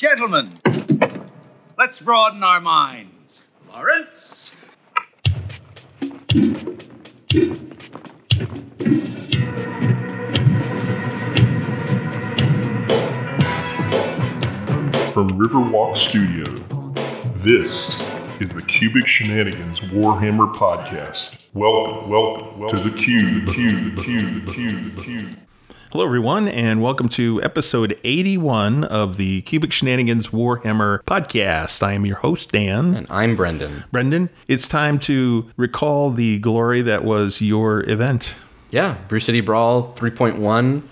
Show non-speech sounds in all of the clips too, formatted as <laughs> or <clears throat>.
Gentlemen, let's broaden our minds. Lawrence? From Riverwalk Studio, this is the Cubic Shenanigans Warhammer Podcast. Welcome, welcome, welcome to the cube, the cube, the cube, the cube, the cube. Hello, everyone, and welcome to episode 81 of the Cubic Shenanigans Warhammer podcast. I am your host, Dan. And I'm Brendan. Brendan, it's time to recall the glory that was your event. Yeah, Brew City Brawl 3.1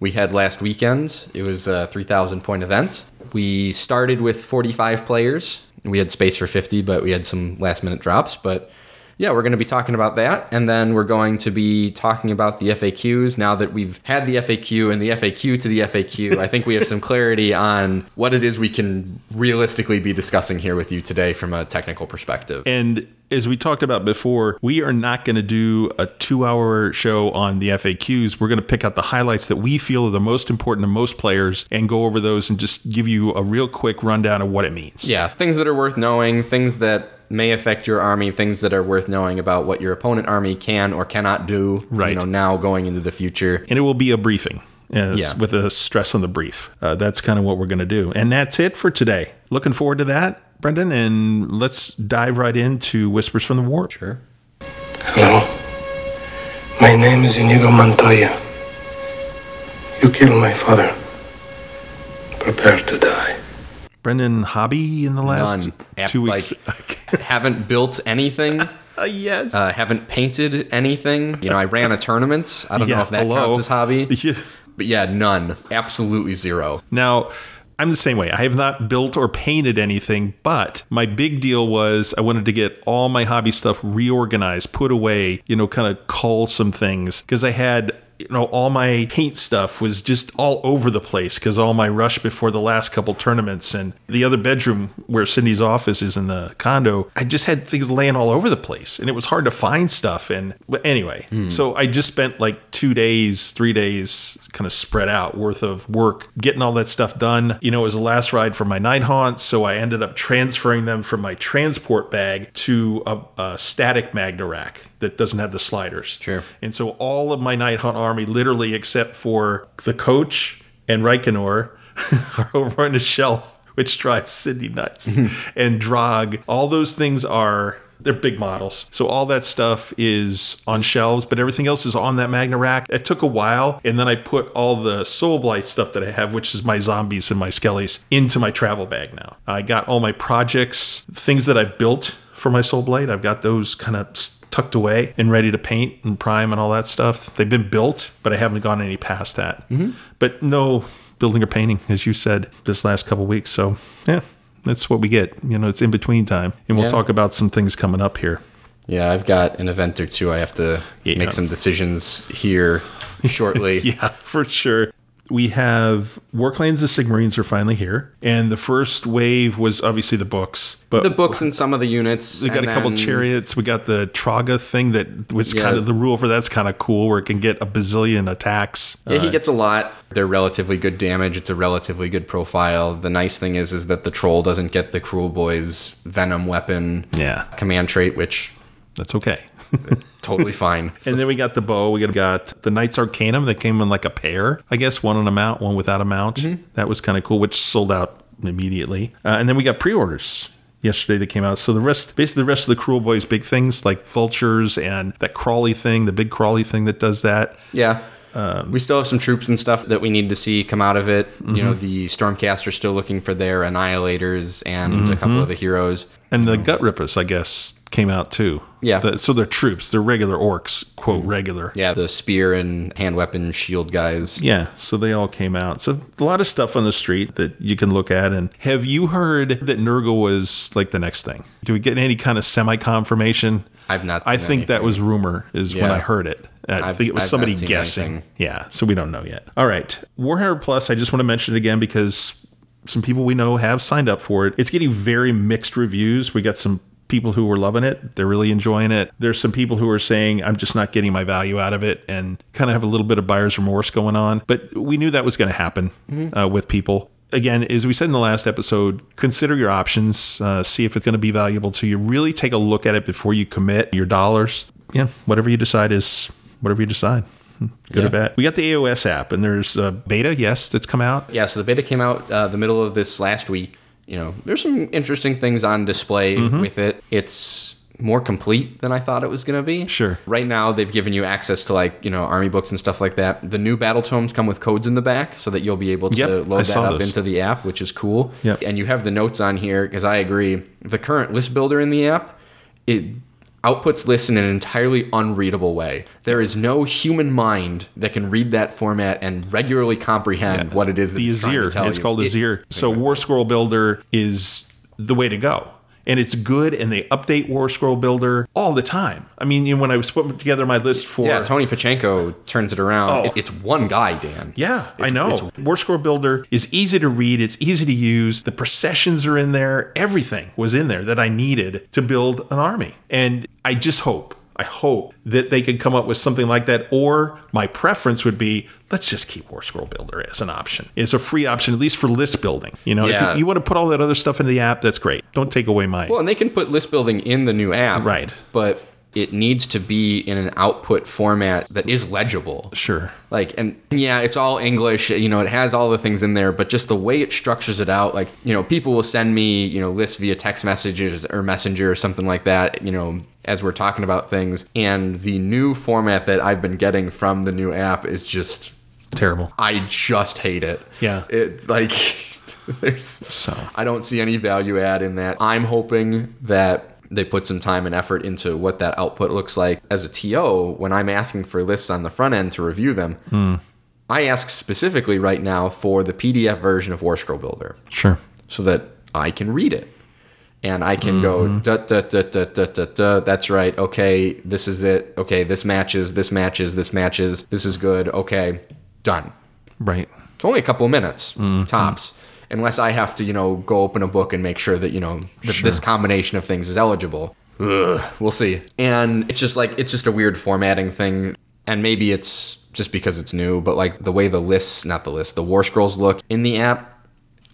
we had last weekend. It was a 3,000 point event. We started with 45 players. We had space for 50, but we had some last minute drops. But yeah, we're going to be talking about that. And then we're going to be talking about the FAQs. Now that we've had the FAQ and the FAQ to the FAQ, I think we have some clarity on what it is we can realistically be discussing here with you today from a technical perspective. And as we talked about before, we are not going to do a two hour show on the FAQs. We're going to pick out the highlights that we feel are the most important to most players and go over those and just give you a real quick rundown of what it means. Yeah, things that are worth knowing, things that may affect your army, things that are worth knowing about what your opponent army can or cannot do. Right. You know, now going into the future. And it will be a briefing. Uh, Yeah. With a stress on the brief. Uh, that's kind of what we're going to do. And that's it for today. Looking forward to that, Brendan. And let's dive right into Whispers from the Warp. Sure. Hello. My name is Inigo Montoya. You killed my father. Prepare to die. Brendan, hobby in the last None. Two weeks? haven't built anything. <laughs> Uh, yes. Uh, haven't painted anything. You know, I ran a tournament. I don't know if that counts as hobby. <laughs> Yeah. But yeah, none. Absolutely zero. Now, I'm the same way. I have not built or painted anything, but my big deal was I wanted to get all my hobby stuff reorganized, put away, you know, kind of cull some things because I had. You know, all my paint stuff was just all over the place because all my rush before the last couple tournaments and the other bedroom where Cindy's office is in the condo, I just had things laying all over the place and it was hard to find stuff. And but anyway, hmm. so I just spent like two days, three days kind of spread out worth of work getting all that stuff done. You know, it was the last ride for my Nighthaunts, so I ended up transferring them from my transport bag to a, a static Magna rack that doesn't have the sliders. Sure. And so all of my Nighthaunt army, literally except for the coach and Reikenor, <laughs> are over on the shelf, which drives Sydney nuts. <laughs> and Drog, all those things are they're big models. So all that stuff is on shelves, but everything else is on that Magna rack. It took a while, and then I put all the Soul Blight stuff that I have, which is my zombies and my skellies, into my travel bag now. I got all my projects, things that I built for my Soul Blight. I've got those kind of tucked away and ready to paint and prime and all that stuff. They've been built, but I haven't gone any past that. Mm-hmm. But no building or painting, as you said, this last couple weeks. So yeah, that's what we get. You know, it's in between time, and we'll Yeah. talk about some things coming up here. Yeah, I've got an event or two. I have to Yeah. make some decisions here shortly. <laughs> Yeah, for sure. We have Warclans and Sigmarines are finally here, and the first wave was obviously the books, but The books and some of the units. We got a couple then- chariots. We got the Traga thing that was Yeah. kind of the rule for that's kind of cool, where it can get a bazillion attacks. Yeah, he uh, gets a lot. They're relatively good damage. It's a relatively good profile. The nice thing is, is that the troll doesn't get the Kruleboyz venom weapon Yeah, command trait, which that's okay. <laughs> totally fine. And then we got the bow. We got, the Knights Arcanum that came in like a pair, I guess, one on a mount, one without a mount. That was kind of cool, which sold out immediately. Uh, and then we got pre-orders yesterday that came out. So the rest, basically, the rest of the Kruleboyz big things like vultures and that crawly thing, the big crawly thing that does that. Yeah. Um, we still have some troops and stuff that we need to see come out of it. You know, Mm-hmm. the Stormcast are still looking for their annihilators and a Mm-hmm. couple of the heroes. And the mm-hmm. Gutrippaz, I guess, came out too. Yeah. The- so they're troops. They're regular orcs, quote mm-hmm. regular. Yeah, the spear and hand weapon shield guys. Yeah, so they all came out. So a lot of stuff on the street that you can look at. And have you heard that Nurgle was like the next thing? Do we get any kind of semi confirmation? I've not I think that was rumor is when I heard it. I I've- think it was I've somebody guessing. anything. Yeah, so we don't know yet. All right, Warhammer Plus. I just want to mention it again because some people we know have signed up for it. It's getting very mixed reviews. We got some people who were loving it. They're really enjoying it. There's some people who are saying, I'm just not getting my value out of it and kind of have a little bit of buyer's remorse going on. But we knew that was going to happen uh, with people. again, as we said in the last episode, consider your options, uh, see if it's going to be valuable to you. Really take a look at it before you commit your dollars. Yeah, whatever you decide is whatever you decide. Good Yeah. or bad. We got the AOS app, and there's a beta, yes, that's come out. Yeah, so the beta came out uh, the middle of this last week. You know, there's some interesting things on display Mm-hmm. with it. It's more complete than I thought it was going to be. Sure. Right now, they've given you access to like you know army books and stuff like that. The new battle tomes come with codes in the back, so that you'll be able to Yep, I load that up those. into the app, which is cool. Yep. And you have the notes on here because I agree. The current list builder in the app, it outputs lists in an entirely unreadable way. There is no human mind that can read that format and regularly comprehend what it is that the it's Azyr. It's you. called It- Azyr. So War Scroll Builder is the way to go. And it's good, and they update War Scroll Builder all the time. I mean, you know, when I was putting together my list for Yeah, Tony Pachenko turns it around. Oh. It- it's one guy, Dan. Yeah, I know. War Scroll Builder is easy to read, it's easy to use. The processions are in there. Everything was in there that I needed to build an army. And I just hope, I hope that they could come up with something like that. Or my preference would be let's just keep War Scroll Builder as an option. It's a free option, at least for list building. You know, Yeah. if you, you want to put all that other stuff in the app, that's great. Don't take away my. Well, and they can put list building in the new app. Right. But it needs to be in an output format that is legible. sure. Like, and yeah, it's all English, you know, it has all the things in there, but just the way it structures it out, like, you know, people will send me, you know, lists via text messages or messenger or something like that, you know, as we're talking about things. And the new format that I've been getting from the new app is just, Terrible. I just hate it. Yeah. It, like, <laughs> there's, So. I don't see any value add in that. I'm hoping that they put some time and effort into what that output looks like. As a TO, when I'm asking for lists on the front end to review them, hmm. I ask specifically right now for the PDF version of War Scroll Builder Sure. so that I can read it. And I can go, da, da, da, da, da, da, da, that's right. Okay, this is it. Okay, this matches, this matches, this matches. This is good. Okay, done. Right. It's only a couple of minutes Mm-hmm. tops, unless I have to, you know, go open a book and make sure that you know that this combination of things is eligible. Ugh, we'll see. And it's just like it's just a weird formatting thing, and maybe it's just because it's new, but like the way the lists, not the list, the war scrolls look in the app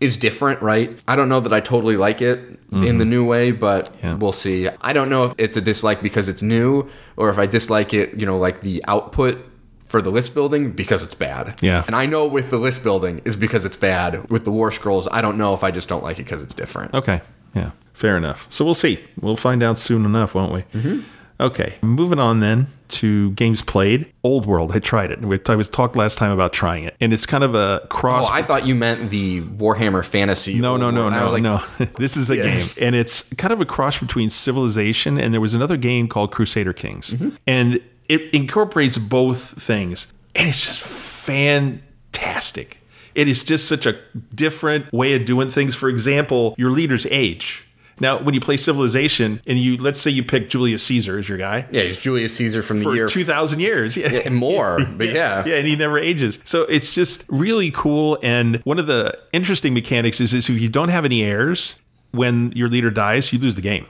is different, right? I don't know that I totally like it in the new way, but Mm-hmm. Yeah. we'll see. I don't know if it's a dislike because it's new or if I dislike it, you know, like the output for the list building because it's bad. Yeah. And I know with the list building is because it's bad. With the war scrolls, I don't know if I just don't like it because it's different. Okay. Yeah. Fair enough. So we'll see. We'll find out soon enough, won't we? Mm-hmm. Okay. Moving on then to games played. Old World. I tried it. I was talked last time about trying it, and it's kind of a cross. Oh, I thought you meant the Warhammer Fantasy. no, no, no, no, like, no. <laughs> this is a Yeah. game, and it's kind of a cross between Civilization and there was another game called Crusader Kings, Mm-hmm. and it incorporates both things, and it's just fantastic. It is just such a different way of doing things. For example, your leader's age. Now, when you play Civilization, and you let's say you pick Julius Caesar as your guy Yeah, he's Julius Caesar from the for year two thousand years, yeah. and more. <laughs> But yeah. Yeah, and he never ages. So it's just really cool. And one of the interesting mechanics is, is if you don't have any heirs, when your leader dies, you lose the game.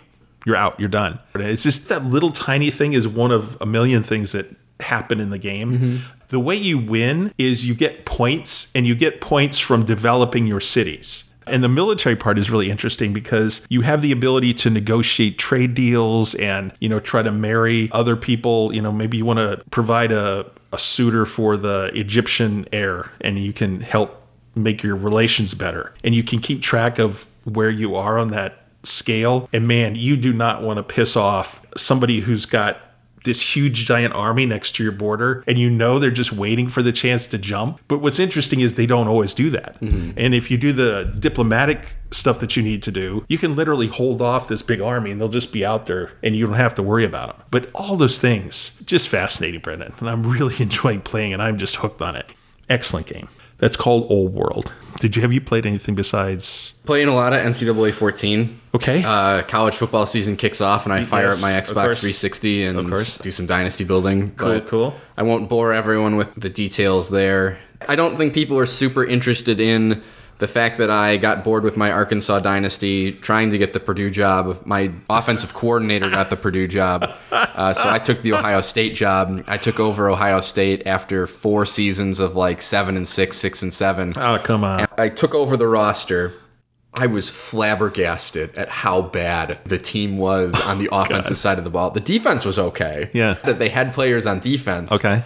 You're out. You're done. It's just that little tiny thing is one of a million things that happen in the game. Mm-hmm. The way you win is you get points, and you get points from developing your cities. And the military part is really interesting because you have the ability to negotiate trade deals and, you know, try to marry other people. You know, maybe you want to provide a, a suitor for the Egyptian heir and you can help make your relations better. And you can keep track of where you are on that scale. And man, you do not want to piss off somebody who's got this huge giant army next to your border and you know they're just waiting for the chance to jump. But what's interesting is they don't always do that. Mm-hmm. And if you do the diplomatic stuff that you need to do, you can literally hold off this big army and they'll just be out there and you don't have to worry about them. But all those things, just fascinating, Brendan. And I'm really <laughs> enjoying playing and I'm just hooked on it. Excellent game. That's called Old World. Did you have you played anything besides Playing a lot of NCAA 14. Okay. Uh, college football season kicks off, and I fire Yes, up my Xbox 360 and Of course. do some dynasty building. Cool, but cool. I won't bore everyone with the details there. I don't think people are super interested in the fact that I got bored with my Arkansas dynasty, trying to get the Purdue job. My offensive coordinator got the Purdue job, uh, so I took the Ohio State job. I took over Ohio State after four seasons of like seven and six, six and seven. Oh, come on. I took over the roster. I was flabbergasted at how bad the team was on the <laughs> offensive side of the ball. The defense was okay. Yeah. That they had players on defense. Okay.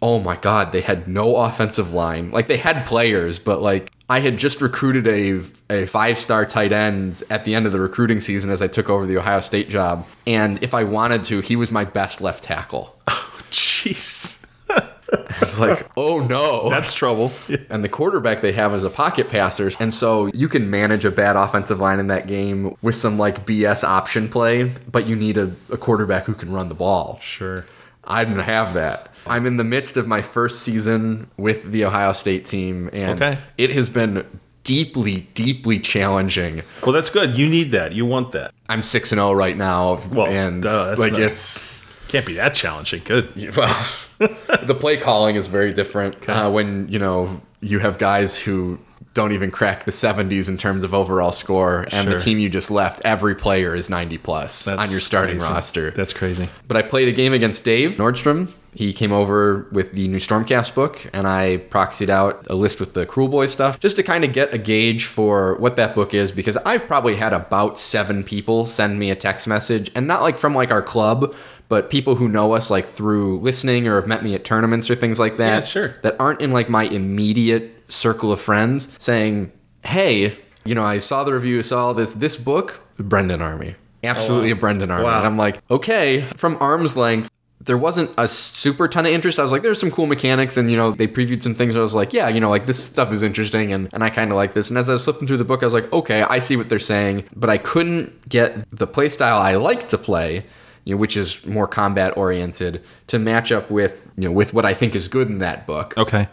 Oh my god, they had no offensive line. Like they had players, but like I had just recruited a a five-star tight end at the end of the recruiting season as I took over the Ohio State job. And if I wanted to, he was my best left tackle. <laughs> Oh, jeez. <laughs> It's like, oh no. That's trouble. And the quarterback they have is a pocket passer. And so you can manage a bad offensive line in that game with some like BS option play, but you need a, a quarterback who can run the ball. Sure. I didn't have that. I'm in the midst of my first season with the Ohio State team, and Okay. it has been deeply, deeply challenging. Well, that's good. You need that. You want that. I'm six and zero right now, Well, and duh, that's like not- it's Can't be that challenging. Good. <laughs> well, the play calling is very different uh, when you know you have guys who don't even crack the 70s in terms of overall score, and Sure. the team you just left, every player is 90 plus on your starting crazy. roster. That's crazy. But I played a game against Dave Nordstrom. He came over with the new Stormcast book, and I proxied out a list with the Kruleboy stuff just to kind of get a gauge for what that book is. Because I've probably had about seven people send me a text message, and not like from like our club, but people who know us like through listening or have met me at tournaments or things like that. Yeah, sure. That aren't in like my immediate circle of friends saying, "Hey, you know, I saw the review, saw this this book, Brendan Army." Absolutely oh, a Brendan Army. Wow. And I'm like, okay, from arm's length, there wasn't a super ton of interest. I was like, there's some cool mechanics, and you know, they previewed some things. I was like, yeah, you know, like this stuff is interesting, and, and I kind of like this. And as I was flipping through the book, I was like, okay, I see what they're saying, but I couldn't get the playstyle I like to play, you know, which is more combat oriented, to match up with you know with what I think is good in that book. Okay.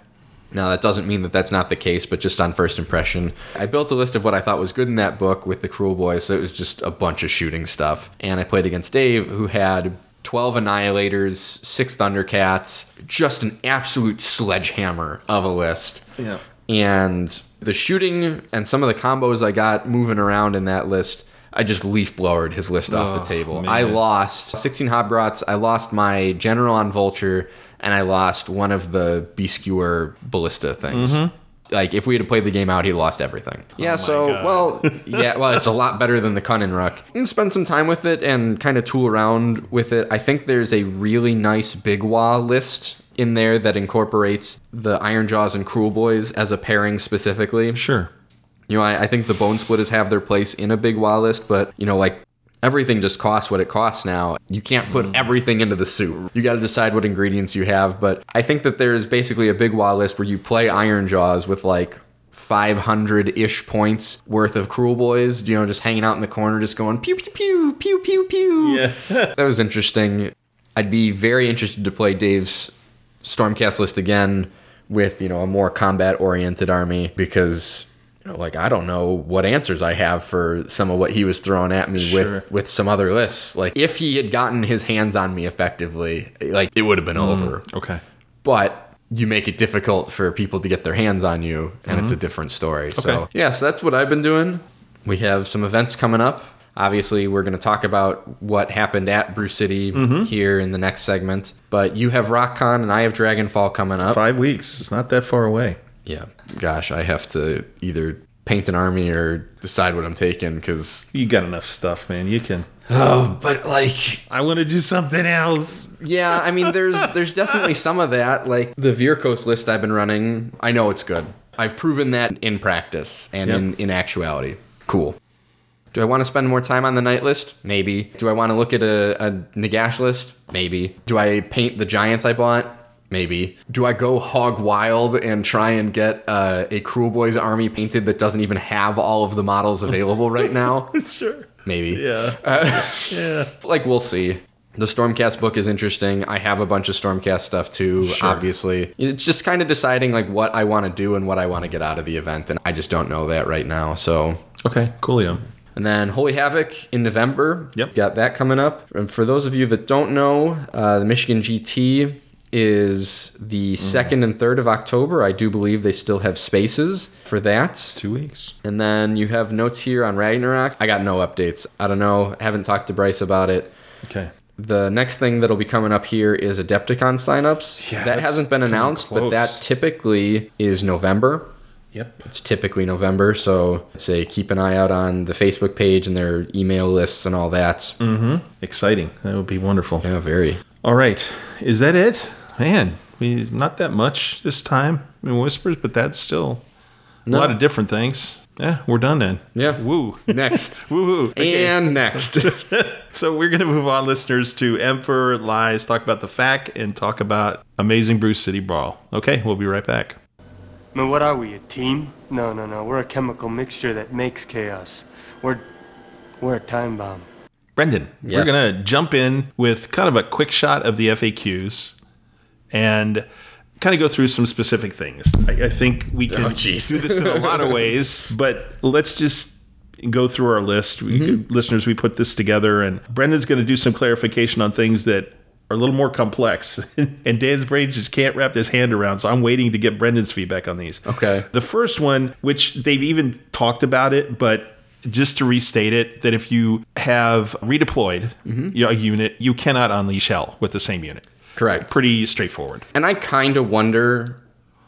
Now, that doesn't mean that that's not the case, but just on first impression, I built a list of what I thought was good in that book with the Kruleboyz. So it was just a bunch of shooting stuff. And I played against Dave, who had 12 Annihilators, six Thundercats, just an absolute sledgehammer of a list. Yeah. And the shooting and some of the combos I got moving around in that list, I just leaf blowered his list off the oh, table. I lost 16 Hobgrots, I lost my General on Vulture, and I lost one of the Beaskewer Ballista things. Mm-hmm. Like, if we had played the game out, he'd lost everything. Oh yeah, so, God. well, <laughs> <laughs> yeah, well, it's a lot better than the Kunnin' Rukk. And spend some time with it and kind of tool around with it. I think there's a really nice Big Waaagh list in there that incorporates the Ironjawz and Kruleboyz as a pairing specifically. Sure. You know, I, I think the Bonesplitterz have their place in a Big Waaagh list, but, you know, like, everything just costs what it costs now. You can't put mm. everything into the soup. You got to decide what ingredients you have, but I think that there's basically a Big Waaagh list where you play Ironjawz with, like, 500 ish points worth of Kruleboyz, you know, just hanging out in the corner, just going pew, pew, pew, pew, pew, pew. Yeah. <laughs> that was interesting. I'd be very interested to play Dave's Stormcast list again with, you know, a more combat oriented army because you know, like I don't know what answers I have for some of what he was throwing at me Sure. with with some other lists. Like if he had gotten his hands on me effectively, like it would have been over. Okay. But you make it difficult for people to get their hands on you, and it's a different story. So Mm-hmm. Yeah, so that's what I've been doing. We have some events coming up. Obviously, we're going to talk about what happened at Brew City Mm-hmm. here in the next segment. But you have RockCon and I have Dragonfall coming up. Five weeks. It's not that far away. Yeah, gosh, I have to either paint an army or decide what I'm taking because. You got enough stuff, man. You can. Oh, but like, I want to do something else. yeah, I mean, there's there's definitely some of that. Like the Vyrkos list I've been running, I know it's good. I've proven that in practice and Yep. in, in actuality. Cool. Do I want to spend more time on the night list? Maybe. Do I want to look at a, a Nagash list? Maybe. Do I paint the giants I bought? Maybe. Do I go hog wild and try and get uh, a Kruleboyz army painted that doesn't even have all of the models available right now? <laughs> Sure. Maybe. Yeah. <laughs> yeah. like we'll see. The Stormcast book is interesting. I have a bunch of Stormcast stuff too, obviously. It's just kind of deciding like what I want to do and what I want to get out of the event and I just don't know that right now. So, Okay. Coolio. and then Holy Havoc in November. Yep. Got that coming up. And for those of you that don't know, uh, the Michigan GT is the 2nd and 3rd of October. I do believe they still have spaces for that. Two weeks. And then you have notes here on Ragnarok. I got no updates. I don't know. haven't talked to Bryce about it. Okay. The next thing that'll be coming up here is Adepticon signups. Yeah, that hasn't been announced, but that typically is November. Yep. It's typically November, so say keep an eye out on the Facebook page and their email lists and all that. Mm-hmm. Exciting. That would be wonderful. Yeah, very. All right. Is that it? Man, we not that much this time in whispers, but that's still a lot of different things. Yeah, we're done then. Yeah. Woo. <laughs> Next. <laughs> Woo woo. Okay. And next. <laughs> So we're going to move on, listeners, to Emperor Lies, talk about the fact, and talk about Amazing Brew City Brawl. Okay, we'll be right back. Man, what are we, a team? No, no, no. We're a chemical mixture that makes chaos. We're we're a time bomb. Brendan, we're going to jump in with kind of a quick shot of the FAQs and kind of go through some specific things. I, I think we oh, can Oh, do this in a lot of <laughs> ways, but let's just go through our list. We mm-hmm. could, listeners, we put this together, and Brendan's going to do some clarification on things that are a little more complex. <laughs> and Dan's brain just can't wrap his hand around, so I'm waiting to get Brendan's feedback on these. Okay. The first one, which they've even talked about it, but just to restate it, that if you have redeployed mm-hmm. a unit, you cannot unleash hell with the same unit. Correct. Pretty straightforward. And I kind of wonder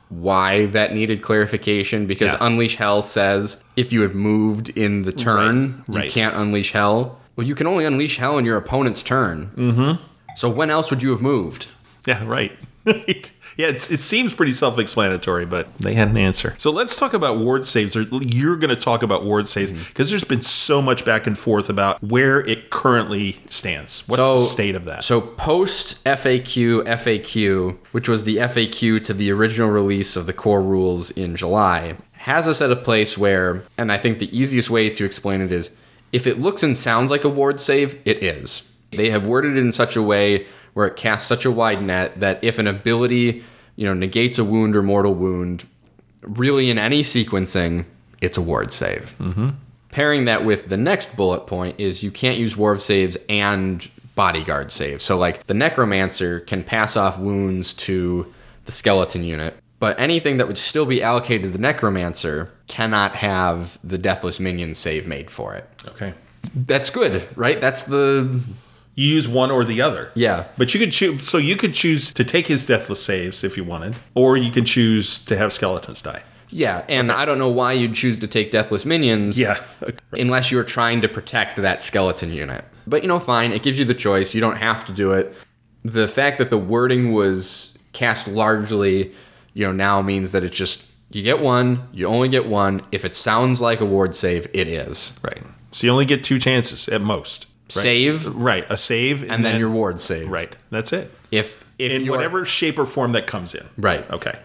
why that needed clarification because Yeah. Unleash Hell says if you have moved in the turn, Right, right. you can't unleash Hell. Well, you can only unleash Hell in your opponent's turn. Mm-hmm. So when else would you have moved? Yeah, right. <laughs> Right. Yeah, it's, it seems pretty self explanatory, but they had an answer. So let's talk about ward saves. Or You're going to talk about ward saves mm-hmm. because there's been so much back and forth about where it currently stands. What's the state of that? So post FAQ FAQ, which was the FAQ to the original release of the core rules in July, has us at a place where, and I think the easiest way to explain it is, if it looks and sounds like a ward save, it is. They have worded it in such a way where it casts such a wide net that if an ability, you know, negates a wound or mortal wound, really in any sequencing, it's a ward save. Mm-hmm. Pairing that with the next bullet point is you can't use ward saves and bodyguard saves. So like the necromancer can pass off wounds to the skeleton unit, but anything that would still be allocated to the necromancer cannot have the deathless minion save made for it. okay. That's good, right? That's the You use one or the other. Yeah. But you could choose. So you could choose to take his deathless saves if you wanted, or you could choose to have skeletons die. yeah, and I don't know why you'd choose to take deathless minions. Yeah. unless you're trying to protect that skeleton unit. But you know, fine, it gives you the choice. You don't have to do it. The fact that the wording was cast largely, you know, now means that it's just you get one, you only get one. If it sounds like a ward save, it is. Right. So you only get two chances at most. Save Right. A save, and, and then, your ward save. Right. That's it. If if in you're- whatever shape or form that comes in. Right. Okay.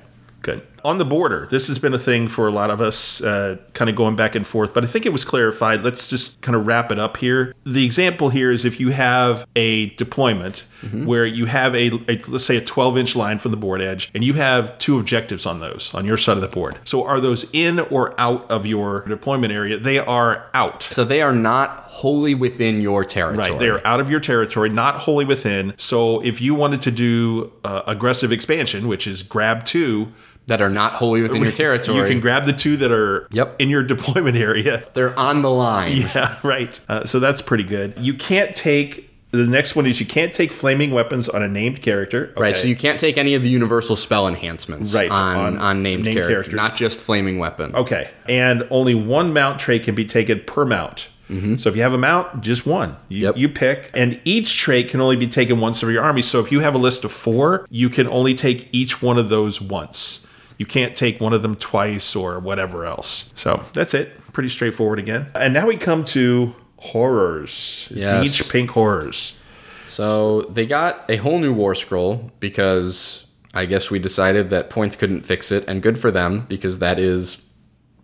Good. On the border, this has been a thing for a lot of us, uh, kind of going back and forth, but I think it was clarified. Let's just kind of wrap it up here. The example here is if you have a deployment where you have a, a, let's say, a 12 inch line from the board edge, and you have two objectives on those on your side of the board. So are those in or out of your deployment area? They are out. so they are not wholly within your territory. Right, they're out of your territory, not wholly within. So if you wanted to do uh, aggressive expansion, which is grab two, that are not wholly within your territory. <laughs> you can grab the two that are Yep. in your <laughs> deployment area. they're on the line. <laughs> Yeah, right. Uh, so that's pretty good. You can't take. The next one is you can't take flaming weapons on a named character. Right, so you can't take any of the universal spell enhancements Right, on, on on, named, named not just flaming weapon. Okay. And only one mount trait can be taken per mount. So if you have a mount, just one. You, Mm-hmm. Yep. you pick. And each trait can only be taken once of your army. So if you have a list of four, you can only take each one of those once. You can't take one of them twice or whatever else. So that's it. Pretty straightforward again. And now we come to horrors. Yes. Siege Pink Horrors. So they got a whole new war scroll because I guess we decided that points couldn't fix it, and good for them because that is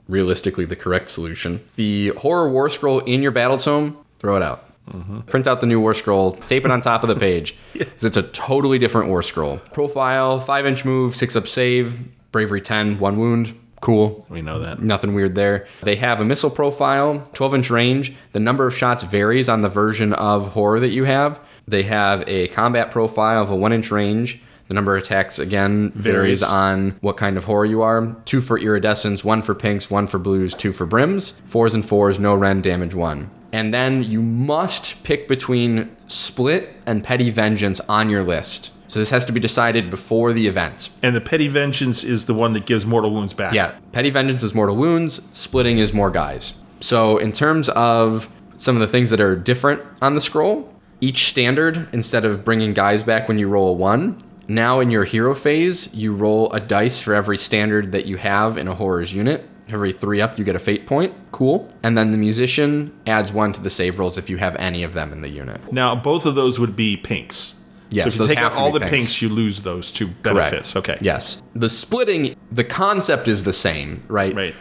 realistically the correct solution. The horror war scroll in your battle tome, throw it out. Mm-hmm. Print out the new war scroll, tape it on top of the page. <laughs> 'cause It's a totally different war scroll. Profile, 5 inch move, 6 up save, bravery 10, 1 wound. Cool. We know that. Nothing weird there. They have a missile profile, 12 inch range. The number of shots varies on the version of horror that you have. They have a combat profile of a 1 inch range. The number of attacks again varies, Varies. on what kind of horror you are. Two for iridescence, one for pinks, one for blues, two for brims. Fours and fours, no rend, damage one. And then you must pick between split and petty vengeance on your list. So this has to be decided before the event. And the petty vengeance is the one that gives mortal wounds back. Yeah, petty vengeance is mortal wounds, splitting is more guys. So in terms of some of the things that are different on the scroll, each standard instead of bringing guys back when you roll a 1, now in your hero phase, you roll a dice for every standard that you have in a horrors unit. Every 3 up you get a fate point. Cool. And then the musician adds 1 to the save rolls if you have any of them in the unit. Now both of those would be pinks. Yes, so if you take out all the pinks. pinks. you lose those two benefits. Correct. Okay. Yes. The splitting, the concept is the same, right? Right.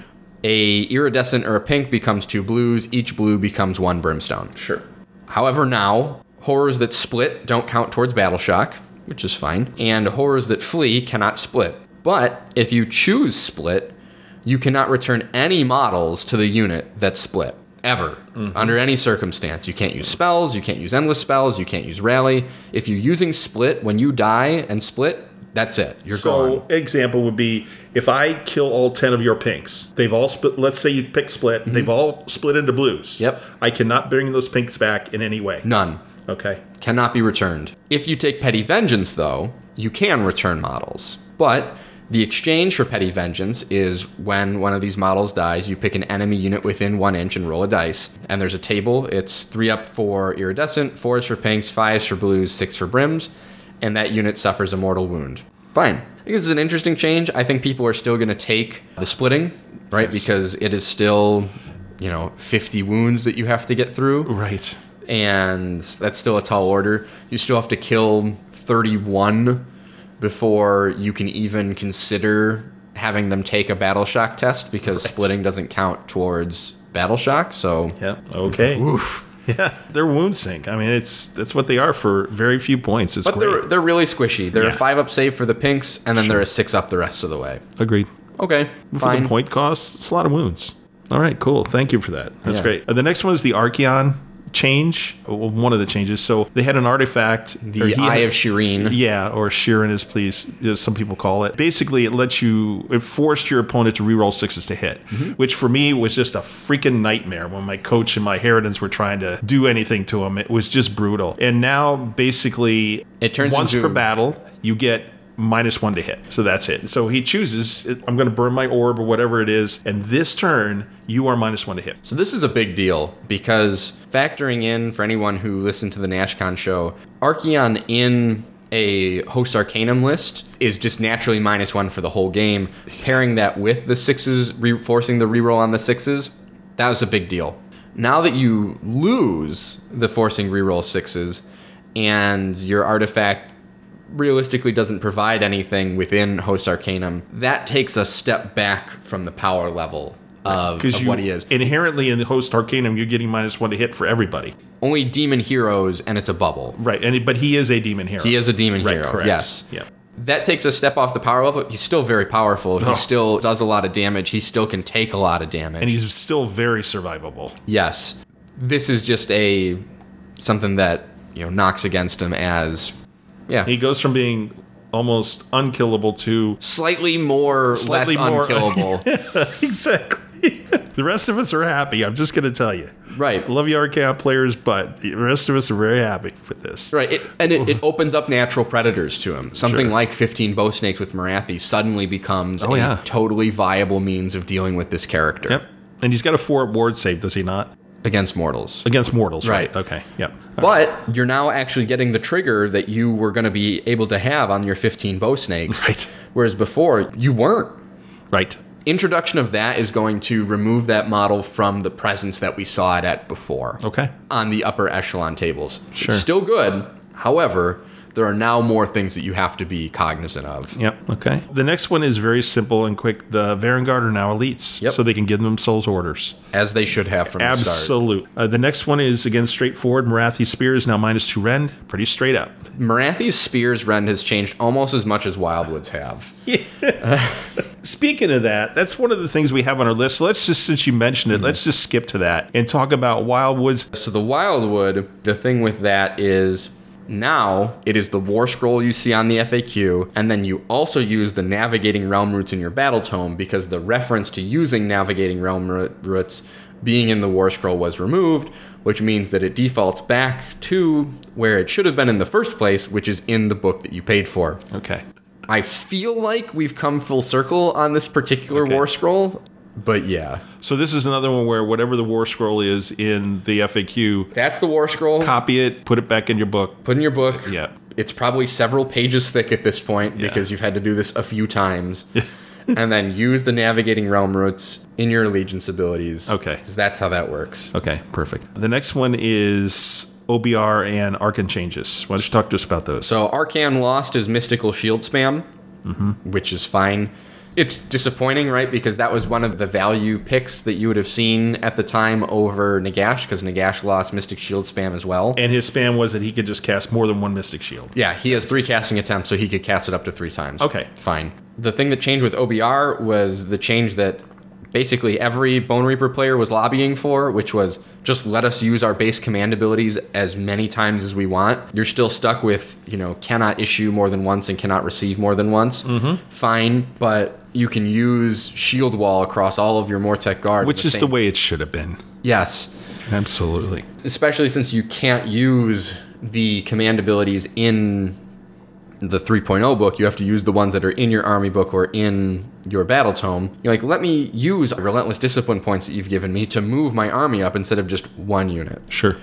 A iridescent or a pink becomes two blues. Each blue becomes one brimstone. Sure. However, now horrors that split don't count towards battle shock, which is fine, and horrors that flee cannot split. But if you choose split, you cannot return any models to the unit that split ever under any circumstance. You can't use spells, you can't use endless spells, you can't use rally. If you're using split when you die and split, that's it. You're gone. so gone. example would be if I kill all ten of your pinks, they've all split. Let's say you pick split, they've all split into blues. Mm-hmm. Yep. I cannot bring those pinks back in any way. None. Okay. cannot be returned. If you take Petty Vengeance, though, you can return models. But the exchange for Petty Vengeance is when one of these models dies, you pick an enemy unit within one inch and roll a dice. And there's a table. It's three up for iridescent, fours for pinks, fives for blues, six for brims, and that unit suffers a mortal wound. Fine. I think this is an interesting change. I think people are still going to take the splitting, right? Because it is still, you know, 50 wounds that you have to get through Right. And that's still a tall order. You still have to kill 31 before you can even consider having them take a battle shock test because splitting doesn't count towards battle shock. So Yep. Okay. <laughs> Yeah, they're wound sink. I mean, it's that's what they are for very few points. It's but they're great. they're really squishy. They're a Yeah. five up save for the pinks, and then they're a six up the rest of the way. Agreed. Okay, For fine. the point cost, it's a lot of wounds. All right, cool. Thank you for that. That's Yeah. great. Uh, the next one is the Archaon change. One of the changes. So they had an artifact. The he Eye had- of Sheerian. Yeah, or Sheeran as please as some people call it. Basically, it lets you it forced your opponent to reroll sixes to hit, Mm-hmm. which for me was just a freaking nightmare when my coach and my Herodins were trying to do anything to him. It was just brutal. And now basically It turns once into- per battle, you get minus one to hit. So that's it. So he chooses I'm going to burn my orb or whatever it is, and this turn you are minus one to hit. So this is a big deal because factoring in for anyone who listened to the NashCon show, Archaon in a host arcanum list is just naturally minus one for the whole game. Pairing that with the sixes, re- forcing the reroll on the sixes, that was a big deal. Now that you lose the forcing reroll sixes, and your artifact realistically doesn't provide anything within host arcanum, that takes a step back from the power level of, of you what he is. inherently in the host arcanum, you're getting minus one to hit for everybody. only demon heroes and it's a bubble. Right, and but he is a demon hero. He is a demon Right, hero. correct. Yes. Yep. That takes a step off the power level. He's still very powerful. He Oh. still does a lot of damage. He still can take a lot of damage. and he's still very survivable. yes. This is just a something that, you know, knocks against him as yeah. He goes from being almost unkillable to slightly more Slightly less more- <laughs> unkillable. <laughs> exactly. the rest of us are happy. I'm just going to tell you. right. Love you, Arcane players, but the rest of us are very happy with this. Right, it, and it, it opens up natural predators to him. Something Sure. like 15 bow snakes with Morathi suddenly becomes Oh, a yeah. totally viable means of dealing with this character Yep. And he's got a four ward save, does he not? Against mortals. Against mortals, right? Right. Okay. Yep. But you're now actually getting the trigger that you were going to be able to have on your 15 bow snakes. <laughs> Right. Whereas before, you weren't. Right. Introduction of that is going to remove that model from the presence that we saw it at before Okay. on the upper echelon tables. Sure. It's still good. However, there are now more things that you have to be cognizant of. Yep. Okay. The next one is very simple and quick. The Varangard are now elites, Yep. so they can give themselves orders. As they should have from the start. Absolute. Uh, the next one is again straightforward. Morathi Spear is now minus two rend. Pretty straight up. Morathi's Spear's Rend has changed almost as much as Wyldwood's have. <laughs> Speaking of that, that's one of the things we have on our list. So let's just, since you mentioned it, Mm-hmm. let's just skip to that and talk about Wyldwoods. So the Wyldwood, the thing with that is Now it is the war scroll you see on the FAQ, and then you also use the navigating realm roots in your battle tome because the reference to using navigating realm ro- roots being in the war scroll was removed, which means that it defaults back to where it should have been in the first place, which is in the book that you paid for. Okay. I feel like we've come full circle on this particular Okay. war scroll, but yeah. So this is another one where whatever the war scroll is in the FAQ, That's the war scroll. copy it, put it back in your book. Put in your book. Yeah. It's probably several pages thick at this point Yeah. because you've had to do this a few times. <laughs> and then use the navigating realm roots in your allegiance abilities. Okay. 'Cause that's how that works. Okay, perfect. The next one is OBR and Arkhan changes. Why don't you talk to us about those? So Arkhan lost his mystical shield spam, mm-hmm. which is fine. It's disappointing, right? Because that was one of the value picks that you would have seen at the time over Nagash, because Nagash lost Mystic Shield spam as well. and his spam was that he could just cast more than one Mystic Shield. Yeah, he has three casting attempts, so he could cast it up to three times. Okay. Fine. The thing that changed with OBR was the change that basically every Bone Reaper player was lobbying for, which was just let us use our base command abilities as many times as we want. You're still stuck with, you know, cannot issue more than once and cannot receive more than once. Mm-hmm. Fine, but you can use Shield Wall across all of your Mortek guard. Which is the way it should have been. Yes Absolutely. especially since you can't use the command abilities in the 3.0 book you have to use the ones that are in your army book or in your battle tome you're like let me use relentless discipline points that you've given me to move my army up instead of just one unit Sure.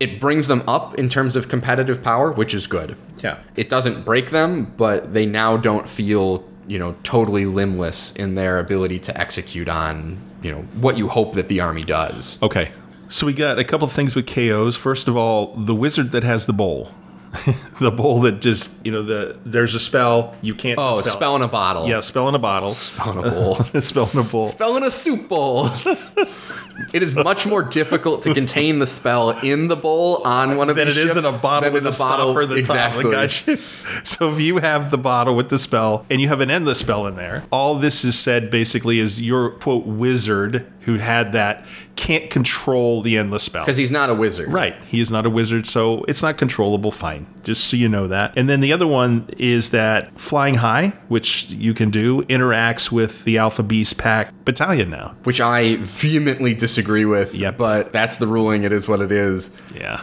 it brings them up in terms of competitive power which is good Yeah. it doesn't break them but they now don't feel you know totally limbless in their ability to execute on you know what you hope that the army does Okay. So we got a couple of things with KOs. First of all, the wizard that has the bowl. <laughs> the bowl that just, you know, the there's a spell, you can't oh dispel spell in a bottle Yeah, spell in a bottle. spell in a bowl <laughs> spell in a bowl. spell in a soup bowl. <laughs> it is much more difficult to contain the spell in the bowl on one of than it is ships in a bottle with a stopper at the exactly. top. I got you. So if you have the bottle with the spell and you have an endless spell in there, all this is said basically is your quote wizard who had that can't control the endless spell. Because he's not a wizard. Right. He is not a wizard, so it's not controllable. Fine. Just so you know that. And then the other one is that flying high, which you can do, interacts with the Alpha Beast Pack battalion now. Which I vehemently disagree with. Yeah, But that's the ruling. It is what it is. Yeah.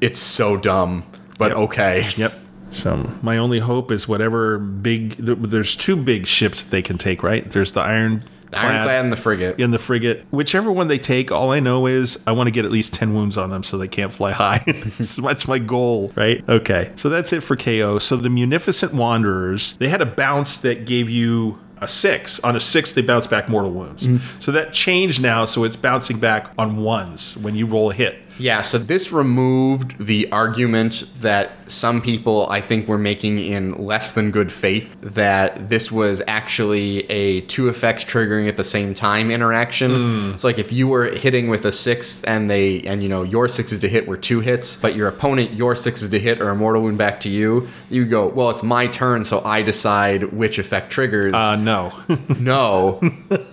It's so dumb. But Yep. okay. Yep. So my only hope is whatever big. There's two big ships that they can take, right? There's the Iron. Ironclad and the frigate. in the frigate. Whichever one they take, all I know is I want to get at least 10 wounds on them so they can't fly <laughs> high. that's, that's my goal, right? Okay. So that's it for KO. So the Munificent Wanderers, they had a bounce that gave you a six. On a six, they bounce back mortal wounds. Mm. So that changed now. So it's bouncing back on ones when you roll a hit. Yeah, so this removed the argument that some people I think were making in less than good faith that this was actually a two effects triggering at the same time interaction. So like if you were hitting with a six and they and you know your sixes to hit were two hits, but your opponent your sixes to hit are a mortal wound back to you, you go, well it's my turn, so I decide which effect triggers. Uh, no. no.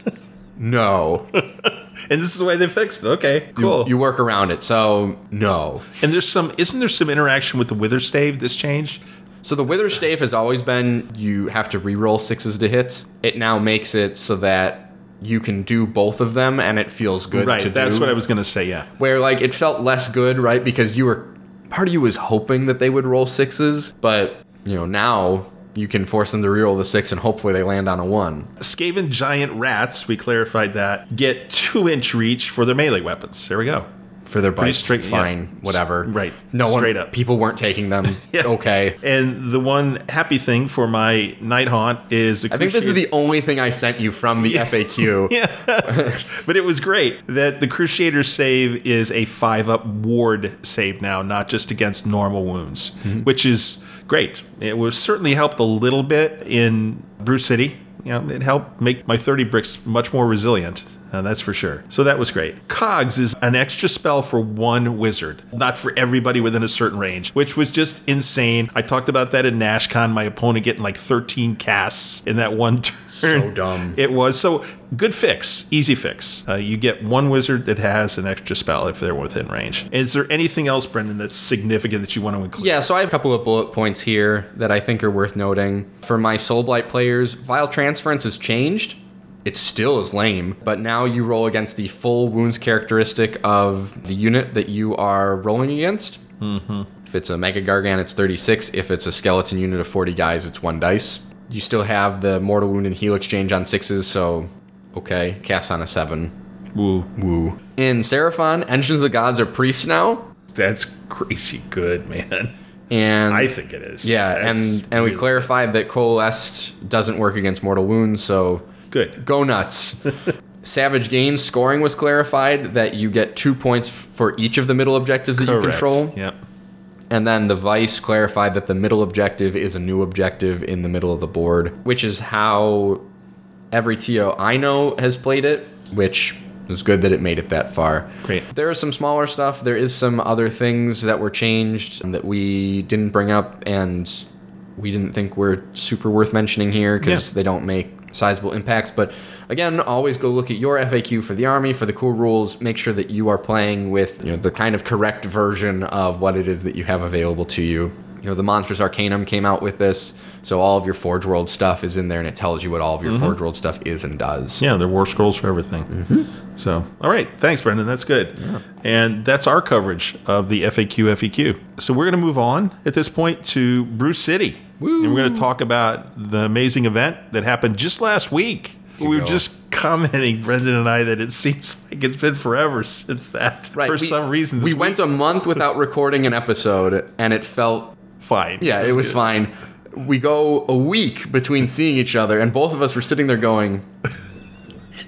<laughs> no. <laughs> <laughs> and this is the way they fixed it. Okay, cool. You, work around it. So no. and there's some, isn't there some interaction with the Wither Stave this changed? So the Wither Stave has always been you have to re-roll sixes to hit. It now makes it so that you can do both of them and it feels good Right. to That's do. what I was going to say. Yeah. Where like it felt less good, right? Because you were part of you was hoping that they would roll sixes, but you know, now you can force them to re-roll the six and hopefully they land on a one. Skaven giant rats, we clarified that, get two inch reach for their melee weapons. There we go. For their bites, straight- fine, yeah. whatever. Right. No Straight one, up. People weren't taking them. <laughs> yeah. Okay. And the one happy thing for my Nighthaunt is. I think this is the only thing I sent you from the <laughs> FAQ. <laughs> yeah. but it was great that the Crusader save is a five up ward save now, not just against normal wounds, Mm-hmm. which is great. It was certainly helped a little bit in Brew City. You know, it helped make my 30 bricks much more resilient. Uh, that's for sure. So that was great. Cogs is an extra spell for one wizard, not for everybody within a certain range, which was just insane. I talked about that in NashCon, my opponent getting like 13 casts in that one <laughs> turn. So dumb. It was. So good fix, easy fix. Uh, you get one wizard that has an extra spell if they're within range. Is there anything else, Brendan, that's significant that you want to include? Yeah, so I have a couple of bullet points here that I think are worth noting. For my Soulblight players, Vile Transference has changed. It still is lame, but now you roll against the full wounds characteristic of the unit that you are rolling against. Mm-hmm. If it's a Mega Gargan, it's 36. If it's a skeleton unit of 40 guys, it's one dice. You still have the Mortal Wound and Heal exchange on sixes, so okay, cast on a seven. Woo. Woo. In Seraphon, Engines of the Gods are priests now, That's crazy good, man. and I think it is. Yeah, That's and and we clarified that coalesced doesn't work against mortal wounds, so Good. go nuts. <laughs> Savage Gains scoring was clarified that you get two points for each of the middle objectives that you control, Yep. and then the Vice clarified that the middle objective is a new objective in the middle of the board, which is how every TO I know has played it, which is good that it made it that far. Great. There is some smaller stuff. There is some other things that were changed that we didn't bring up and we didn't think were super worth mentioning here because Yeah. they don't make sizable impacts. But again, always go look at your FAQ for the army for the cool rules. Make sure that you are playing with you know the kind of correct version of what it is that you have available to you. You know, the Monstrous Arcanum came out with this, so all of your Forge World stuff is in there, and it tells you what all of your Forge World stuff is and does. Yeah, they're war scrolls for everything. Mm-hmm. So, all right. Thanks, Brendan. That's good. And that's our coverage of the FAQ FEQ. So, we're going to move on at this point to Brew City. And we're going to talk about the amazing event that happened just last week. we were go. just commenting, Brendan and I, that it seems <laughs> like it's been forever since that. Right. For we- some reason, we this went a month without <laughs> recording an episode, and it felt fine. Yeah, it was good. fine. We go a week between seeing each other, and both of us were sitting there going, "It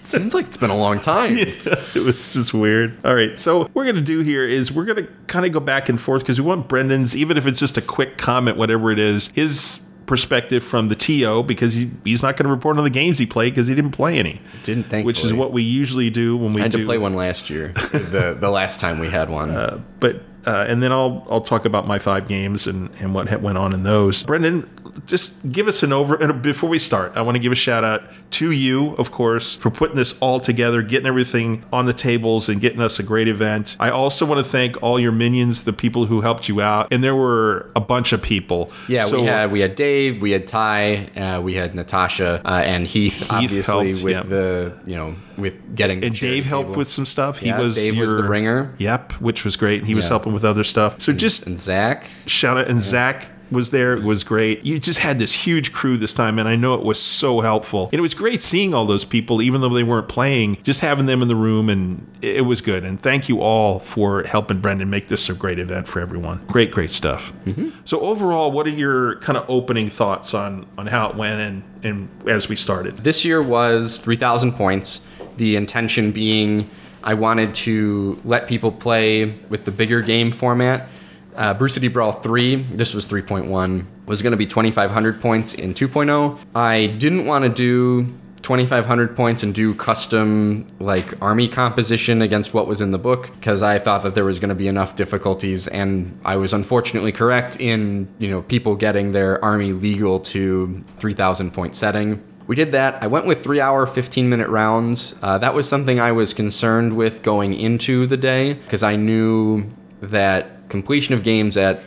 seems like it's been a long time." <laughs> it was just weird. All right, so what we're gonna do here is we're gonna kind of go back and forth because we want Brendan's, even if it's just a quick comment, whatever it is, his perspective from the TO because he, he's not going to report on the games he played because he didn't play any. Didn't, think, which is what we usually do when we I had do. to play one last year, <laughs> the the last time we had one. Uh, but uh, and then I'll I'll talk about my five games and and what went on in those. Brendan, just give us an over. And before we start, I want to give a shout out to you, of course, for putting this all together, getting everything on the tables, and getting us a great event. I also want to thank all your minions, the people who helped you out, and there were a bunch of people. yeah, So- we had we had Dave, we had Ty, uh, we had Natasha, uh, and Heath, obviously helped, with yeah. the you know with getting And Dave helped table. with some stuff. He Yeah, was Dave was the ringer. Yep, which was great. He was helping with other stuff. So just and Zach. shout out and Zach was there it was great you just had this huge crew this time and i know it was so helpful and it was great seeing all those people even though they weren't playing just having them in the room and it was good and thank you all for helping brendan make this a great event for everyone great great stuff mm-hmm. so overall what are your kind of opening thoughts on on how it went and and as we started This year was 3,000 points. The intention being I wanted to let people play with the bigger game format. Uh, Brew City Brawl 3, this was 3.1, was going to be 2,500 points in 2.0. I didn't want to do 2,500 points and do custom like army composition against what was in the book because I thought that there was going to be enough difficulties, and I was unfortunately correct in you know people getting their army legal to 3,000 point setting. We did that. I went with three hour, 15 minute rounds. Uh, that was something I was concerned with going into the day because I knew that completion of games at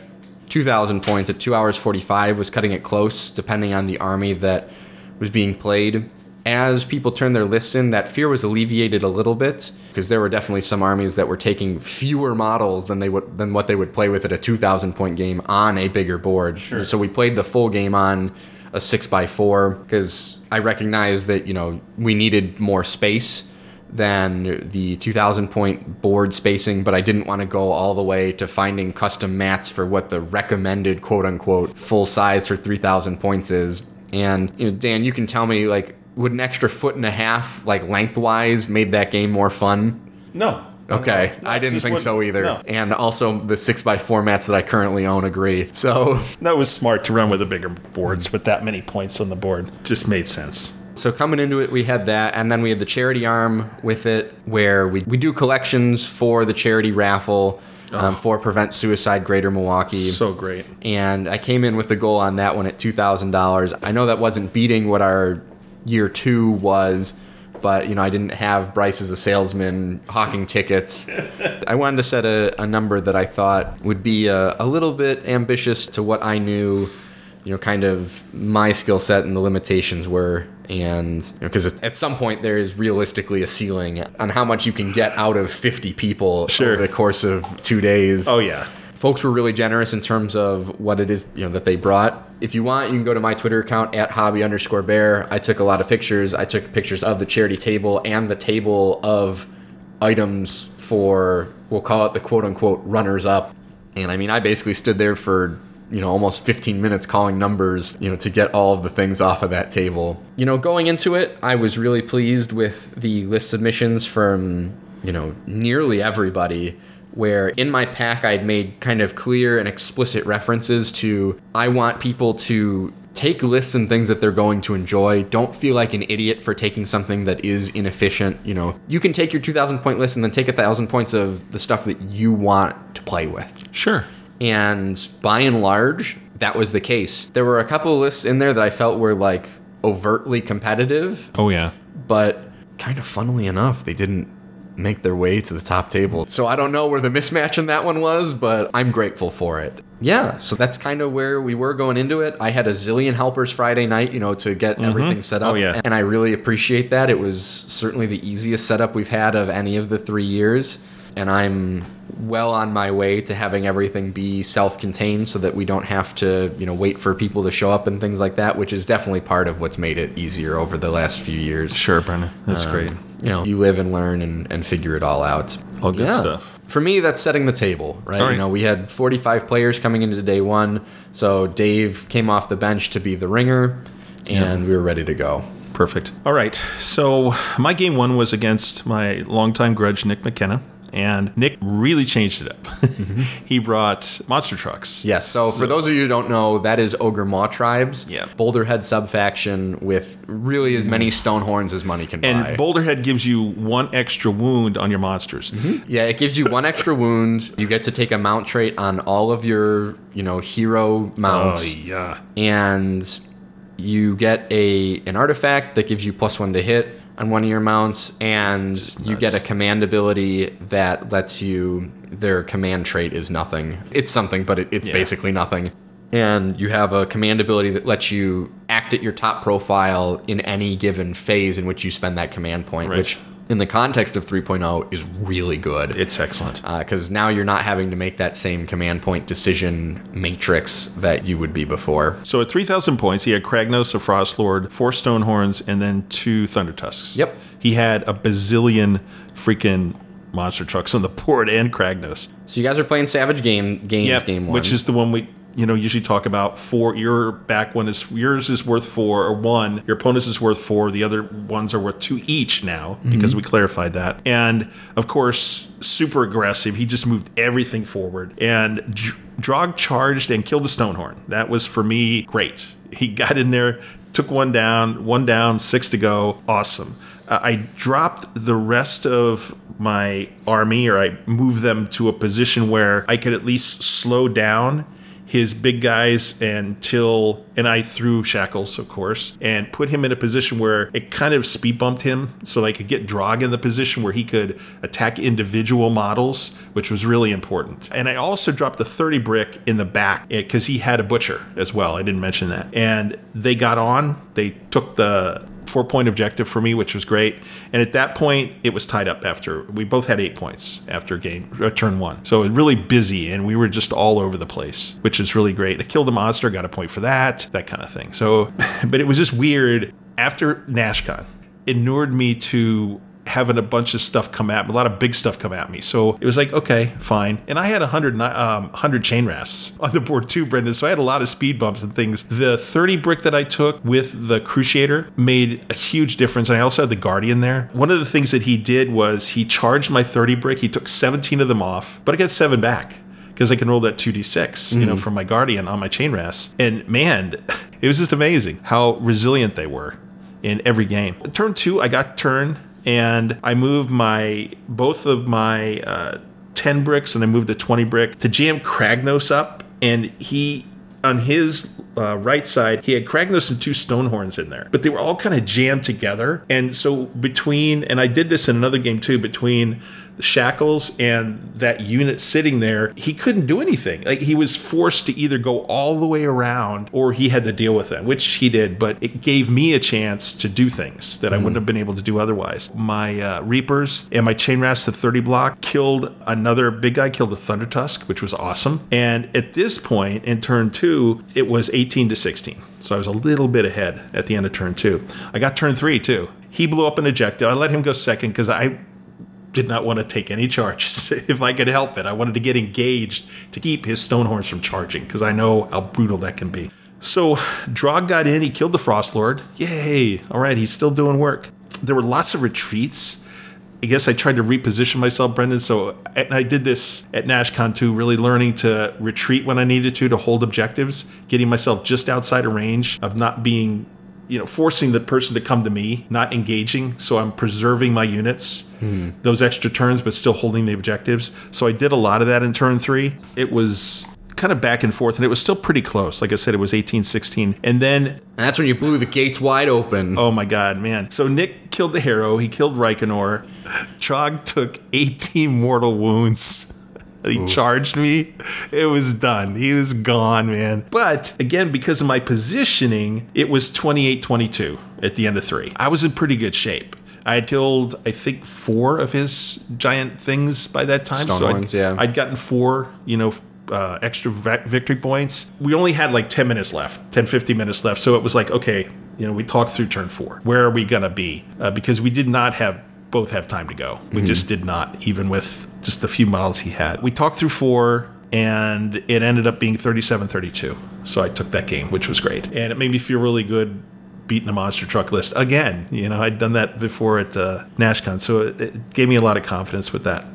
2,000 points at 2 hours 45 was cutting it close, depending on the army that was being played. As people turned their lists in, that fear was alleviated a little bit because there were definitely some armies that were taking fewer models than they would than what they would play with at a 2,000 point game on a bigger board. Sure. So we played the full game on a six by four because I recognized that you know we needed more space than the 2000 point board spacing, but I didn't want to go all the way to finding custom mats for what the recommended quote unquote full size for 3000 points is. And you know, Dan, you can tell me like would an extra foot and a half like lengthwise made that game more fun? no Okay, I didn't think so either. no. And also the six by four mats that I currently own agree. So <laughs> that was smart to run with the bigger boards with that many points on the board just made sense So coming into it, we had that, and then we had the charity arm with it, where we, we do collections for the charity raffle um, for Prevent Suicide Greater Milwaukee. So great. and I came in with the goal on that one at two thousand dollars. I know that wasn't beating what our year two was, but you know I didn't have Bryce as a salesman hawking tickets. <laughs> I wanted to set a, a number that I thought would be a, a little bit ambitious to what I knew, you know, kind of my skill set and the limitations were. And because at some point there is realistically a ceiling on how much you can get out of 50 people Sure. over the course of two days Oh yeah. Folks were really generous in terms of what it is you know that they brought. If you want you can go to my twitter account at hobby underscore bear. I took a lot of pictures. I took pictures of the charity table and the table of items for we'll call it the quote unquote runners up. And i mean i basically stood there for you know almost 15 minutes calling numbers you know to get all of the things off of that table. You know going into it i was really pleased with the list submissions from you know nearly everybody where in my pack I'd made kind of clear and explicit references to I want people to take lists and things that they're going to enjoy. Don't feel like an idiot for taking something that is inefficient. You know, you can take your 2,000 point list and then take a thousand points of the stuff that you want to play with. Sure. And by and large, that was the case. There were a couple of lists in there that I felt were like overtly competitive, Oh yeah. but kind of funnily enough, they didn't make their way to the top table. So I don't know where the mismatch in that one was, but I'm grateful for it. Yeah, so that's kind of where we were going into it. I had a zillion helpers Friday night, you know, to get mm-hmm. everything set up. Oh, yeah. And I really appreciate that. It was certainly the easiest setup we've had of any of the three years. And I'm well on my way to having everything be self-contained so that we don't have to, you know, wait for people to show up and things like that, which is definitely part of what's made it easier over the last few years. Sure, Brendan. That's um, great. You know, you live and learn and, and figure it all out. All good stuff. For me, that's setting the table, right? Right. You know, we had 45 players coming into day one, so Dave came off the bench to be the ringer, and we were ready to go. Perfect. All right. So my game one was against my longtime grudge, Nick McKenna. And Nick really changed it up. <laughs> Mm-hmm. he brought monster trucks. Yes. So, for those of you who don't know, that is Ogor Mawtribes. Yeah. Boulderhead subfaction with really as many mm-hmm. stone horns as money can buy. And Boulderhead gives you one extra wound on your monsters. Mm-hmm. yeah, it gives you one extra wound. You get to take a mount trait on all of your, you know, hero mounts. Oh, yeah. and you get a an artifact that gives you plus one to hit on one of your mounts, and you get a command ability that lets you their command trait is nothing. It's something, but it, it's Yeah. basically nothing. And you have a command ability that lets you act at your top profile in any given phase in which you spend that command point, which in the context of 3.0 is really good It's excellent. Uh, because now you're not having to make that same command point decision matrix that you would be before. So at 3,000 points, he had Kragnos, a Frost Lord, four Stonehorns, and then two Thunder Tusks. Yep. He had a bazillion freaking monster trucks on the board and Kragnos. So you guys are playing Savage Game Games Yep, game one, which is the one we you know usually talk about. Four, your back one is yours is worth four or one. Your opponent's is worth four. The other ones are worth two each now because we clarified that. And of course, super aggressive. He just moved everything forward and. Dr- Drog charged and killed the Stonehorn. That was for me great. He got in there, took one down, one down, six to go. Awesome. Uh, I dropped the rest of my army, or I moved them to a position where I could at least slow down his big guys and Till and I threw shackles, of course, and put him in a position where it kind of speed bumped him so I could get Drog in the position where he could attack individual models, which was really important. And I also dropped the 30 brick in the back eh, because he had a butcher as well. I didn't mention that. And they got on, they took the four point objective for me, which was great. And at that point, it was tied up after we both had eight points after game uh, turn one. So it really busy, and we were just all over the place, which is really great. I killed a monster, got a point for that, that kind of thing. So, <laughs> but it was just weird after NashCon. Inured me to having a bunch of stuff come at me, a lot of big stuff come at me. So it was like, okay, fine. And I had a hundred, um, hundred chainrasps <laughs> on the board too, Brendan. So I had a lot of speed bumps and things. The 30 brick that I took with the Cruciator made a huge difference. And I also had the Guardian there. One of the things that he did was he charged my 30 brick. He took 17 of them off, but I got seven back because I can roll that 2d6, you know, from my Guardian on my chainrasps. And man, <laughs> it was just amazing how resilient they were in every game. Turn two, I got turn and I moved my both of my uh, 10 bricks and I moved the 20 brick to jam Kragnos up and he on his uh, right side, he had Kragnos and two Stonehorns in there, but they were all kind of jammed together. And so between, and I did this in another game too, between the shackles and that unit sitting there, he couldn't do anything. Like he was forced to either go all the way around or he had to deal with it, which he did. But it gave me a chance to do things that I wouldn't have been able to do otherwise. My uh, Reapers and my Chain Rasp to 30 block killed another big guy, killed a Thunder Tusk, which was awesome. And at this point in turn two, it was 18 to 16. So I was a little bit ahead at the end of turn two. I got turn three too. He blew up an ejector. I let him go second because I did not want to take any charges <laughs> if I could help it. I wanted to get engaged to keep his Stonehorns from charging because I know how brutal that can be. So Drog got in, he killed the Frost Lord. Yay! All right, he's still doing work. There were lots of retreats. I guess I tried to reposition myself, Brendan. So and I did this at NashCon too, really learning to retreat when I needed to to hold objectives, getting myself just outside of range of not being you know, forcing the person to come to me, not engaging. So I'm preserving my units, hmm. those extra turns, but still holding the objectives. So I did a lot of that in turn three. It was kind of back and forth, and it was still pretty close. Like I said, it was 18 16. And then, And that's when you blew the gates wide open. oh my God, man. So Nick killed the Harrow, he killed Reikenor. Drog took 18 mortal wounds. He charged me. It was done. He was gone, man. But again, because of my positioning, it was 28 22 at the end of three. I was in pretty good shape. I had killed, I think, four of his giant things by that time. Stonehorns, I'd, yeah. I'd gotten four, you know, uh, extra victory points. We only had like 10 minutes left, 10, 15 minutes left. So it was like, okay, you know, we talked through turn four. Where are we going to be? Uh, because we did not have both have time to go. We just did not, even with just the few models he had. We talked through four and it ended up being 37 32. So I took that game, which was great. And it made me feel really good beating a monster truck list again. You know, I'd done that before at uh, NashCon. So it, it gave me a lot of confidence with that.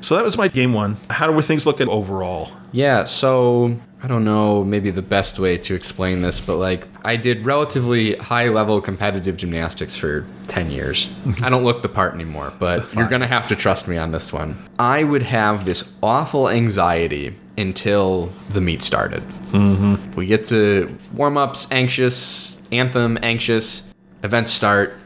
So that was my game one. How were things looking overall? Yeah, so I don't know maybe the best way to explain this, but like I did relatively high level competitive gymnastics for 10 years. I don't look the part anymore, but you're going to have to trust me on this one. I would have this awful anxiety until the meet started. Mm-hmm. We get to warm ups, anxious, anthem, anxious, events start.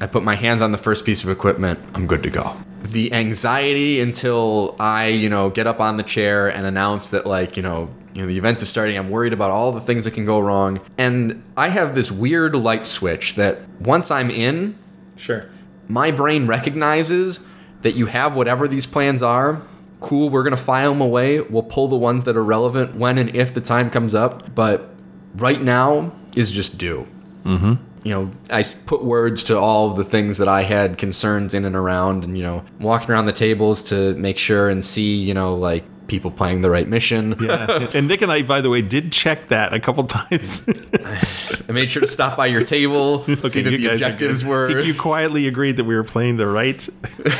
I put my hands on the first piece of equipment. I'm good to go. The anxiety until I, you know, get up on the chair and announce that, like, you know, you know, the event is starting. I'm worried about all the things that can go wrong. And I have this weird light switch that once I'm in, Sure. my brain recognizes that you have whatever these plans are. Cool, we're gonna file them away. We'll pull the ones that are relevant when and if the time comes up. But right now is just do. Mm-hmm. You know, i put words to all the things that I had concerns in and around, and you know, walking around the tables to make sure and see, you know, like people playing the right mission. Yeah. <laughs> and Nick and I, by the way, did check that a couple times. <laughs> I made sure to stop by your table, <laughs> see that the objectives were. You quietly agreed that we were playing the right,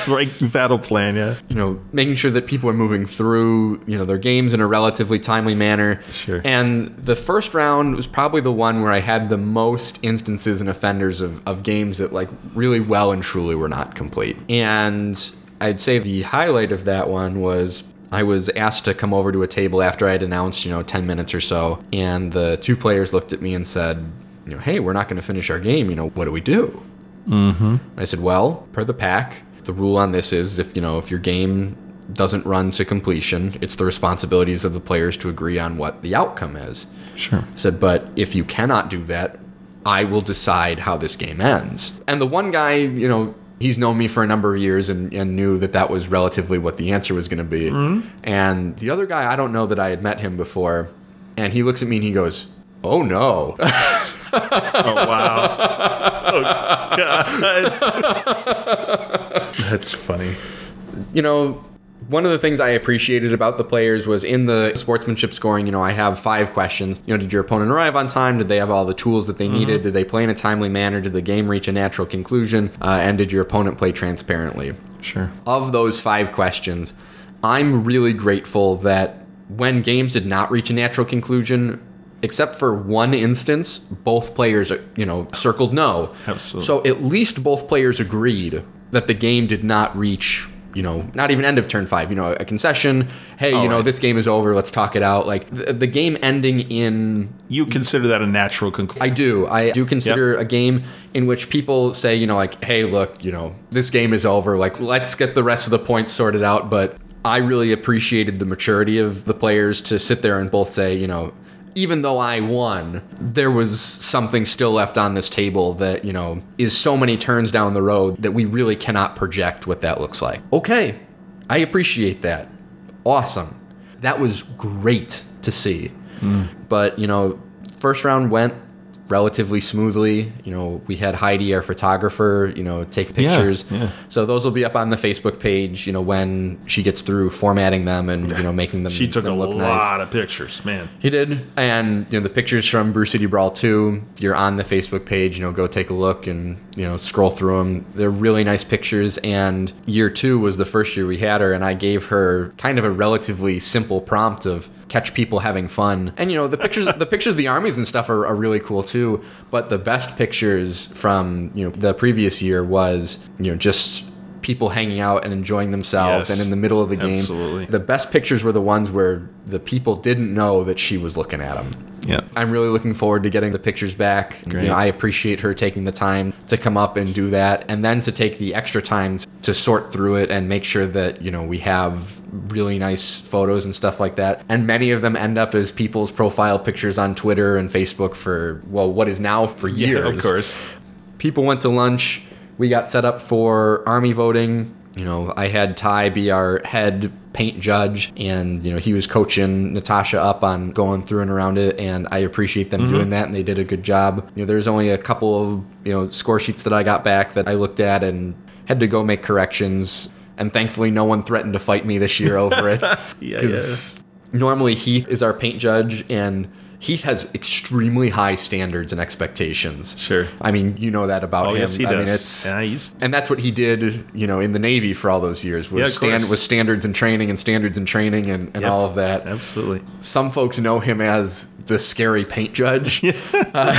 right battle plan. Yeah. you know, making sure that people are moving through, you know, their games in a relatively timely manner. Sure. And the first round was probably the one where I had the most instances and offenders of, of games that like really well and truly were not complete. And I'd say the highlight of that one was I was asked to come over to a table after I had announced, you know, 10 minutes or so, and the two players looked at me and said, you know, hey, we're not going to finish our game. You know, what do we do? Mm-hmm. I said, well, per the pack, the rule on this is if you know if your game doesn't run to completion, it's the responsibilities of the players to agree on what the outcome is. Sure. I said, but if you cannot do that, I will decide how this game ends. And the one guy, you know, he's known me for a number of years and, and knew that that was relatively what the answer was going to be. Mm-hmm. And the other guy, I don't know that I had met him before, and he looks at me and he goes, "Oh no." <laughs> Oh wow. <laughs> oh god. That's funny. you know, one of the things I appreciated about the players was in the sportsmanship scoring, you know, I have five questions. You know, did your opponent arrive on time? Did they have all the tools that they needed? Did they play in a timely manner? Did the game reach a natural conclusion? Uh, and did your opponent play transparently? Sure. Of those five questions, I'm really grateful that when games did not reach a natural conclusion, except for one instance, both players, you know, circled no. Absolutely. So at least both players agreed that the game did not reach, you know, not even end of turn five, you know, a concession. Hey, Oh, you know, right. this game is over. Let's talk it out. Like the, the game ending in You consider that a natural conclusion. I do. I do consider a game in which people say, you know, like, hey, look, you know, this game is over. Like, let's get the rest of the points sorted out. But I really appreciated the maturity of the players to sit there and both say, you know, even though I won, there was something still left on this table that, you know, is so many turns down the road that we really cannot project what that looks like. Okay. I appreciate that. Awesome. That was great to see. Hmm. But, you know, first round went relatively smoothly. You know, we had Heidi, our photographer, you know, take pictures. yeah. So those will be up on the Facebook page, you know, when she gets through formatting them and, you know, making them She took a them look lot nice. of pictures, man. He did. And, you know, the pictures from Brew City Brawl 2, if you're on the Facebook page, you know, go take a look and, you know, scroll through them. They're really nice pictures. And year two was the first year we had her, and I gave her kind of a relatively simple prompt of catch people having fun. And, you know, the pictures, the pictures of the armies and stuff are, are really cool too. But the best pictures from, you know, the previous year was, you know, just people hanging out and enjoying themselves Yes. and in the middle of the game. Absolutely. The best pictures were the ones where the people didn't know that she was looking at them. Yeah. I'm really looking forward to getting the pictures back. You know, I appreciate her taking the time to come up and do that, and then to take the extra time to sort through it and make sure that you know we have really nice photos and stuff like that. And many of them end up as people's profile pictures on Twitter and Facebook for well, what is now for years. Yeah, of course. People went to lunch. We got set up for army voting. You know, I had Ty be our head paint judge, and you know he was coaching Natasha up on going through and around it, and I appreciate them mm-hmm. doing that, and they did a good job. You know, there's only a couple of you know score sheets that I got back that I looked at and had to go make corrections, and thankfully no one threatened to fight me this year over it. <laughs> Yeah, 'Cause Normally Heath is our paint judge, and Heath has extremely high standards and expectations. Sure. I mean, you know that about Oh, him. yes, he I mean, does. it's Yeah, he's- and that's what he did, you know, in the Navy for all those years was Yeah, stand was standards and training and standards and training and, and Yep. all of that. Absolutely. Some folks know him as the scary paint judge. <laughs> Uh,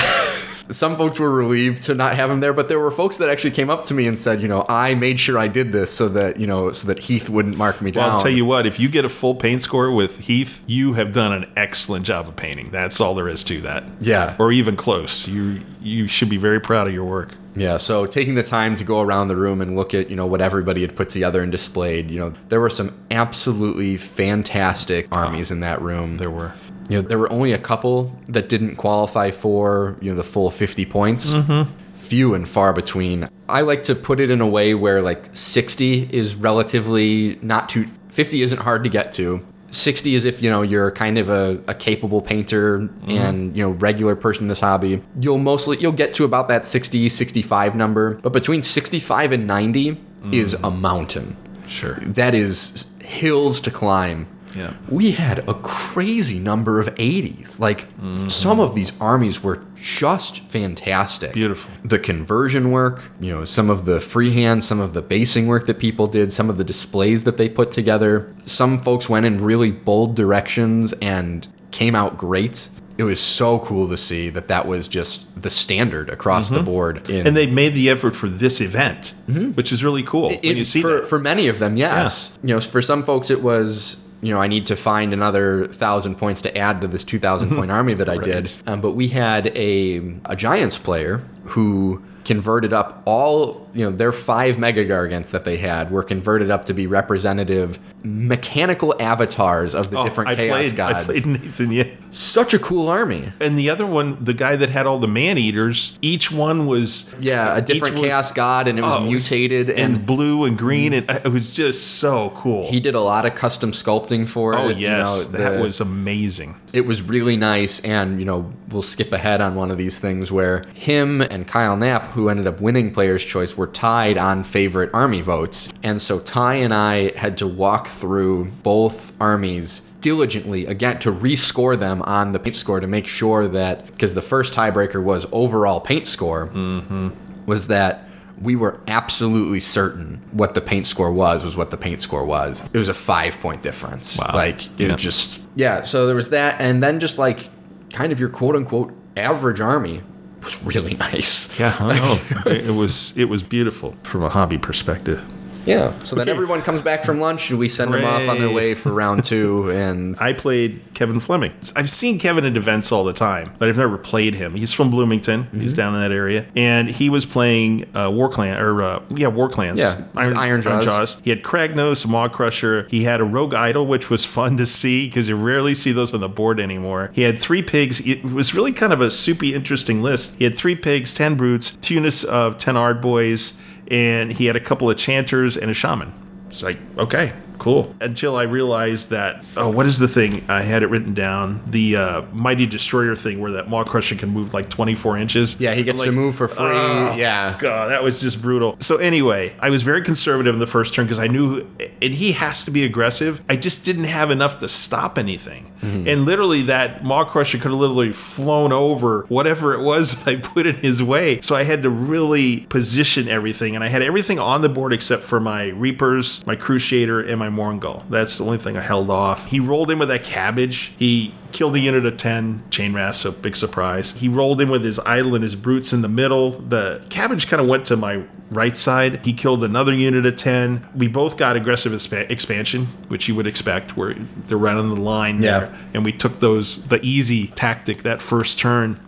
some folks were relieved to not have him there, but there were folks that actually came up to me and said, you know, I made sure I did this so that you know so that Heath wouldn't mark me Well, down. I'll tell you what, if you get a full paint score with Heath, you have done an excellent job of painting. That's all there is to that. Yeah. Or even close. You you should be very proud of your work. Yeah, so taking the time to go around the room and look at, you know, what everybody had put together and displayed, you know, there were some absolutely fantastic armies in that room. There were. You know, there were only a couple that didn't qualify for, you know, the full 50 points. Mm-hmm. Few and far between. I like to put it in a way where like 60 is relatively not too 50 isn't hard to get to. 60 is if, you know, you're kind of a, a capable painter mm-hmm. and, you know, regular person in this hobby. You'll mostly you'll get to about that 60 65 number, but between 65 and 90 mm. is a mountain. Sure. That is hills to climb Yeah. we had a crazy number of 80s. Like some of these armies were just fantastic. Beautiful. The conversion work, you know, some of the freehand, some of the basing work that people did, some of the displays that they put together. Some folks went in really bold directions and came out great. It was so cool to see that that was just the standard across the mm-hmm. board. In, And they made the effort for this event, mm-hmm. which is really cool when you see for, that. for many of them, yes. You know, for some folks, it was you know I need to find another thousand points to add to this two thousand point <laughs> army that I did. Um, but we had a a Giants player who converted up all you know their five mega gargants that they had were converted up to be representative mechanical avatars of the Oh, different I chaos played, gods. I played Nathan, yeah. Such a cool army. And the other one, the guy that had all the man eaters, each one was Yeah, a different was- chaos god, and it was oh, mutated and, and blue and green, and it was just so cool. he did a lot of custom sculpting for oh it. you yes, know, that the- was amazing. it was really nice and you know we'll skip ahead on one of these things where him and kyle knapp who ended up winning players choice were tied on favorite army votes and so ty and i had to walk through both armies diligently again to rescore them on the paint score to make sure that because the first tiebreaker was overall paint score mm-hmm. was that we were absolutely certain what the paint score was was what the paint score was. It was a five point difference. Wow. Like it Yeah. just yeah. So there was that, and then just like kind of your quote unquote average army was really nice. Yeah, I know. <laughs> it was it was beautiful from a hobby perspective. Yeah. So then everyone comes back from lunch and we send them off on their way for round <laughs> two. And I played Kevin Fleming. I've seen Kevin at events all the time, but I've never played him. He's from Bloomington. Mm-hmm. He's down in that area, and he was playing uh, War Clan or uh, yeah, War Clans. Yeah, Ironjawz. He had Kragnos, Maw-krusha. He had a Rogue Idol, which was <laughs> fun to see because you rarely see those on the board anymore. He had three pigs. It was really kind of a soupy, interesting list. He had three pigs, ten brutes, two units of ten Ard boys, and he had a couple of chanters and a shaman. It's like, okay, cool. Until I realized that, oh, what is the thing? I had it written down. The uh, Mighty Destroyer thing where that Maw-krusha can move like 24 inches. yeah, he gets I'm to move for free. "Oh, yeah. God, that was just brutal. So anyway, I was very conservative in the first turn because I knew, and he has to be aggressive. I just didn't have enough to stop anything. And literally, that Maw-krusha could have literally flown over whatever it was <laughs> I put in his way. So I had to really position everything, and I had everything on the board except for my Reapers, my Cruciator, and my Mourngul. That's the only thing I held off. He rolled in with that cabbage. He killed a unit of 10 chainrasps, so big surprise. He rolled in with his idol and his brutes in the middle. The cabbage kind of went to my right side. He killed another unit of 10. We both got aggressive expa- expansion, which you would expect, where they're right on the line Yeah. there. And we took those, the easy tactic that first turn.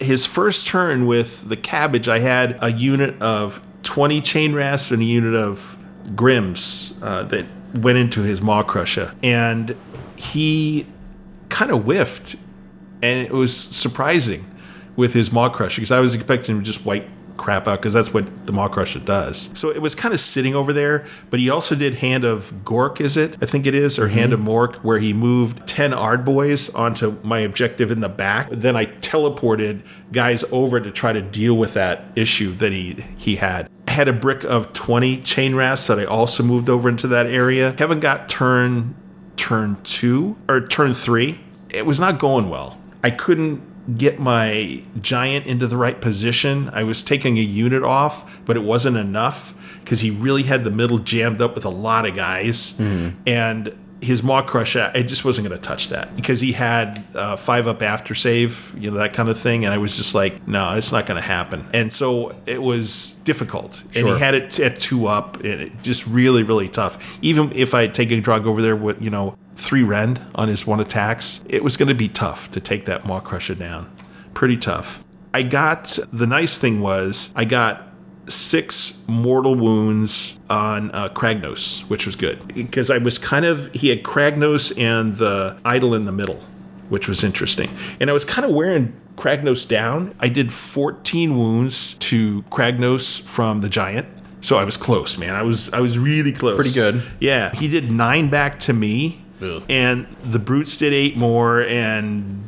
His first turn with the cabbage, I had a unit of 20 chainrasps and a unit of grims uh, that went into his maw-krusha. And he kind of whiffed, and it was surprising with his maw-krusha because I was expecting him to just wipe crap out because that's what the maw-krusha does. So it was kind of sitting over there, but he also did Hand of Gork, is it? I think it is, or Hand of mm-hmm. Mork, where he moved 10 Ard boys onto my objective in the back. Then I teleported guys over to try to deal with that issue that he he had. Had a brick of 20 chainrasps that I also moved over into that area. Kevin got turn turn two or turn three. It was not going well. I couldn't get my giant into the right position. I was taking a unit off, but it wasn't enough because he really had the middle jammed up with a lot of guys. Mm-hmm. And his maw-krusha, I just wasn't going to touch that because he had uh, five up after save, you know, that kind of thing. And I was just like, no, it's not going to happen. And so it was difficult. And he had it at two up, and it just really, really tough. Even if I take a drug over there with, you know, three rend on his one attacks, it was going to be tough to take that maw-krusha down. Pretty tough. I got the nice thing was I got six mortal wounds on uh, Kragnos, which was good because I was kind of he had Kragnos and the idol in the middle, which was interesting, and I was kind of wearing Kragnos down. I did 14 wounds to Kragnos from the giant. So I was close, man. I was I was really close. Pretty good. Yeah, he did nine back to me, Ugh. and the brutes did eight more, and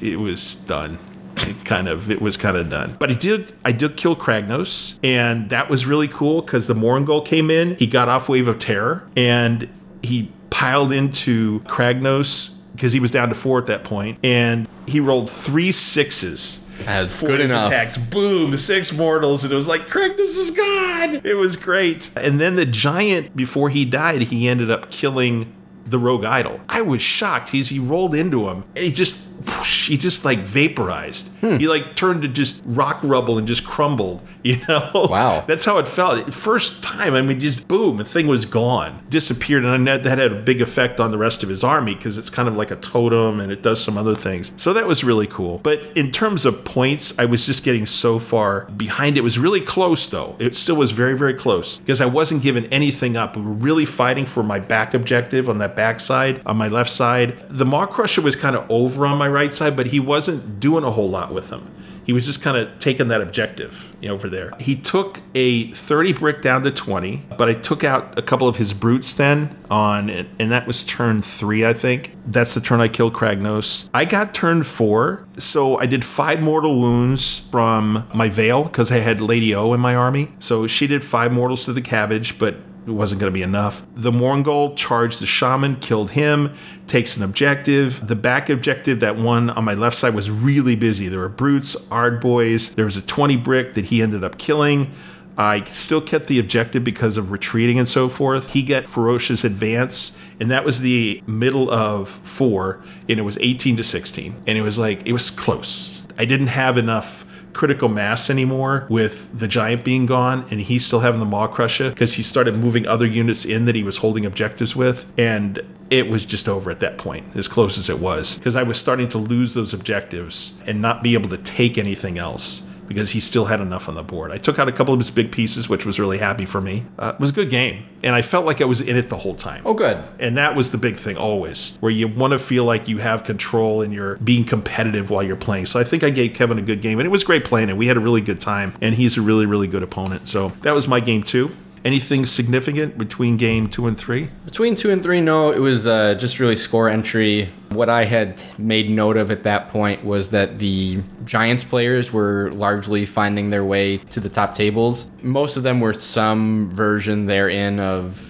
it was done. It kind of it was kind of done. But I did I did kill Kragnos, and that was really cool because the Mourngul came in. He got off Wave of Terror, and he piled into Kragnos because he was down to four at that point, and he rolled three sixes. That's good enough. attacks. Boom, six mortals, and it was like Kragnos is gone. It was great. And then the giant, before he died, he ended up killing the rogue idol. I was shocked. He's he rolled into him, and he just whoosh, he just like vaporized. Hmm. He like turned to just rock rubble and just crumbled. <laughs> You know? Wow. That's how it felt. First time, I mean, just boom, the thing was gone, disappeared, and I know that had a big effect on the rest of his army because it's kind of like a totem and it does some other things. So that was really cool. But in terms of points, I was just getting so far behind. It was really close though. It still was very, very close because I wasn't giving anything up. We were really fighting for my back objective on that back side, on my left side. The Maw-krusha was kind of over on my right side, but he wasn't doing a whole lot with them. He was just kind of taking that objective you know, over there. He took a 30 brick down to 20, but I took out a couple of his brutes then on and that was turn three, I think. That's the turn I killed Kragnos. I got turn four, so I did five mortal wounds from my Veil because I had Lady O in my army. So she did five mortals to the cabbage, but it wasn't going to be enough. The Mourngul charged the shaman, killed him, takes an objective. The back objective, that one on my left side, was really busy. There were brutes, ard boys. There was a 20 brick that he ended up killing. I still kept the objective because of retreating and so forth. He got ferocious advance, and that was the middle of four, and it was 18 to 16. And it was like, it was close. I didn't have enough critical mass anymore with the giant being gone and he's still having the maw-krusha because he started moving other units in that he was holding objectives with and it was just over at that point as close as it was. Because i was starting to lose those objectives and not be able to take anything else because he still had enough on the board. I took out a couple of his big pieces, which was really happy for me. Uh, it was a good game, and I felt like I was in it the whole time. Oh, good. And that was the big thing always, where you want to feel like you have control and you're being competitive while you're playing. So I think I gave Kevin a good game, and it was great playing it. We had a really good time, and he's a really, really good opponent. So that was my game two. Anything significant between game two and three? Between two and three, no, it was uh, just really score entry. What I had made note of at that point was that the Giants players were largely finding their way to the top tables. Most of them were some version therein of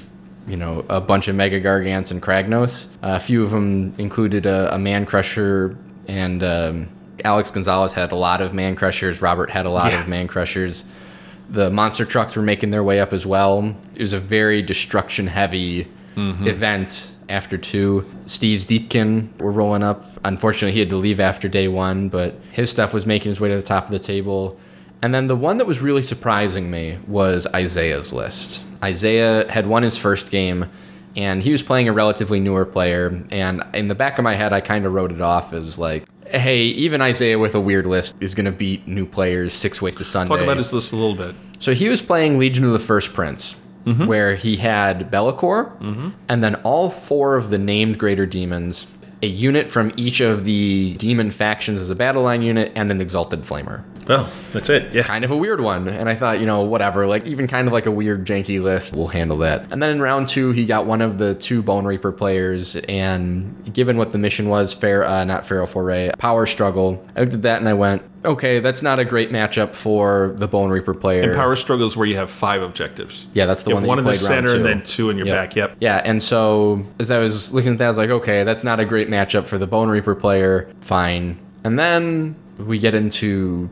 you know, a bunch of Mega Gargants and Kragnos. Uh, a few of them included a, a Man Crusher, and um, Alex Gonzalez had a lot of Man Crushers. Robert had a lot Yeah. of Man Crushers. The monster trucks were making their way up as well. It was a very destruction heavy mm-hmm. event after two. Steve's Deepkin were rolling up. Unfortunately, he had to leave after day one, but his stuff was making his way to the top of the table. And then the one that was really surprising me was Isaiah's list. Isaiah had won his first game, and he was playing a relatively newer player. And in the back of my head, I kind of wrote it off as like, hey, even Isaiah with a weird list is going to beat new players six ways to Sunday. Talk about his list a little bit. So he was playing Legion of the First Prince, mm-hmm. where he had Be'lakor, mm-hmm. and then all four of the named Greater Demons, a unit from each of the demon factions as a battle line unit, and an Exalted Flamer. Oh, that's it. Yeah. Kind of a weird one. And I thought, you know, whatever, like even kind of like a weird janky list, we'll handle that. And then in round two, he got one of the two Bone Reaper players, and given what the mission was, fair, uh, not Pharaoh Foray, Power Struggle, I did that and I went, okay, that's not a great matchup for the Bone Reaper player. And power struggle is where you have five objectives. Yeah, that's the You one have that one you in the center and then two in your Yep. back. Yep. Yeah, and so as I was looking at that, I was like, okay, that's not a great matchup for the Bone Reaper player. Fine. And then we get into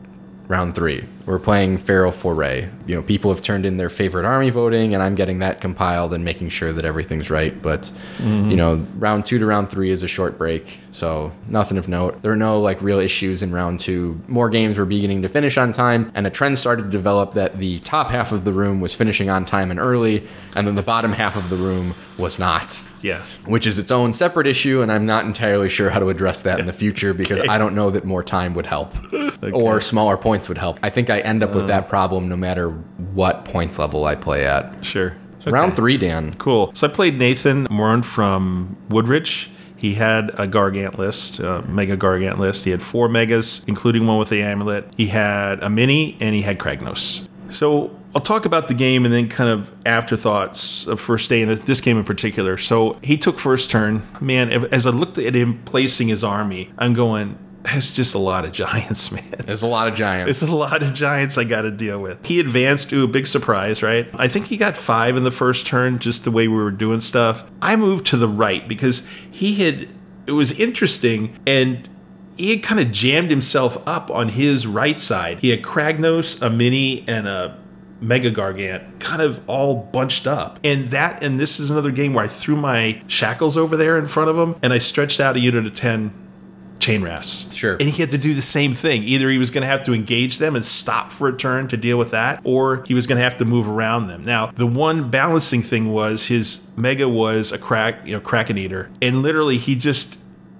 round three. We're playing feral Foray. You know, people have turned in their favorite army voting, and I'm getting that compiled and making sure that everything's right. But, you know, round two to round three is a short break, so nothing of note. There are no like real issues in round two. More games were beginning to finish on time, and a trend started to develop that the top half of the room was finishing on time and early, and then the bottom half of the room was not Yeah. which is its own separate issue, and I'm not entirely sure how to address that in the future because <laughs> I don't know that more time would help <laughs> or smaller points would help. I think I end up with that uh. problem no matter what points level I play at. Sure. Round three, Dan. Cool. So I played Nathan Moran from Woodridge. He had a Gargant list, a Mega Gargant list. He had four Megas, including one with the amulet. He had a Mini, and he had Kragnos. So I'll talk about the game and then kind of afterthoughts of first day and this game in particular. So he took first turn. Man, as I looked at him placing his army, I'm going, that's just a lot of giants, <laughs> man. There's a lot of giants. It's a lot of giants I got to deal with. He advanced to a big surprise, right? I think he got five in the first turn, just the way we were doing stuff. I moved to the right because he had, it was interesting and he had kind of jammed himself up on his right side. He had Kragnos, a mini, and a Mega Gargant kind of all bunched up. And that, and this is another game where I threw my shackles over there in front of him and I stretched out a unit of 10 chainrasps. Sure. And he had to do the same thing. Either he was going to have to engage them and stop for a turn to deal with that, or he was going to have to move around them. Now, the one balancing thing was his mega was a crack, you know, kraken eater, and literally he just.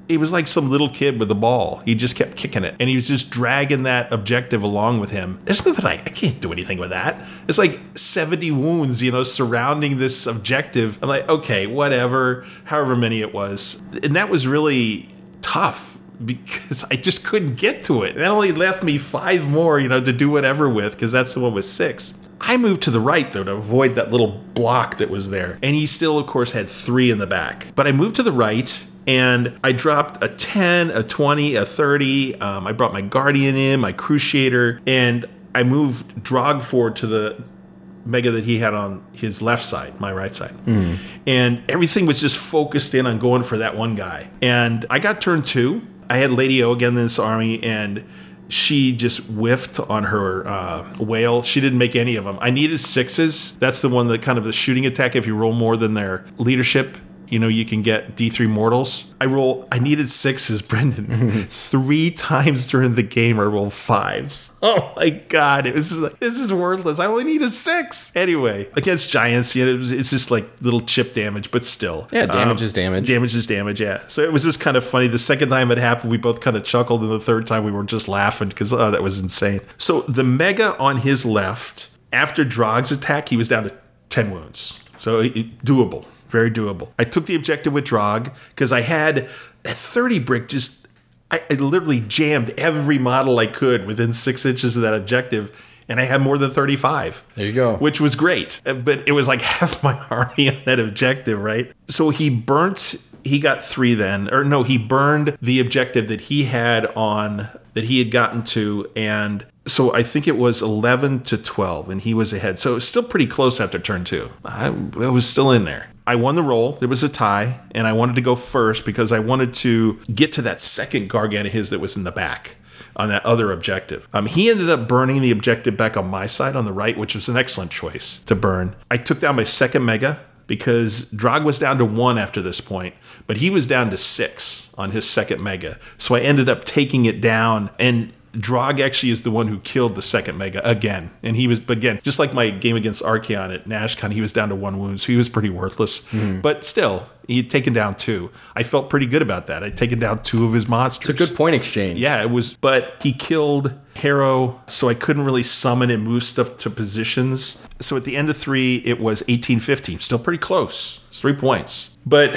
He was like some little kid with a ball. He just kept kicking it, and he was just dragging that objective along with him. There's nothing I, I can't do anything with that. It's like 70 wounds, you know, surrounding this objective. I'm like, okay, whatever, however many it was, and that was really tough because I just couldn't get to it. That only left me five more, you know, to do whatever with because that's the one with six. I moved to the right though to avoid that little block that was there. And he still, of course, had three in the back. But I moved to the right and I dropped a 10, a 20, a 30. Um, I brought my Guardian in, my Cruciator, and I moved Drog forward to the mega that he had on his left side, my right side. And everything was just focused in on going for that one guy. And I got turn two. I had Lady O again in this army, and she just whiffed on her uh, wail. She didn't make any of them. I needed sixes. That's the one that kind of the shooting attack. If you roll more than their leadership, you know, you can get D3 mortals. I roll, I needed sixes, Brendan. <laughs> Three times during the game, I rolled fives. Oh my God. It was like, this is worthless. I only need a six. Anyway, against giants, you know, it's just like little chip damage, but still. Yeah, damage Um, is damage. Damage is damage, yeah. So it was just kind of funny. The second time it happened, we both kind of chuckled, and the third time we were just laughing because oh, that was insane. So the mega on his left, after Drog's attack, he was down to 10 wounds. So it, it- doable, very doable. I took the objective with Drog because I had a 30 brick just. I, I literally jammed every model I could within six inches of that objective. And I had more than 35 There you go. which was great. Uh, But it was like <laughs> half my army on that objective, right? So he burnt. He got three then, or no, he burned the objective that he had on that he had gotten to, and so I think it was eleven to twelve, and he was ahead. So it was still pretty close after turn two. I, I was still in there. I won the roll. There was a tie, and I wanted to go first because I wanted to get to that second Gargant of his that was in the back on that other objective. Um, he ended up burning the objective back on my side on the right, which was an excellent choice to burn. I took down my second mega because Drog was down to one after this point, but he was down to six on his second mega. So I ended up taking it down and. Drog actually is the one who killed the second mega again. And he was, again, just like my game against Archaon at NashCon, he was down to one wound. So he was pretty worthless. Hmm. But still, he had taken down two. I felt pretty good about that. I'd taken down two of his monsters. It's a good point exchange. Yeah, it was, but he killed Harrow, so I couldn't really summon and move stuff to positions. So at the end of three, it was 18 15, still pretty close. It's three points. But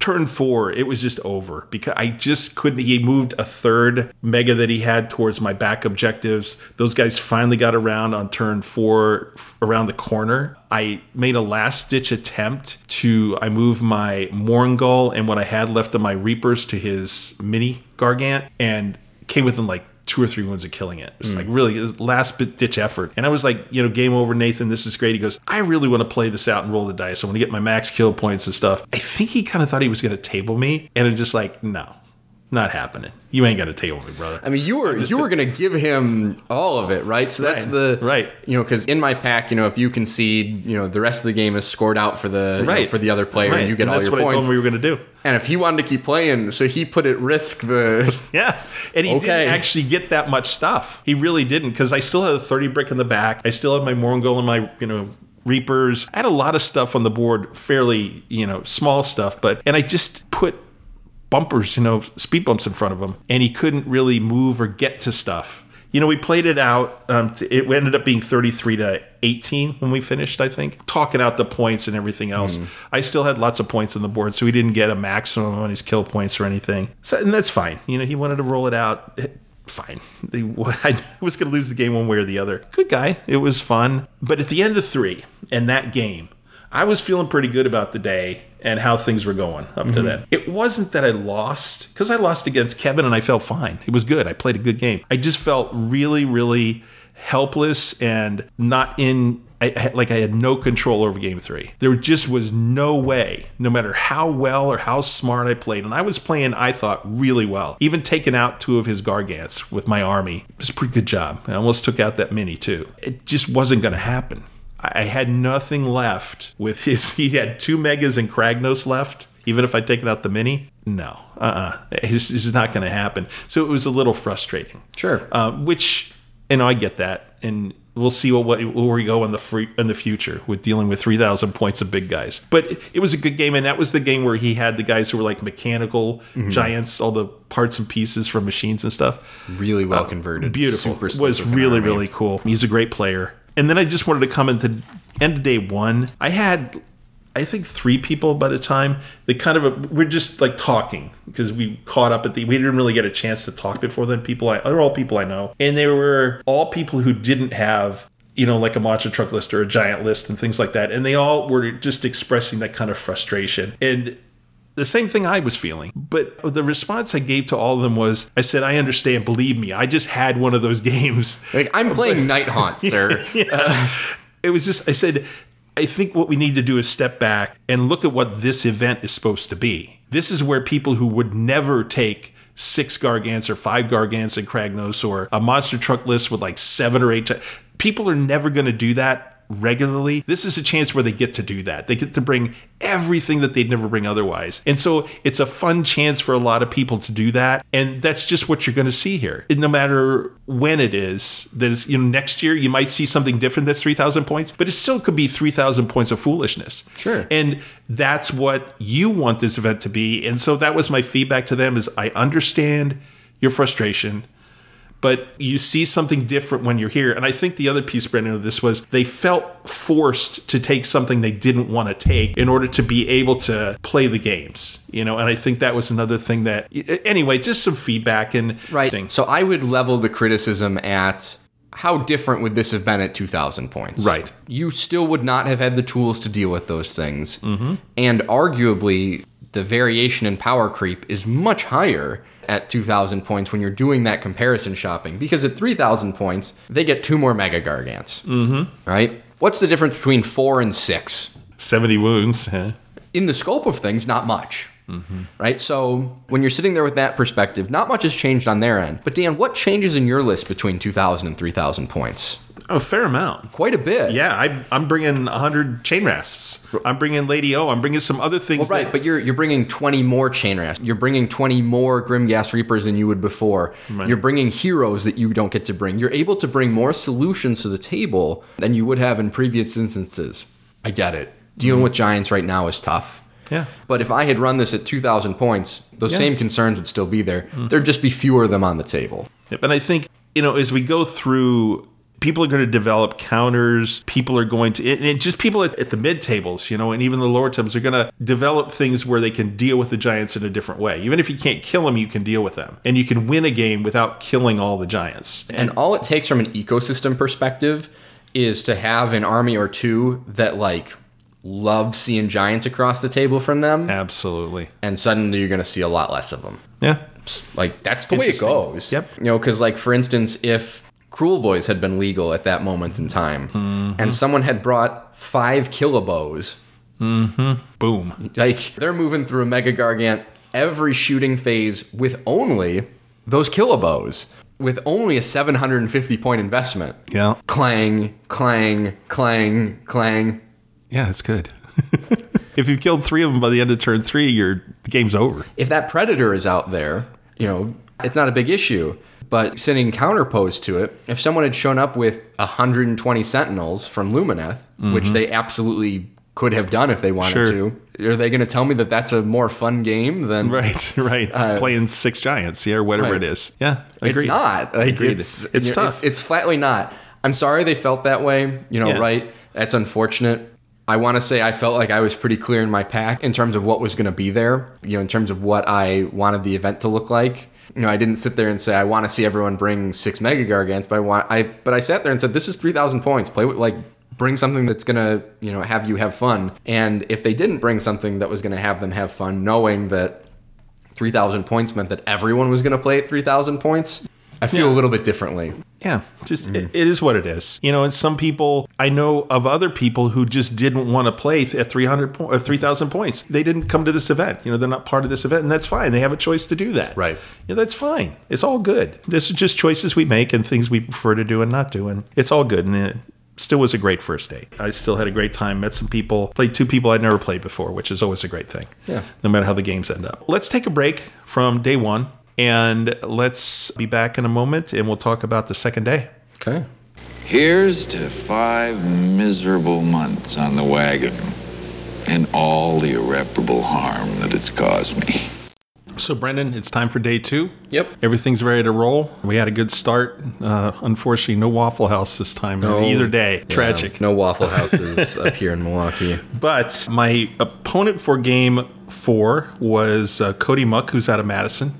turn four, it was just over because I just couldn't. He moved a third mega that he had towards my back objectives. Those guys finally got around on turn four around the corner. I made a last ditch attempt to I moved my Mourngul and what I had left of my Reapers to his mini Gargant and came within like two or three wounds of killing it. It's was hmm. like really uh, last bit ditch effort. And I was like, you know, game over, Nathan. This is great. He goes, I really want to play this out and roll the dice. I want to get my max kill points and stuff. I think he kind of thought he was going to table me, and it's just like, no, not happening. You ain't gonna table me, brother. I mean, you were you were gonna give him all of it, right? So that's Right, the right. You know, because in my pack, you know, if you concede, you know, the rest of the game is scored out for the you know, right for the other player, Right. and you get all that's your what I told points. him we were gonna do. and if he wanted to keep playing, so he put at risk the. <laughs> Yeah, and he Okay. didn't actually get that much stuff. He really didn't because I still had a thirty brick in the back. I still had my Mourngul and my you know Reapers. I had a lot of stuff on the board, fairly you know small stuff, but and I just put bumpers, you know, speed bumps in front of him, and he couldn't really move or get to stuff. You know, we played it out. Um, it ended up being 33 to 18 when we finished, I think, talking out the points and everything else. I still had lots of points on the board, so he didn't get a maximum on his kill points or anything. So, and that's fine. You know, he wanted to roll it out. Fine. <laughs> They, <laughs> I was going to lose the game one way or the other. Good guy. It was fun. But at the end of three and that game, I was feeling pretty good about the day and how things were going up to mm-hmm. then. It wasn't that I lost because I lost against Kevin and I felt fine. It was good. I played a good game. I just felt really, really helpless and not in. I- like I had no control over game three. There just was no way, no matter how well or how smart I played, and I was playing, I thought, really well. Even taking out two of his Gargants with my army it was a pretty good job. I almost took out that mini too. It just wasn't going to happen. I had nothing left with his. <laughs> He had two megas and Kragnos left. Even if I'd taken out the mini, no, uh, uh this, is not going to happen. So it was a little frustrating. Sure. Uh, which, and I get that, and we'll see what, what where we go in the free, in the future with dealing with three thousand points of big guys. But it, it was a good game, and that was the game where he had the guys who were like mechanical giants, all the parts and pieces from machines and stuff really well converted. beautiful. Super was really really cool. He's a great player. And then I just wanted to comment to end of day one. I had. I think three people by the time they kind of we're just like talking because we caught up at the we didn't really get a chance to talk before then. People I they're all people I know, and they were all people who didn't have you know like a monster truck list or a giant list and things like that, and they all were just expressing that kind of frustration and the same thing I was feeling. But the response I gave to all of them was I said, I understand, believe me, I just had one of those <laughs> games. Like I'm playing Nighthaunt, <laughs> sir. It was just, I said, I think what we need to do is step back and look at what this event is supposed to be. This is where people who would never take six Gargants or five Gargants and Kragnos or a monster truck list with like seven or eight. gi- People are never going to do that regularly. This is a chance where they get to do that. They get to bring everything that they'd never bring otherwise. And so it's a fun chance for a lot of people to do that. And that's just what you're going to see here. And no matter when it is, that is, you know, next year you might see something different that's 3,000 points, but it still could be 3,000 points of foolishness. Sure. And that's what you want this event to be. And so that was my feedback to them is I understand your frustration but you see something different when you're here. And I think the other piece, Brendan, of this was they felt forced to take something they didn't want to take in order to be able to play the games. You know, and I think that was another thing that anyway, just some feedback and Right. thing. So I would level the criticism at how different would this have been at 2,000 points? Right. You still would not have had the tools to deal with those things. Mm-hmm. And arguably, the variation in power creep is much higher at 2,000 points when you're doing that comparison shopping. Because at 3,000 points, they get two more Mega Gargants. Mm-hmm. Right? What's the difference between four and six? 70 wounds. huh? in the scope of things, not much. Right? So when you're sitting there with that perspective, not much has changed on their end. But Dan, what changes in your list between 2,000 and 3,000 points? A fair amount. Quite a bit. Yeah, I, I'm bringing 100 chainrasps. I'm bringing Lady O. I'm bringing some other things. Well, right, that- but you're you're bringing 20 more chainrasps. You're bringing 20 more Grimghast Reapers than you would before. You're bringing heroes that you don't get to bring. You're able to bring more solutions to the table than you would have in previous instances. I get it. Dealing mm-hmm. with giants right now is tough. Yeah. But if I had run this at 2,000 points, those Yeah. same concerns would still be there. Mm. There'd just be fewer of them on the table. Yep, And I think, you know, as we go through, people are going to develop counters. People are going to, and just people at, at the mid tables, you know, and even the lower tables are going to develop things where they can deal with the giants in a different way. Even if you can't kill them, you can deal with them. And you can win a game without killing all the giants. And all it takes from an ecosystem perspective is to have an army or two that like love seeing giants across the table from them, Absolutely. and suddenly you're going to see a lot less of them. Yeah. Like that's the way it goes. Yep. You know, because like for instance, if Kruleboyz had been legal at that moment in time, and mm-hmm. someone had brought five Killbows, mm-hmm. Boom. like they're moving through a Mega Gargant every shooting phase with only those Killbows, with only a 750 point investment. Yeah. Clang, clang, clang, clang. Yeah, it's good. <laughs> if you've killed three of them by the end of turn three, your game's over. If that predator is out there, you know, it's not a big issue. But sending counterpose to it, if someone had shown up with 120 sentinels from Lumineth, which mm-hmm. they absolutely could have done if they wanted Sure. to, are they going to tell me that that's a more fun game than <laughs> Right, right. <laughs> Uh, Playing six giants, yeah, or whatever right. it is. Yeah, It's agreed. not. Like, It's- it's know, tough. It's, flatly not. I'm sorry they felt that way. You know, Yeah. right? That's unfortunate. I want to say I felt like I was pretty clear in my pack in terms of what was going to be there. You know, in terms of what I wanted the event to look like. You know, I didn't sit there and say I want to see everyone bring six Mega Gargants, but I want I but I sat there and said this is three thousand points. Play with like bring something that's gonna you know have you have fun. And if they didn't bring something that was gonna have them have fun, knowing that 3,000 points meant that everyone was going to play at 3,000 points. I feel a little bit differently. Yeah, just mm-hmm. it, it is what it is. You know, and some people I know of other people who just didn't want to play at 300 po- uh, or 3000 points. They didn't come to this event. You know, they're not part of this event and that's fine. They have a choice to do that. Right. Yeah, that's fine. It's all good. This is just choices we make and things we prefer to do and not do and it's all good and it still was a great first day. I still had a great time, met some people, played two people I'd never played before, which is always a great thing. Yeah. No matter how the games end up. Let's take a break from day 1 and let's be back in a moment and we'll talk about the second day. Okay. Here's to five miserable months on the wagon and all the irreparable harm that it's caused me. So, Brendan, it's time for day two. Yep. Everything's ready to roll. We had a good start. Uh, unfortunately, no Waffle House this time. No. Either day. Tragic. No Waffle Houses up <laughs> here in Milwaukee. But my opponent for game four was uh, Cody Muck, who's out of Madison.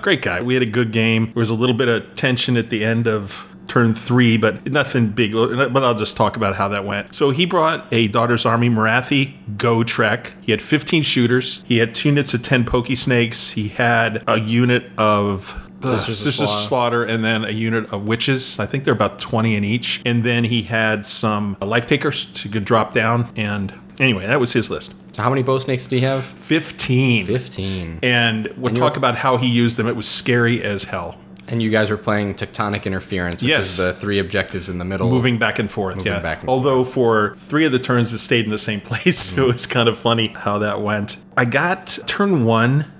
Great guy. We had a good game. There was a little bit of tension at the end of turn three, but nothing big. But I'll just talk about how that went. So he brought a Daughter's Army Morathi Go Trek. He had 15 shooters. He had two units of 10 Pokey Snakes. He had a unit of Sisters of Sisters Slaughter. Slaughter, and then a unit of witches. I think they're about 20 in each. And then he had some life takers to could drop down and Anyway, that was his list. So how many bow snakes do you have? 15. 15. And we'll And talk about how he used them. It was scary as hell. And you guys were playing tectonic interference, which Yes. is the three objectives in the middle. Moving back and forth, Moving yeah. back and Although for three of the turns it stayed in the same <laughs> place, so it was kind of funny how that went. I got turn one,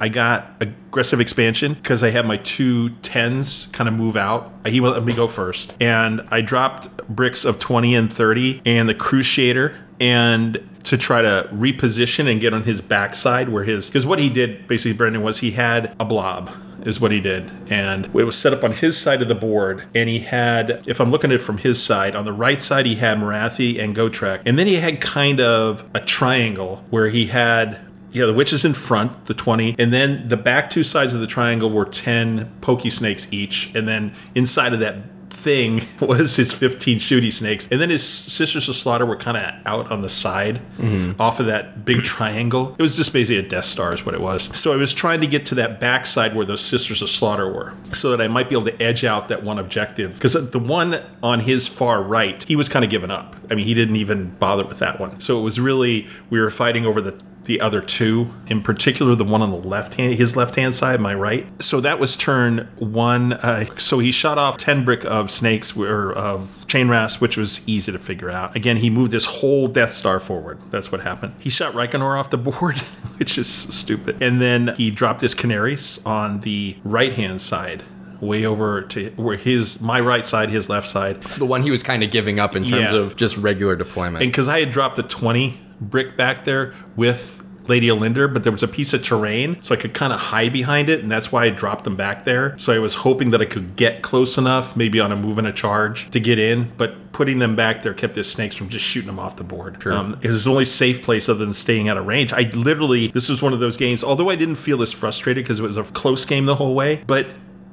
I got aggressive expansion because I had my two tens kind of move out. He let me go first. And I dropped bricks of 20 and 30 and the cruciator and to try to reposition and get on his backside where his because what he did basically Brendan was he had a blob is what he did. And it was set up on his side of the board. And he had if i'm looking at it from his side on the right side he had Morathi and gotrek. And then he had kind of a triangle where he had yeah, the witch is in front, the 20, and then the back two sides of the triangle were 10 pokey snakes each, and then inside of that thing <laughs> was his 15 shooty snakes. And then his sisters of slaughter were kind of out on the side mm-hmm. off of that big triangle. It was just basically a Death Star, is what it was. So I was trying to get to that backside where those sisters of slaughter were so that I might be able to edge out that one objective. Because the one on his far right, he was kind of given up. I mean, he didn't even bother with that one. So it was really, we were fighting over the the other two, in particular the one on the left hand, his left hand side, my right. So that was turn one. Uh, so he shot off ten brick of snakes or of chain rasp, which was easy to figure out. Again, he moved his whole Death Star forward. That's what happened. He shot Reikenor off the <laughs> board, which is stupid, and then he dropped his Khinerai on the right hand side. Way over to where his my right side, his left side, It's the one he was kind of giving up in terms Yeah. of just regular deployment. and because I had dropped a 20 brick back there with Lady Olynder, but there was a piece of terrain, so I could kind of hide behind it, and that's why I dropped them back there. So I was hoping that I could get close enough, maybe on a move and a charge, to get in, but putting them back there kept the snakes from just shooting them off the board. Sure. Um, it was the only safe place other than staying out of range. I literally, this was one of those games, although I didn't feel as frustrated because it was a close game the whole way, but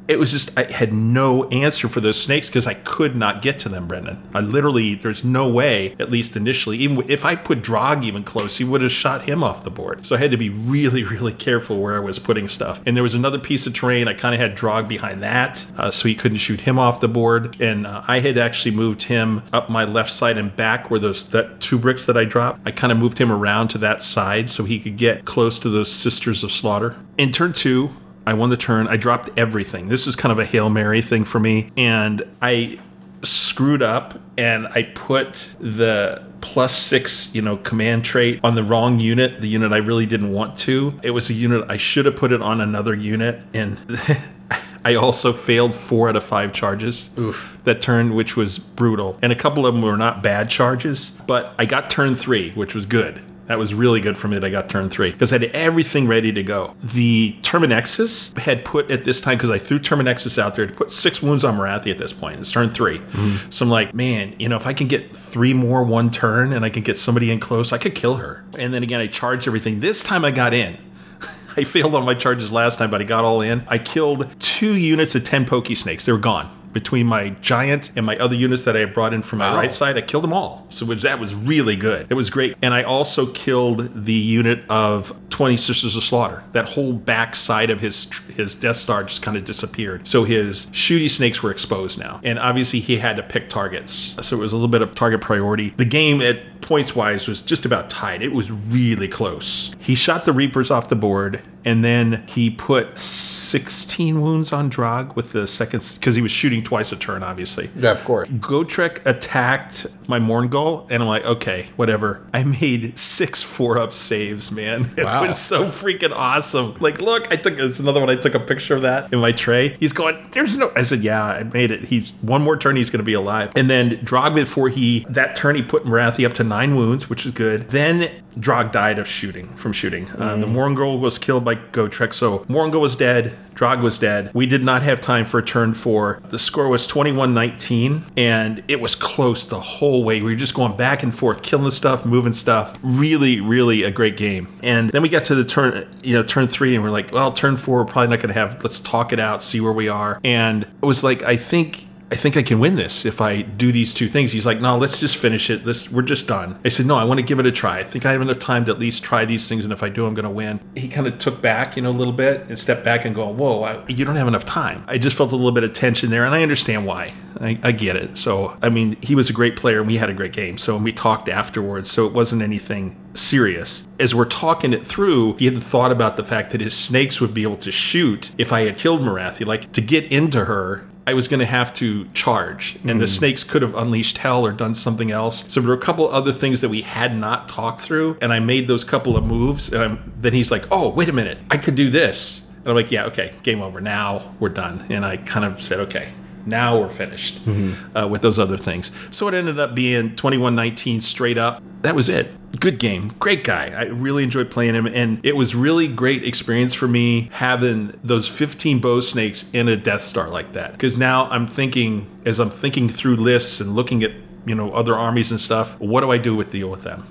it was just I had no answer for those snakes because I could not get to them, Brendan. I literally there's no way, at least initially, even if I put Drog even close, he would have shot him off the board. So I had to be really, <laughs> really careful where I was putting stuff. And there was another piece of terrain. I kind of had Drog behind that, uh, so he couldn't shoot him off the board. And uh, I had actually moved him up my left side and back where those that two bricks that I dropped. I kind of moved him around to that side so he could get close to those sisters of slaughter. In turn two, I won the turn. I dropped everything. This is kind of a Hail Mary thing for me. And I screwed up and I put the plus six, you know, command trait on the wrong unit, the unit I really didn't want to. It was a unit I should have put it on another unit. And <laughs> I also failed four out of five charges. Oof. That turn, which was brutal. And a couple of them were not bad charges, but I got turn three, which was good. That was really good for me that I got turn three because I had everything ready to go. The Terminexus had put at this time because I threw Terminexus out there to put six wounds on Morathi at this point. It's turn 3 mm-hmm. So I'm like, man, you know, if I can get three more one turn and I can get somebody in close, I could kill her. And then again, I charged everything. This time I got in. <laughs> I failed on my charges last time, but I got all in. I killed two units of 10 Pokey Snakes. They were gone. Between my giant and my other units that I had brought in from my Wow. right side, I killed them all. So was, that was really good. It was great. And I also killed the unit of 20 Sisters of Slaughter. That whole back side of his his Death Star just kind of disappeared. So his shooty snakes were exposed now. And obviously he had to pick targets. So it was a little bit of target priority. The game at points wise was just about tied. It was really close. He shot the Reapers off the board and then he put 16 wounds on Drog with the second because he was shooting twice a turn, obviously. yeah, of course. Gotrek attacked my Mourngul, and I'm like, okay, whatever. I made six four up saves, man. <laughs> It Wow. was so freaking awesome. Like, look, I took it's another one. I took a picture of that in my tray. He's going, there's no. I said, yeah, I made it. He's one more turn, he's going to be alive. And then Drog before he that turn, he put Morathi up to nine wounds, which is good. Then Drog died of shooting from shooting. Uh, the Mourngul was killed by Gotrek, so Mourngul was dead. Drog was dead. We did not have time for a turn four. The score was 21 19, and it was close the whole way. We were just going back and forth, killing stuff, moving stuff. Really, really a great game. And then we got to the turn, you know, turn three, and we're like, well, turn four, we're probably not going to have, let's talk it out, see where we are. And it was like, I think I think I can win this if I do these two things. He's like, no, let's just finish it. This we're just done. I said, no, I want to give it a try. I think I have enough time to at least try these things, and if I do, I'm going to win. He kind of took back, you know, a little bit and stepped back and go, whoa, I, you don't have enough time. I just felt a little bit of tension there, and I understand why. I, I get it. So, I mean, he was a great player, and we had a great game. So, and we talked afterwards. So it wasn't anything serious. As we're talking it through, he hadn't thought about the fact that his snakes would be able to shoot if I had killed Morathi. Like to get into her, I was going to have to charge, and the snakes could have unleashed hell or done something else. So there were a couple other things that we had not talked through, and I made those couple of moves. And I'm, then he's like, "Oh, wait a minute, I could do this." And I'm like, "Yeah, okay, game over. Now we're done." And I kind of said, "Okay." Now we're finished uh, with those other things. So it ended up being 21 19 straight up. That was it. Good game. Great guy. I really enjoyed playing him. And it was really great experience for me having those 15 bow snakes in a Death Star like that. Because now I'm thinking, as I'm thinking through lists and looking at, you know, other armies and stuff, what do I do with deal with them?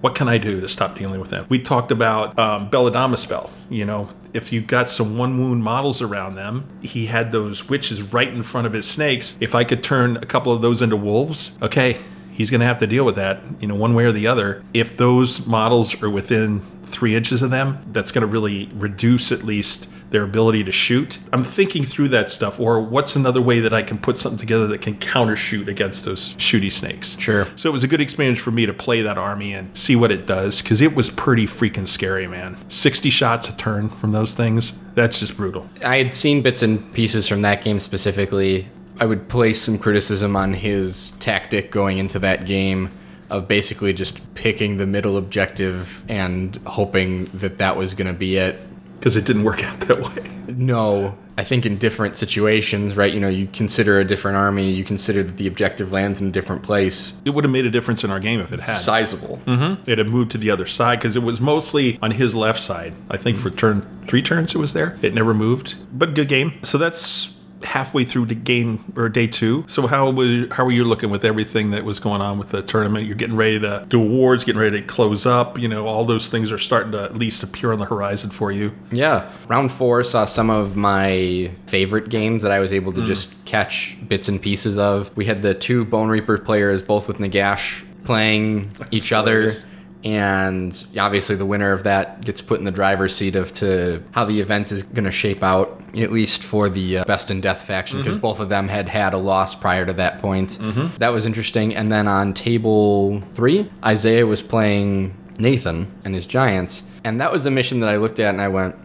What can I do to stop dealing with them? We talked about um, Belladonna spell. You know, if you got some one wound models around them, he had those witches right in front of his snakes. If I could turn a couple of those into wolves, okay, he's going to have to deal with that, you know, one way or the other. If those models are within three inches of them, that's going to really reduce at least their ability to shoot. I'm thinking through that stuff, or what's another way that I can put something together that can counter shoot against those shooty snakes. Sure. So it was a good experience for me to play that army and see what it does, because it was pretty freaking scary, man. 60 shots a turn from those things, that's just brutal. I had seen bits and pieces from that game specifically. I would place some criticism on his tactic going into that game of basically just picking the middle objective and hoping that that was going to be it. Because it didn't work <laughs> out that way. No, I think in different situations, right? You know, you consider a different army, you consider that the objective lands in a different place. It would have made a difference in our game if it had. Sizable. Mm-hmm. It had moved to the other side because it was mostly on his left side. I think mm-hmm. for turn three turns it was there. It never moved, but good game. So that's halfway through the game or day two. So how was how were you looking with everything that was going on with the tournament? You're getting ready to do awards, getting ready to close up. You know, all those things are starting to at least appear on the horizon for you. Yeah. Round four saw some of my favorite games that I was able to hmm. just catch bits and pieces of. We had the two Bone Reaper players, both with Nagash, playing each other. And obviously, the winner of that gets put in the driver's seat of to how the event is going to shape out, at least for the uh, best in death faction, because mm-hmm. both of them had had a loss prior to that point. Mm-hmm. That was interesting. And then on table three, Isaiah was playing Nathan and his giants, and that was a mission that I looked at and I went,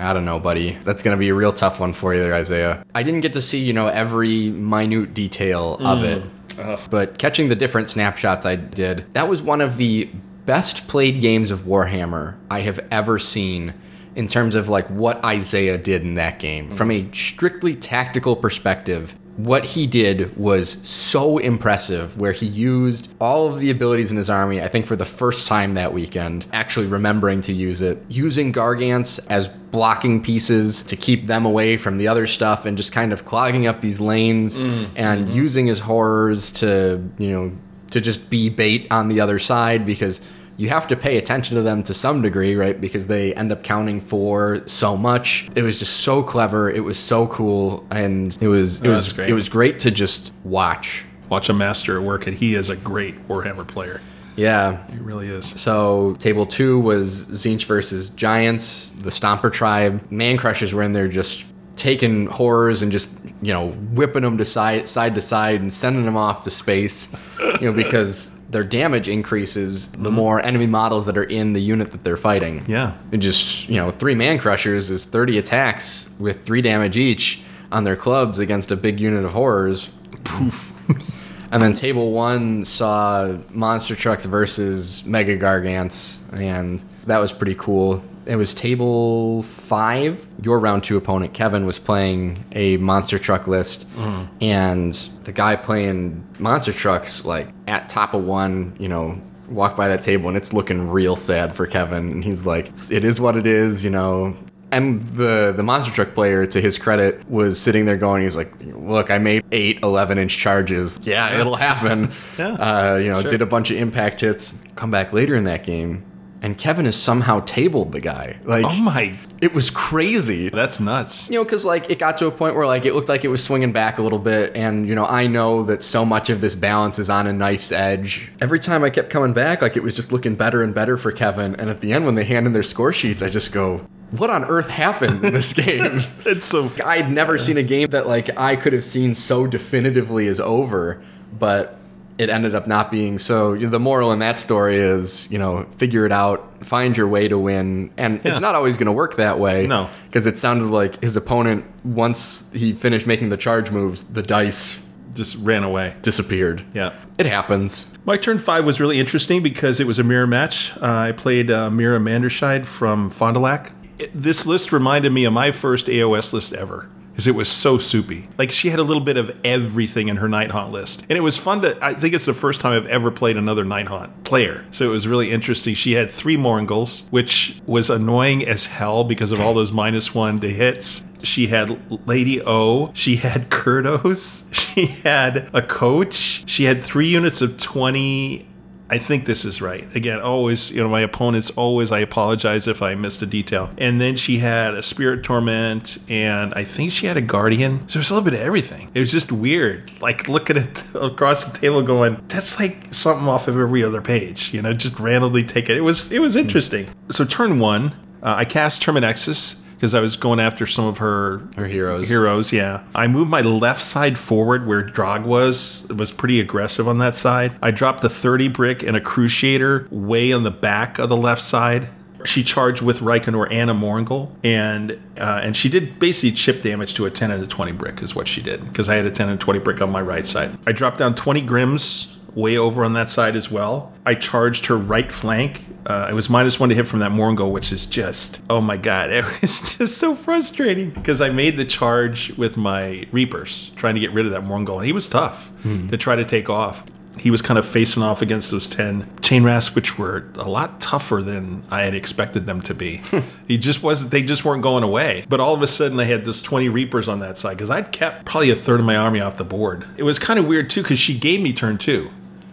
I don't know, buddy. That's going to be a real tough one for you there, Isaiah. I didn't get to see, you know, every minute detail of mm. it. But catching the different snapshots I did, that was one of the best played games of Warhammer I have ever seen in terms of like what Isaiah did in that game. Mm-hmm. From a strictly tactical perspective, what he did was so impressive where he used all of the abilities in his army i think for the first time that weekend actually remembering to use it using gargants as blocking pieces to keep them away from the other stuff and just kind of clogging up these lanes mm, and mm-hmm. using his horrors to you know to just be bait on the other side because you have to pay attention to them to some degree, right? Because they end up counting for so much. It was just so clever. It was so cool, and it was it Oh, was great. it was great to just watch. Watch a master at work, and he is a great Warhammer player. Yeah. He really is. So table two was Tzeentch versus Giants, the Stomper tribe. Man crushers were in there just taking horrors and just you know whipping them to side side to side and sending them off to space. You know because their damage increases the more enemy models that are in the unit that they're fighting. Yeah. It just you know three man crushers is 30 attacks with three damage each on their clubs against a big unit of horrors. Poof. <laughs> And then table one saw monster trucks versus mega gargants, and that was pretty cool. It was table five. Your round two opponent, Kevin, was playing a monster truck list, and the guy playing monster trucks, like at top of one, you know, walked by that table, and it's looking real sad for Kevin. And he's like, "It is what it is," you know. And the the monster truck player, to his credit, was sitting there going, he's like, look, I made eight 11 inch charges. Yeah, it'll happen. <laughs> Yeah. Uh, you know, Sure. did a bunch of impact hits. Come back later in that game, and Kevin has somehow tabled the guy. Like, Oh my, it was crazy. that's nuts. You know, because like it got to a point where like it looked like it was swinging back a little bit, and you know I know that so much of this balance is on a knife's edge. Every time I kept coming back, like it was just looking better and better for Kevin. And at the end, when they hand in their score sheets, I just go, "What on earth happened in this game?" <laughs> It's so I'd never seen a game that like I could have seen so definitively as over, but it ended up not being so. You know, the moral in that story is, you know, figure it out, find your way to win, and it's not always going to work that way. No. because it sounded like his opponent once he finished making the charge moves, the dice just ran away. disappeared. Yeah. It happens. My turn five was really interesting because it was a mirror match. Uh, I played uh, Mira Manderscheid from Fond du Lac. It- This list reminded me of my first AOS list ever. Because it was so soupy. Like she had a little bit of everything in her Nighthaunt list. And it was fun to, I think it's the first time I've ever played another Nighthaunt player. So it was really interesting. She had three Mournguls, which was annoying as hell because of all those minus one to hits. She had Lady O. She had Kurdoss. <laughs> She had a coach. She had three units of 20. I think this is right. Again, always, you know, my opponents always, I apologize if I missed a detail. And then she had a Spirit Torment, and I think she had a Guardian. So there's a little bit of everything. It was just weird. Like looking at <laughs> across the table going, that's like something off of every other page, you know, just randomly take it. It was, it was interesting. So turn one, uh, I cast Terminexus because I was going after some of her Her heroes. Heroes, yeah. I moved my left side forward where Drog was. It was pretty aggressive on that side. I dropped the 30 brick and a Cruciator way on the back of the left side. She charged with Reikenor and a Mourngul, and uh, and she did basically chip damage to a 10 and a 20 brick is what she did because I had a 10 and 20 brick on my right side. I dropped down 20 Grims way over on that side as well. I charged her right flank. Uh, it was minus one to hit from that Mourngul, which is just, oh my God, <laughs> it was just so frustrating because I made the charge with my Reapers, trying to get rid of that Mourngul, and he was tough to try to take off. He was kind of facing off against those 10 chainrasps, which were a lot tougher than I had expected them to be. he just wasn't, they just weren't going away. But all of a sudden, I had those 20 Reapers on that side because I'd kept probably a third of my army off the board. It was kind of weird too because she gave me turn two.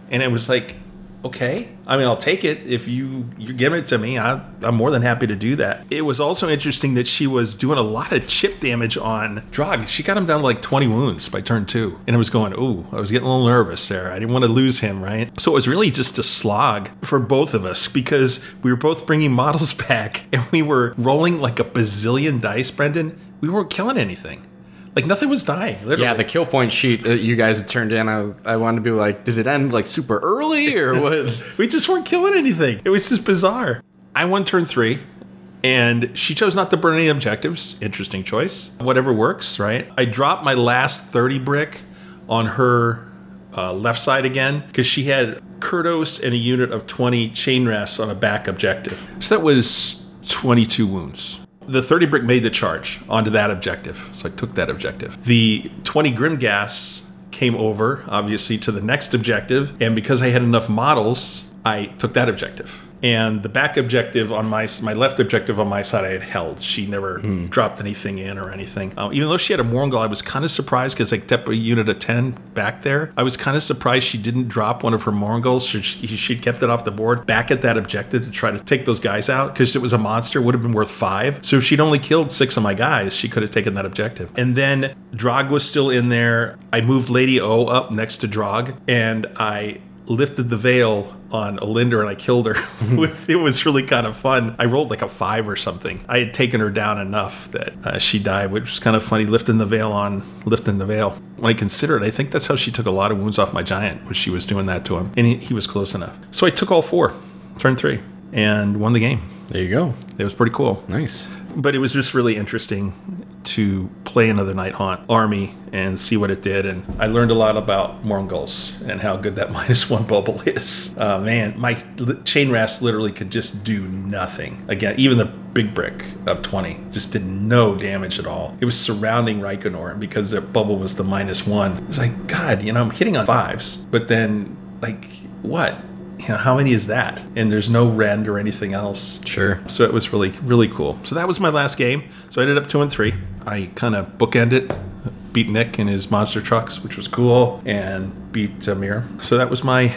And it was like, okay. I mean, I'll take it if you you give it to me. I, I'm more than happy to do that. It was also interesting that she was doing a lot of chip damage on Drog. She got him down to like 20 wounds by turn two, and I was going, ooh, I was getting a little nervous there. I didn't want to lose him, right? So it was really just a slog for both of us because we were both bringing models <laughs> back, and we were rolling like a bazillion dice, Brendan. We weren't killing anything. Like nothing was dying. Literally. Yeah, the kill point sheet that you guys had turned in, I was, I wanted to be like, did it end like super early or <laughs> what? We just weren't killing anything. It was just bizarre. I won turn three, and she chose not to burn any objectives. Interesting choice. Whatever works, right? I dropped my last 30 brick on her uh, left side again because she had Kurdoss and a unit of 20 chainrasps on a back objective. So that was 22 wounds. The 30 brick made the charge onto that objective. So I took that objective. The 20 Grimghast came over, obviously, to the next objective. And because I had enough models, I took that objective. And the back objective on my my left objective on my side, I had held. She never dropped anything in or anything. Um, even though she had a Mourngul, I was kind of surprised because I kept a unit of ten back there. I was kind of surprised she didn't drop one of her Mournguls. She, she, she kept it off the board back at that objective to try to take those guys out because it was a monster. Would have been worth five. So if she'd only killed six of my guys, she could have taken that objective. And then Drog was still in there. I moved Lady O up next to Drog, and I lifted the veil on Olynder and I killed her. <laughs> With it was really kind of fun. I rolled like a five or something. I had taken her down enough that uh, she died, which was kind of funny. Lifting the veil on, lifting the veil. When I consider it, I think that's how she took a lot of wounds off my giant. Was she was doing that to him, and he, he was close enough. So I took all four, turn three, and won the game. There you go. It was pretty cool Nice. but it was just really interesting to play another Nighthaunt army and see what it did. And I learned a lot about Mourngul's and how good that <laughs> minus one bubble is. Uh, man, my li- chainrasp literally could just do nothing. Again, even the big brick of 20 just did no damage at all. It was surrounding Reikenor, and because the bubble was the minus one, it was like, God, you know, I'm hitting on fives, but then, like, what? You know, how many is that? And there's no rend or anything else. Sure. So it was really, really cool. So that was my last game. So I ended up two and three. I kind of bookended, beat Nick in his monster trucks, which was cool, and beat Amir. So that was my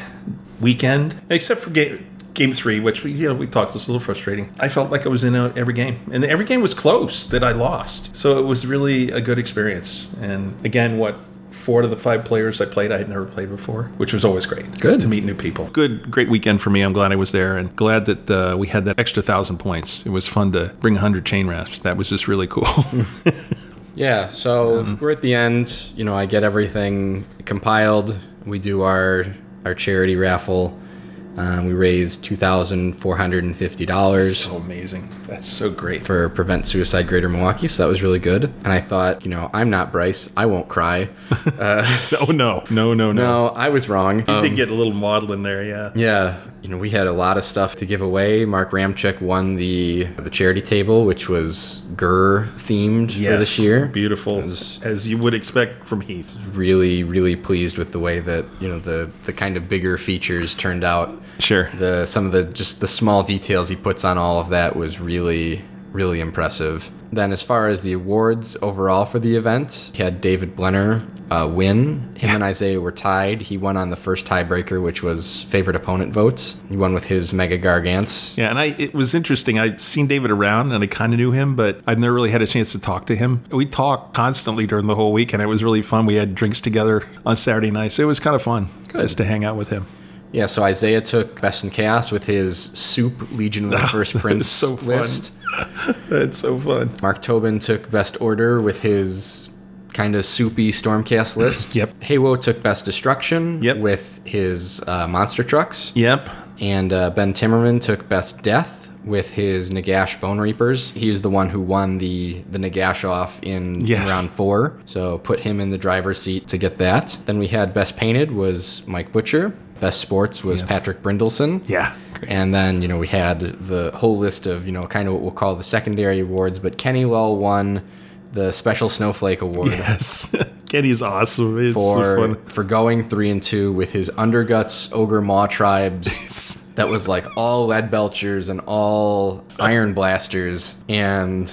weekend, except for ga- game three, which we you know we talked was a little frustrating. I felt like I was in a, every game, and every game was close that I lost. So it was really a good experience. And again, what four of the five players I played I had never played before, which was always great. Good. to meet new people. Good, great weekend for me. I'm glad I was there, and glad that uh, we had that extra thousand points. It was fun to bring hundred chainrasps. That was just really cool. <laughs> Yeah, so we're at the end. You know, I get everything compiled. We do our our charity raffle. Um, we raised two thousand four hundred and fifty dollars so amazing. That's so great. for Prevent Suicide Greater Milwaukee, so that was really good. And I thought, you know, I'm not Bryce. I won't cry. <laughs> oh no, no, no, no. No, I was wrong. You Um, did get a little model in there, yeah. Yeah, you know, we had a lot of stuff to give away. Mark Ramchuk won the the charity table, which was GUR themed for this year. Beautiful, was- as you would expect from Heath. Really, really pleased with the way that you know the the kind of bigger features turned out. Sure. The some of the just the small details he puts on all of that was really really really impressive. Then, as far as the awards overall for the event, he had David Blenner uh, win. Him and Isaiah were tied. He won on the first tiebreaker, which was favorite opponent votes. He won with his Mega Gargants. Yeah, and I it was interesting. I've seen David around and I kind of knew him, but I've never really had a chance to talk to him. We talked constantly during the whole week, and it was really fun. We had drinks together on Saturday nights. It was kind of fun just to hang out with him. Yeah, so Isaiah took Best in Chaos with his Soup Legion of the <laughs> First Prince so list. <laughs> It's so fun. Mark Tobin took Best Order with his kind of soupy Stormcast <clears throat> list. Yep. Haywo took Best Destruction Yep. with his uh, Monster Trucks. Yep. And uh, Ben Timmerman took Best Death with his Nagash Bone Reapers. He's the one who won the, the Nagash off in Yes. round four. So put him in the driver's seat to get that. Then we had Best Painted was Mike Butcher. Best Sports was Patrick Brindleson. Yeah. And then, you know, we had the whole list of, you know, kind of what we'll call the secondary awards, but Kenny Lull won the Special Snowflake Award Yes. <laughs> Kenny's awesome. It's for so fun. for going three and two with his Underguts Ogor Mawtribes. <laughs> that was like all Leadbelchers and all Ironblasters and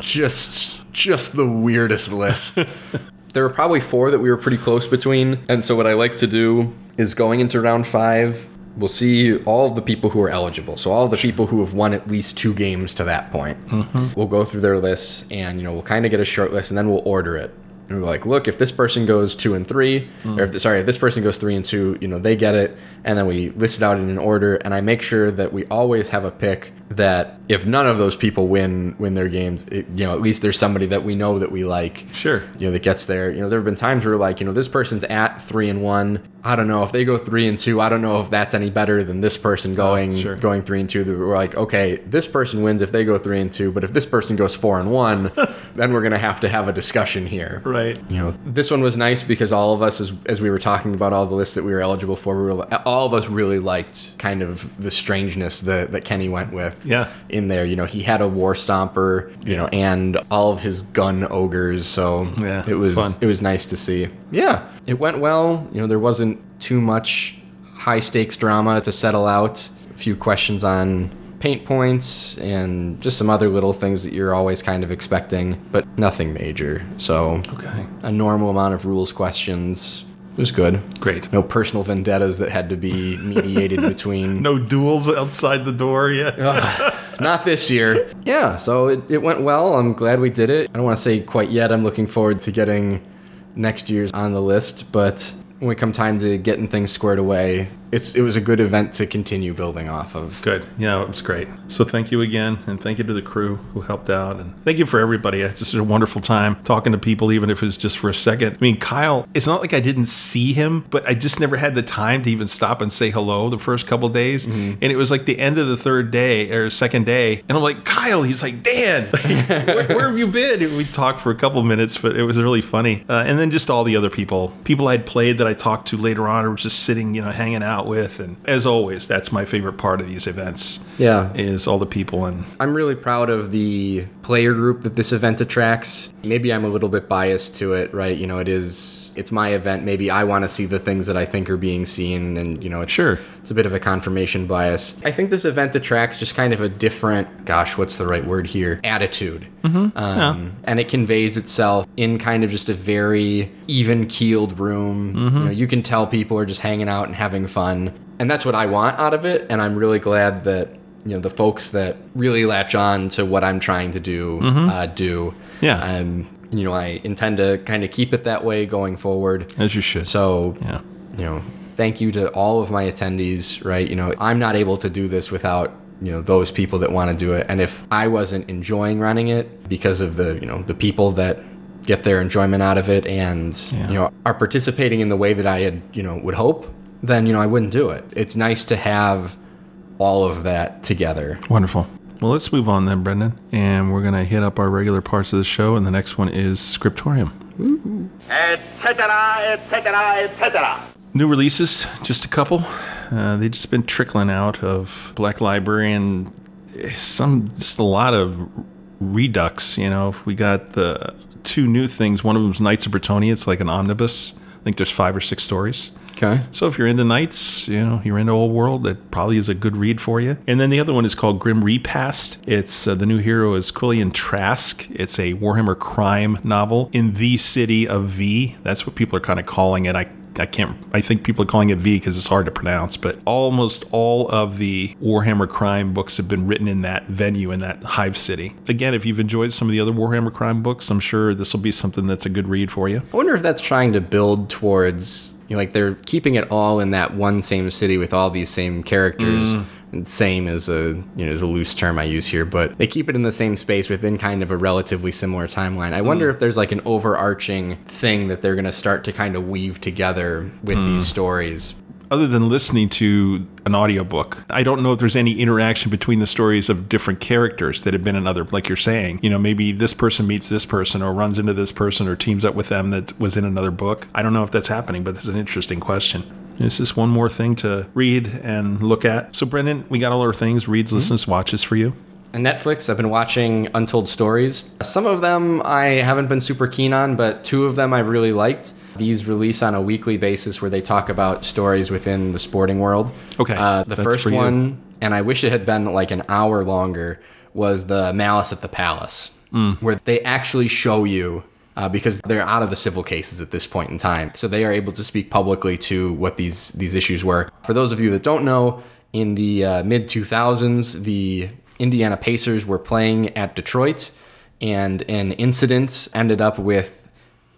just just the weirdest list. <laughs> there were probably four that we were pretty close between. And so what I like to do is going into round five, we'll see all the people who are eligible. So all the people who have won at least two games to that point. Mm-hmm. We'll go through their lists and you know we'll kind of get a short list and then we'll order it. And we're like, look, if this person goes two and three, mm. or if sorry, if this person goes three and two, you know, they get it, and then we list it out in an order. And I make sure that we always have a pick that if none of those people win win their games, it, you know, at least there's somebody that we know that we like Sure. you know, that gets there. You know, there have been times where like, you know, this person's at three and one. I don't know if they go three and two. I don't know if that's any better than this person oh, going sure. going three and two. That We're like, okay, this person wins if they go three and two, but if this person goes four and one, <laughs> then we're gonna have to have a discussion here. Right. You know, this one was nice because all of us, as, as we were talking about all the lists that we were eligible for, we were all of us really liked kind of the strangeness that, that Kenny went with. Yeah. In there, you know, he had a war stomper, you know, and all of his gun ogres. So Yeah, it was fun. it was nice to see. Yeah, it went well. You know, there wasn't too much high stakes drama to settle out. A few questions on paint points and just some other little things that you're always kind of expecting, but nothing major. So Okay. a normal amount of rules questions. It was good. Great. No personal vendettas that had to be mediated <laughs> between. No duels outside the door yet. Not this year. Yeah, so it, it went well. I'm glad we did it. I don't want to say quite yet. I'm looking forward to getting next year's on the list, but when we come time to getting things squared away, it's it was a good event to continue building off of. Good. Yeah, it was great. So thank you again, and thank you to the crew who helped out, and thank you for everybody. I just a wonderful time talking to people, even if it was just for a second. I mean, Kyle. It's not like I didn't see him, but I just never had the time to even stop and say hello the first couple days. And it was like the end of the third day or second day, and I'm like, Kyle. He's like, Dan, <laughs> where, where have you been? And we talked for a couple minutes, but it was really funny. Uh, and then just all the other people, people I'd played that I talked to later on, or just sitting, you know, hanging out with. And as always, that's my favorite part of these events Yeah. is all the people and I'm really proud of the player group that this event attracts. Maybe I'm a little bit biased to it, right? You know, it is it's my event. Maybe I want to see the things that I think are being seen and you know, it's Sure. It's a bit of a confirmation bias. I think this event attracts just kind of a different, gosh, what's the right word here? Attitude. Mm-hmm. Um, And it conveys itself in kind of just a very even keeled room. You know, you can tell people are just hanging out and having fun. and that's what I want out of it. And I'm really glad that you know the folks that really latch on to what I'm trying to do uh, do. Yeah. Um, you know, I intend to kind of keep it that way going forward. As you should. So, Yeah. you know, thank you to all of my attendees, right? You know, I'm not able to do this without, you know, those people that want to do it. And if I wasn't enjoying running it because of the, you know, the people that get their enjoyment out of it and, you know, are participating in the way that I had, you know, would hope, then, you know, I wouldn't do it. It's nice to have all of that together. Wonderful. Well, let's move on then, Brendan. And we're going to hit up our regular parts of the show. And the next one is Scriptorium. etc., etc., etc. New releases, just a couple. Uh, they've just been trickling out of Black Library and some, just a lot of redux. You know, we got the two new things. One of them's Knights of Bretonnia. It's like an omnibus. I think there's five or six stories. Okay. So if you're into Knights, you know, you're into Old World, that probably is a good read for you. And then the other one is called Grim Repast. It's uh, the new hero is Quillian Trask. It's a Warhammer crime novel in the city of V. That's what people are kind of calling it. I I can't. I think people are calling it V because it's hard to pronounce. But almost all of the Warhammer crime books have been written in that venue in that hive city. Again, if you've enjoyed some of the other Warhammer crime books, I'm sure this will be something that's a good read for you. I wonder if that's trying to build towards you know, like they're keeping it all in that one same city with all these same characters. And same is a you know is a loose term I use here, but they keep it in the same space within kind of a relatively similar timeline. I wonder hmm. if there's like an overarching thing that they're gonna start to kind of weave together with hmm. these stories. other than listening to an audiobook i don't know if there's any interaction between the stories of different characters that have been in other like you're saying. You know maybe this person meets this person or runs into this person or teams up with them that was in another book. I don't know if that's happening but that's an interesting question it's just one more thing to read and look at so brendan we got all our things reads listens watches for you And Netflix, I've been watching Untold Stories. Some of them I haven't been super keen on, but two of them I really liked. These release on a weekly basis where they talk about stories within the sporting world. Okay, Uh, the that's first for you. one, and I wish it had been like an hour longer, was the Malice at the Palace, Mm. where they actually show you. Uh, because they're out of the civil cases at this point in time, so they are able to speak publicly to what these these issues were. For those of you that don't know, in the uh, mid 2000s, the Indiana Pacers were playing at Detroit, and an incident ended up with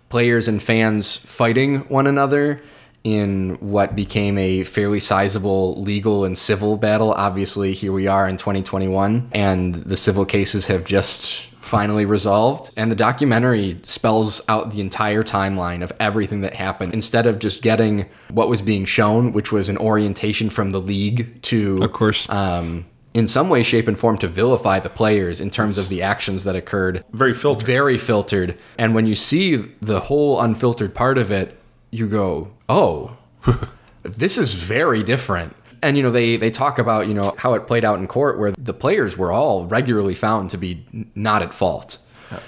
players and fans fighting one another in what became a fairly sizable legal and civil battle. Obviously, here we are in 2021, and the civil cases have just finally resolved. And the documentary spells out the entire timeline of everything that happened instead of just getting what was being shown, which was an orientation from the league to, Of course. um, in some way, shape, and form to vilify the players in terms of the actions that occurred very filtered very filtered. And when you see the whole unfiltered part of it, you go, "Oh, <laughs> this is very different." And you know, they they talk about you know how it played out in court, where the players were all regularly found to be not at fault.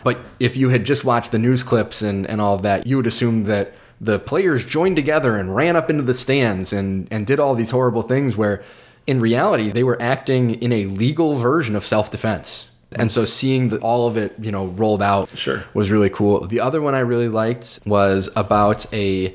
But if you had just watched the news clips and and all of that, you would assume that the players joined together and ran up into the stands and and did all these horrible things where in reality they were acting in a legal version of self-defense and so seeing the, all of it you know rolled out Sure. was really cool the other one i really liked was about a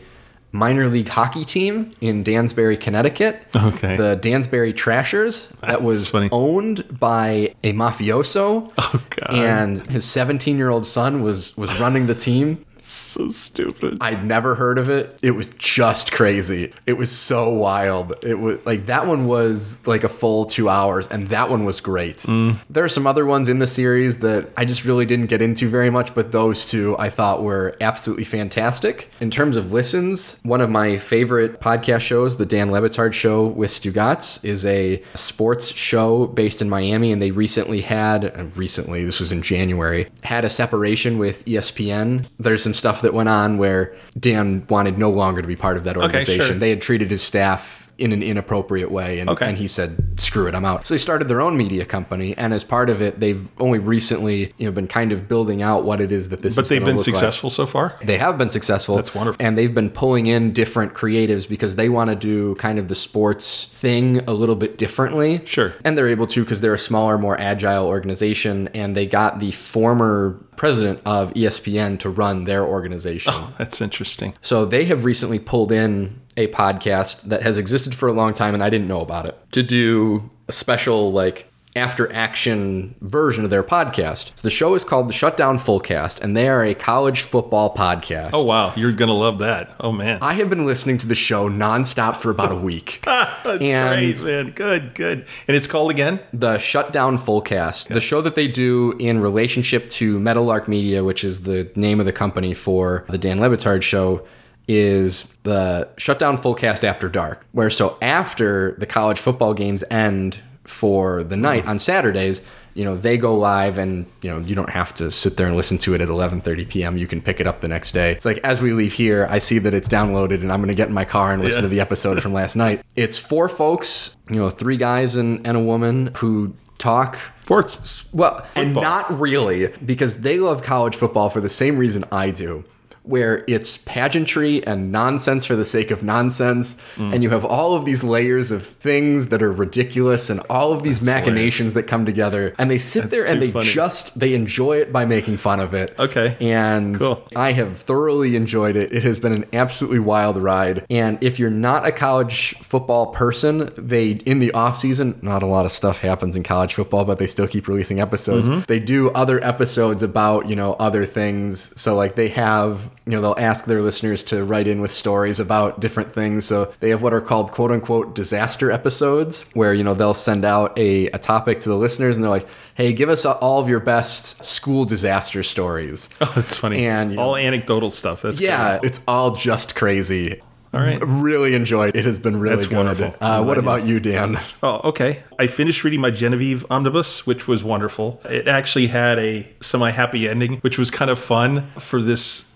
minor league hockey team in Danbury connecticut Okay. the Danbury trashers that That's was funny. owned by a mafioso Oh, God. and his 17 year old son was was running the team so stupid I'd never heard of it. It was just crazy. It was so wild. It was like that one was like a full two hours, and that one was great. Mm. There are some other ones in the series that I just really didn't get into very much, but those two I thought were absolutely fantastic. In terms of listens, one of my favorite podcast shows, the Dan Le Batard Show with Stugotz, is a sports show based in Miami, and they recently had, recently, this was in January, had a separation with ESPN. There's some stuff that went on where Dan wanted no longer to be part of that organization. sure. They had treated his staff in an inappropriate way, and, Okay. and he said, "Screw it, I'm out." So they started their own media company, and as part of it, they've only recently, you know, been kind of building out what it is that this. Is. But they've been look like. successful so far They have been successful. That's wonderful. And they've been pulling in different creatives because they want to do kind of the sports thing a little bit differently. Sure. And they're able to because they're a smaller, more agile organization. And they got the former president of ESPN to run their organization. Oh, that's interesting So they have recently pulled in a podcast that has existed for a long time and I didn't know about it to do a special like after action version of their podcast. So the show is called the Shutdown Fullcast, and they are a college football podcast. Oh wow, you're gonna love that. Oh man, I have been listening to the show nonstop for about a week. <laughs> that's and- great, man. Good, good. And it's called again. the Shutdown Fullcast, the show that they do in relationship to Meadowlark Media, which is the name of the company for the Dan Le Batard show, is the Shutdown Fullcast After Dark. Where so after the college football games end for the night on Saturdays, you know, they go live and, you know, you don't have to sit there and listen to it at 11:30 p.m. You can pick it up the next day. It's like as we leave here, I see that it's downloaded and I'm going to get in my car and listen Yeah. to the episode from last night. <laughs> It's four folks, you know, three guys and, and a woman who talk Sports. well, and not really, because they love college football for the same reason I do, where it's pageantry and nonsense for the sake of nonsense, Mm. and you have all of these layers of things that are ridiculous and all of these That's machinations that come together, and they sit That's there and they funny. just they enjoy it by making fun of it. Okay. And Cool. I have thoroughly enjoyed it. It has been an absolutely wild ride. And if you're not a college football person, they in the off season, not a lot of stuff happens in college football, but they still keep releasing episodes. Mm-hmm. They do other episodes about, you know, other things. So like they have, you know, they'll ask their listeners to write in with stories about different things. So they have what are called quote unquote disaster episodes where, you know, they'll send out a, a topic to the listeners and they're like, hey, give us all of your best school disaster stories. <laughs> Oh, that's funny. And, you know- all anecdotal stuff. That's Yeah, great. it's all just crazy. All right. Really enjoyed. it. It has been really That's good. wonderful. Uh, what about you, Dan? Oh, okay. I finished reading my Genevieve omnibus, which was wonderful. It actually had a semi-happy ending, which was kind of fun for this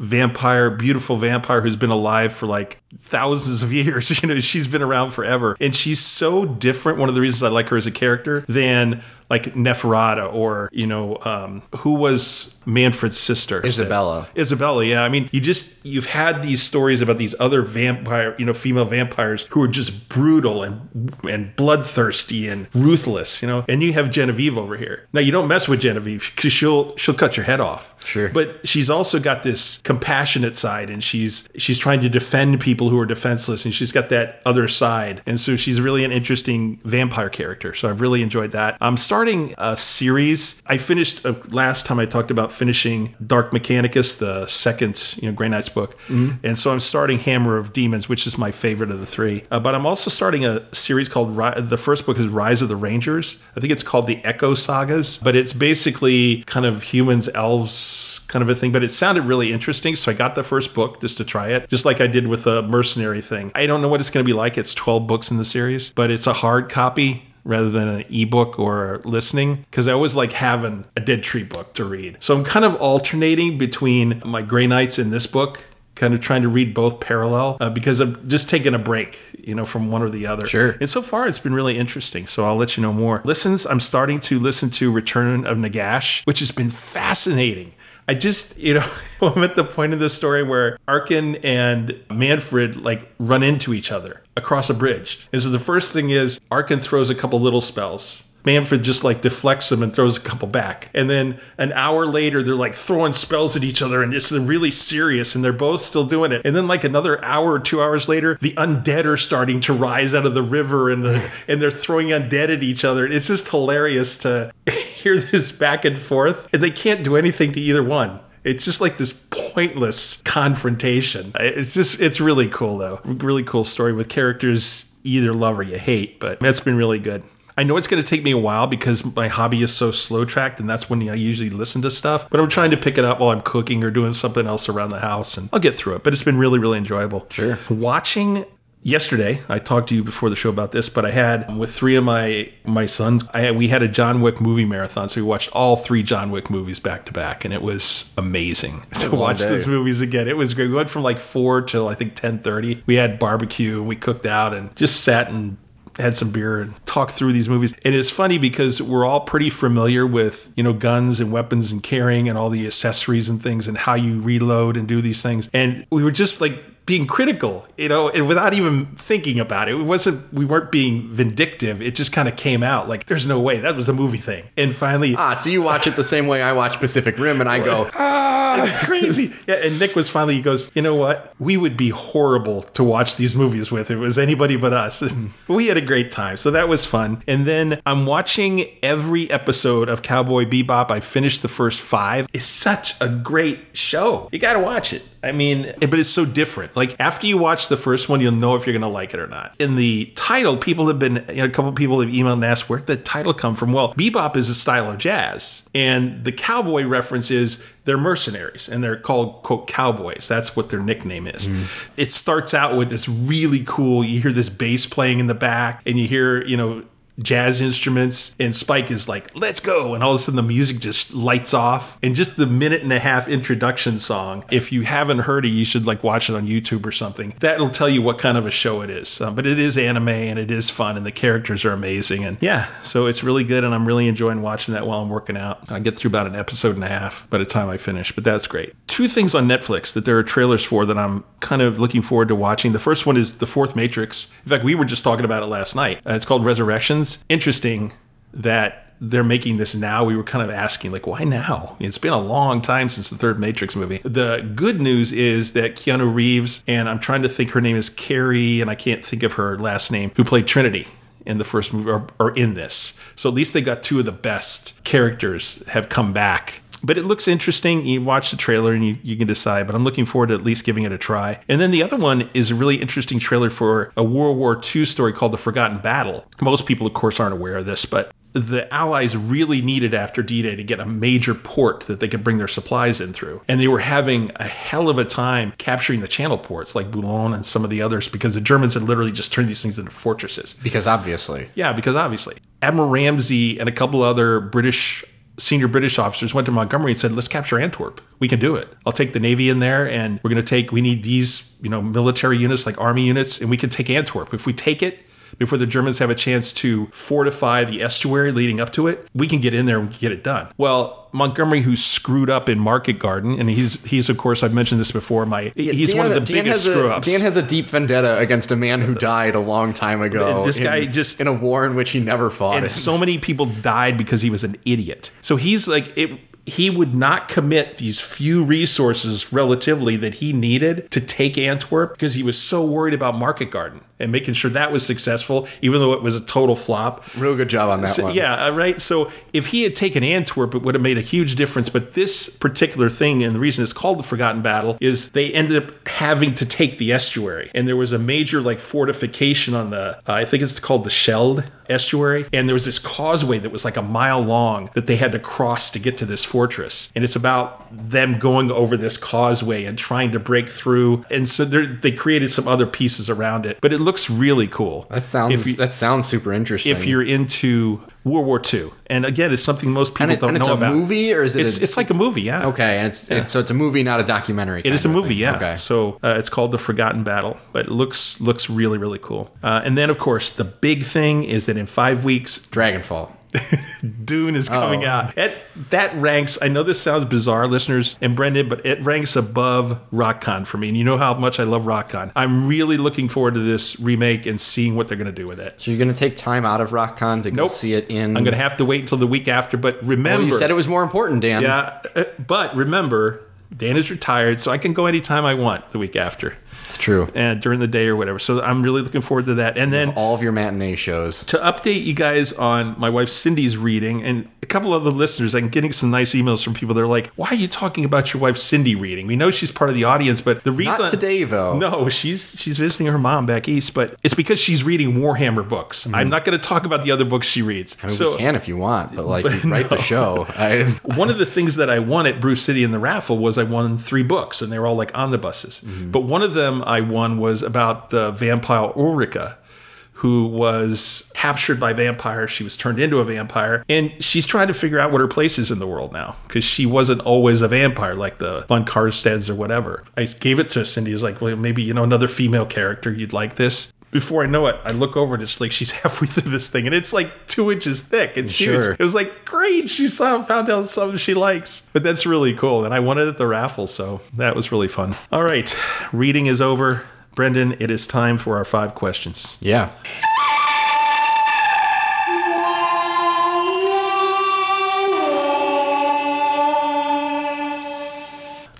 vampire, beautiful vampire who's been alive for like thousands of <laughs> years. You know, she's been around forever. And she's so different. One of the reasons I like her as a character than like Neferata or, you know, um, who was Mannfred's sister? Isabella. Isabella, yeah. I mean, you just you've had these stories about these other vampire, you know, female vampires who are just brutal and and bloodthirsty and ruthless, you know. And you have Genevieve over here. Now you don't mess with Genevieve because she'll she'll cut your head off. Sure. But she's also got this compassionate side, and she's she's trying to defend people who are defenseless, and she's got that other side, and so she's really an interesting vampire character. So I've really enjoyed that. I'm starting a series. I finished uh, last time I talked about finishing Dark Mechanicus, the second you know Grey Knight's book, and so I'm starting Hammer of Daemons, which is my favorite of the three. Uh, but I'm also starting a series called Ri- the first book is Rise of the Rangers. I think it's called the Echo Sagas, but it's basically kind of humans, elves kind of a thing, but it sounded really interesting. So I got the first book just to try it, just like I did with the mercenary thing. I don't know what it's going to be like. It's 12 books in the series, but it's a hard copy rather than an ebook or listening because I always like having a Dead Tree book to read. So I'm kind of alternating between my Grey Knights in this book. Kind of trying to read both parallel uh, because I'm just taking a break, you know, from one or the other. Sure. And so far, it's been really interesting. So I'll let you know more. Listens, I'm starting to listen to Return of Nagash, which has been fascinating. I just, you know, <laughs> I'm at the point of the story where Arkhan and Mannfred like run into each other across a bridge. And so the first thing is Arkhan throws a couple little spells. Mannfred just like deflects them and throws a couple back. And then an hour later, they're like throwing spells at each other and it's really serious and they're both still doing it. And then like another hour or two hours later, the undead are starting to rise out of the river and the <laughs> and they're throwing undead at each other. It's just hilarious to <laughs> hear this back and forth. And they can't do anything to either one. It's just like this pointless confrontation. It's just it's really cool though. Really cool story with characters either love or you hate, but that's been really good. I know it's going to take me a while because my hobby is so slow tracked, and that's when I usually listen to stuff. But I'm trying to pick it up while I'm cooking or doing something else around the house, and I'll get through it. But it's been really, really enjoyable. Sure. Watching yesterday, I talked to you before the show about this, but I had with three of my my sons, I had, we had a John Wick movie marathon, so we watched all three John Wick movies back to back, and it was amazing <laughs> to watch day. those movies again. It was great. We went from like four till I think ten thirty. We had barbecue and we cooked out and just sat and had some beer and talked through these movies. And it's funny because we're all pretty familiar with, you know, guns and weapons and carrying and all the accessories and things and how you reload and do these things. And we were just like being critical, you know, and without even thinking about it. It wasn't we weren't being vindictive. It just kind of came out like there's no way that was a movie thing. And finally Ah, so you watch it the same way I watch Pacific Rim, and I go, <laughs> ah, It's crazy. Yeah, and Nick was finally, he goes, you know what? We would be horrible to watch these movies with if it was anybody but us. <laughs> we had a great time. So that was fun. And then I'm watching every episode of Cowboy Bebop. I finished the first five. It's such a great show. You got to watch it. I mean, but it's so different. Like after you watch the first one, you'll know if you're going to like it or not. In the title, people have been, you know, a couple people have emailed and asked where the title come from. Well, bebop is a style of jazz, and the cowboy reference is they're mercenaries and they're called quote cowboys. That's what their nickname is. Mm. It starts out with this really cool. You hear this bass playing in the back, and you hear you know jazz instruments and Spike is like, let's go. And all of a sudden the music just lights off. And just the minute and a half introduction song, if you haven't heard it, you should like watch it on YouTube or something. That'll tell you what kind of a show it is. Um, but it is anime and it is fun and the characters are amazing. And yeah, so it's really good. And I'm really enjoying watching that while I'm working out. I get through about an episode and a half by the time I finish, but that's great. Two things on Netflix that there are trailers for that I'm kind of looking forward to watching. The first one is The Fourth Matrix. In fact, we were just talking about it last night. Uh, it's called Resurrections. Interesting that they're making this now. We were kind of asking, like, why now? It's been a long time since the third Matrix movie. The good news is that Keanu Reeves, and I'm trying to think her name is Carrie, and I can't think of her last name, who played Trinity in the first movie, are, are in this. So at least they got two of the best characters have come back but it looks interesting. You watch the trailer and you, you can decide, but I'm looking forward to at least giving it a try. And then the other one is a really interesting trailer for a World War II story called The Forgotten Battle. Most people, of course, aren't aware of this, but the Allies really needed after D Day to get a major port that they could bring their supplies in through. And they were having a hell of a time capturing the channel ports like Boulogne and some of the others because the Germans had literally just turned these things into fortresses. Because obviously. Yeah, because obviously. Admiral Ramsay and a couple other British senior British officers went to Montgomery and said, "Let's capture Antwerp. We can do it. I'll take the navy in there, and we're going to take. We need these, you know, military units like army units, and we can take Antwerp. If we take it." Before the Germans have a chance to fortify the estuary leading up to it, we can get in there and get it done. Well, Montgomery, who screwed up in Market Garden, and he's he's of course I've mentioned this before. My he's Dan- one of the Dan biggest screw ups. Dan has a deep vendetta against a man who died a long time ago. This in- guy just- in a war in which he never fought. in. and so many people died because he was an idiot. So he's like it he would not commit these few resources relatively that he needed to take Antwerp because he was so worried about Market Garden and making sure that was successful, even though it was a total flop. Real good job on that So- one. yeah, right. So if he had taken Antwerp, it would have made a huge difference. But this particular thing, and the reason it's called the Forgotten Battle, is they ended up having to take the estuary, and there was a major like fortification on the, uh, I think it's called the Scheldt estuary, and there was this causeway that was like a mile long that they had to cross to get to this fortress, and it's about them going over this causeway and trying to break through, and so they created some other pieces around it, but it looks really cool. That sounds you- that sounds super interesting. if you're into World War II. And again, it's something most people it, don't and it's know a about. movie or is it? It's, a, it's like a movie, yeah. okay, and it's, it's so it's a movie, not a documentary. It is a movie, thing. yeah. Okay. So uh, it's called The Forgotten Battle, but it looks looks really really cool. Uh, and then of course the big thing is that in five weeks Dragonfall. <laughs> Dune is coming Oh. out. It, that ranks. I know this sounds bizarre, listeners and Brendan, but it ranks above RockCon for me. And you know how much I love RockCon. I'm really looking forward to this remake and seeing what they're going to do with it. So you're gonna take time out of RockCon to go see it in? I'm going to have to wait until the week after. But remember, Well, you said it was more important, Dan. Yeah, uh, but remember, Dan is retired, so I can go anytime I want the week after, it's true. and during the day or whatever. So I'm really looking forward to that. And then All of your matinee shows. to update you guys on my wife Cindy's reading and a couple of other listeners, I'm getting some nice emails from people. They're like, "Why are you talking about your wife Cindy reading? We know she's part of the audience, but the reason Not today, though. No, she's she's visiting her mom back east, but it's because she's reading Warhammer books. I'm not going to talk about the other books she reads. Mm-hmm. I mean, so we can if you want, but like, But you write the show. <laughs> I, one of the things that I won at Brew City in the raffle was I won three books, and they were all like omnibuses. But one of them I won was about the vampire Ulrika, who was captured by vampires. She was turned into a vampire, and she's trying to figure out what her place is in the world now because she wasn't always a vampire like the von Carsteins or whatever. I gave it to Cindy. I was like, well, maybe you know another female character you'd like this. Before I know it, I look over and it's like she's <laughs> halfway through this thing, and it's like two inches thick. It's Sure. huge. It was like great. She saw found out something she likes, but that's really cool. And I won it at the raffle, so that was really fun. All right, reading is over. Brendan, it is time for our five questions. yeah.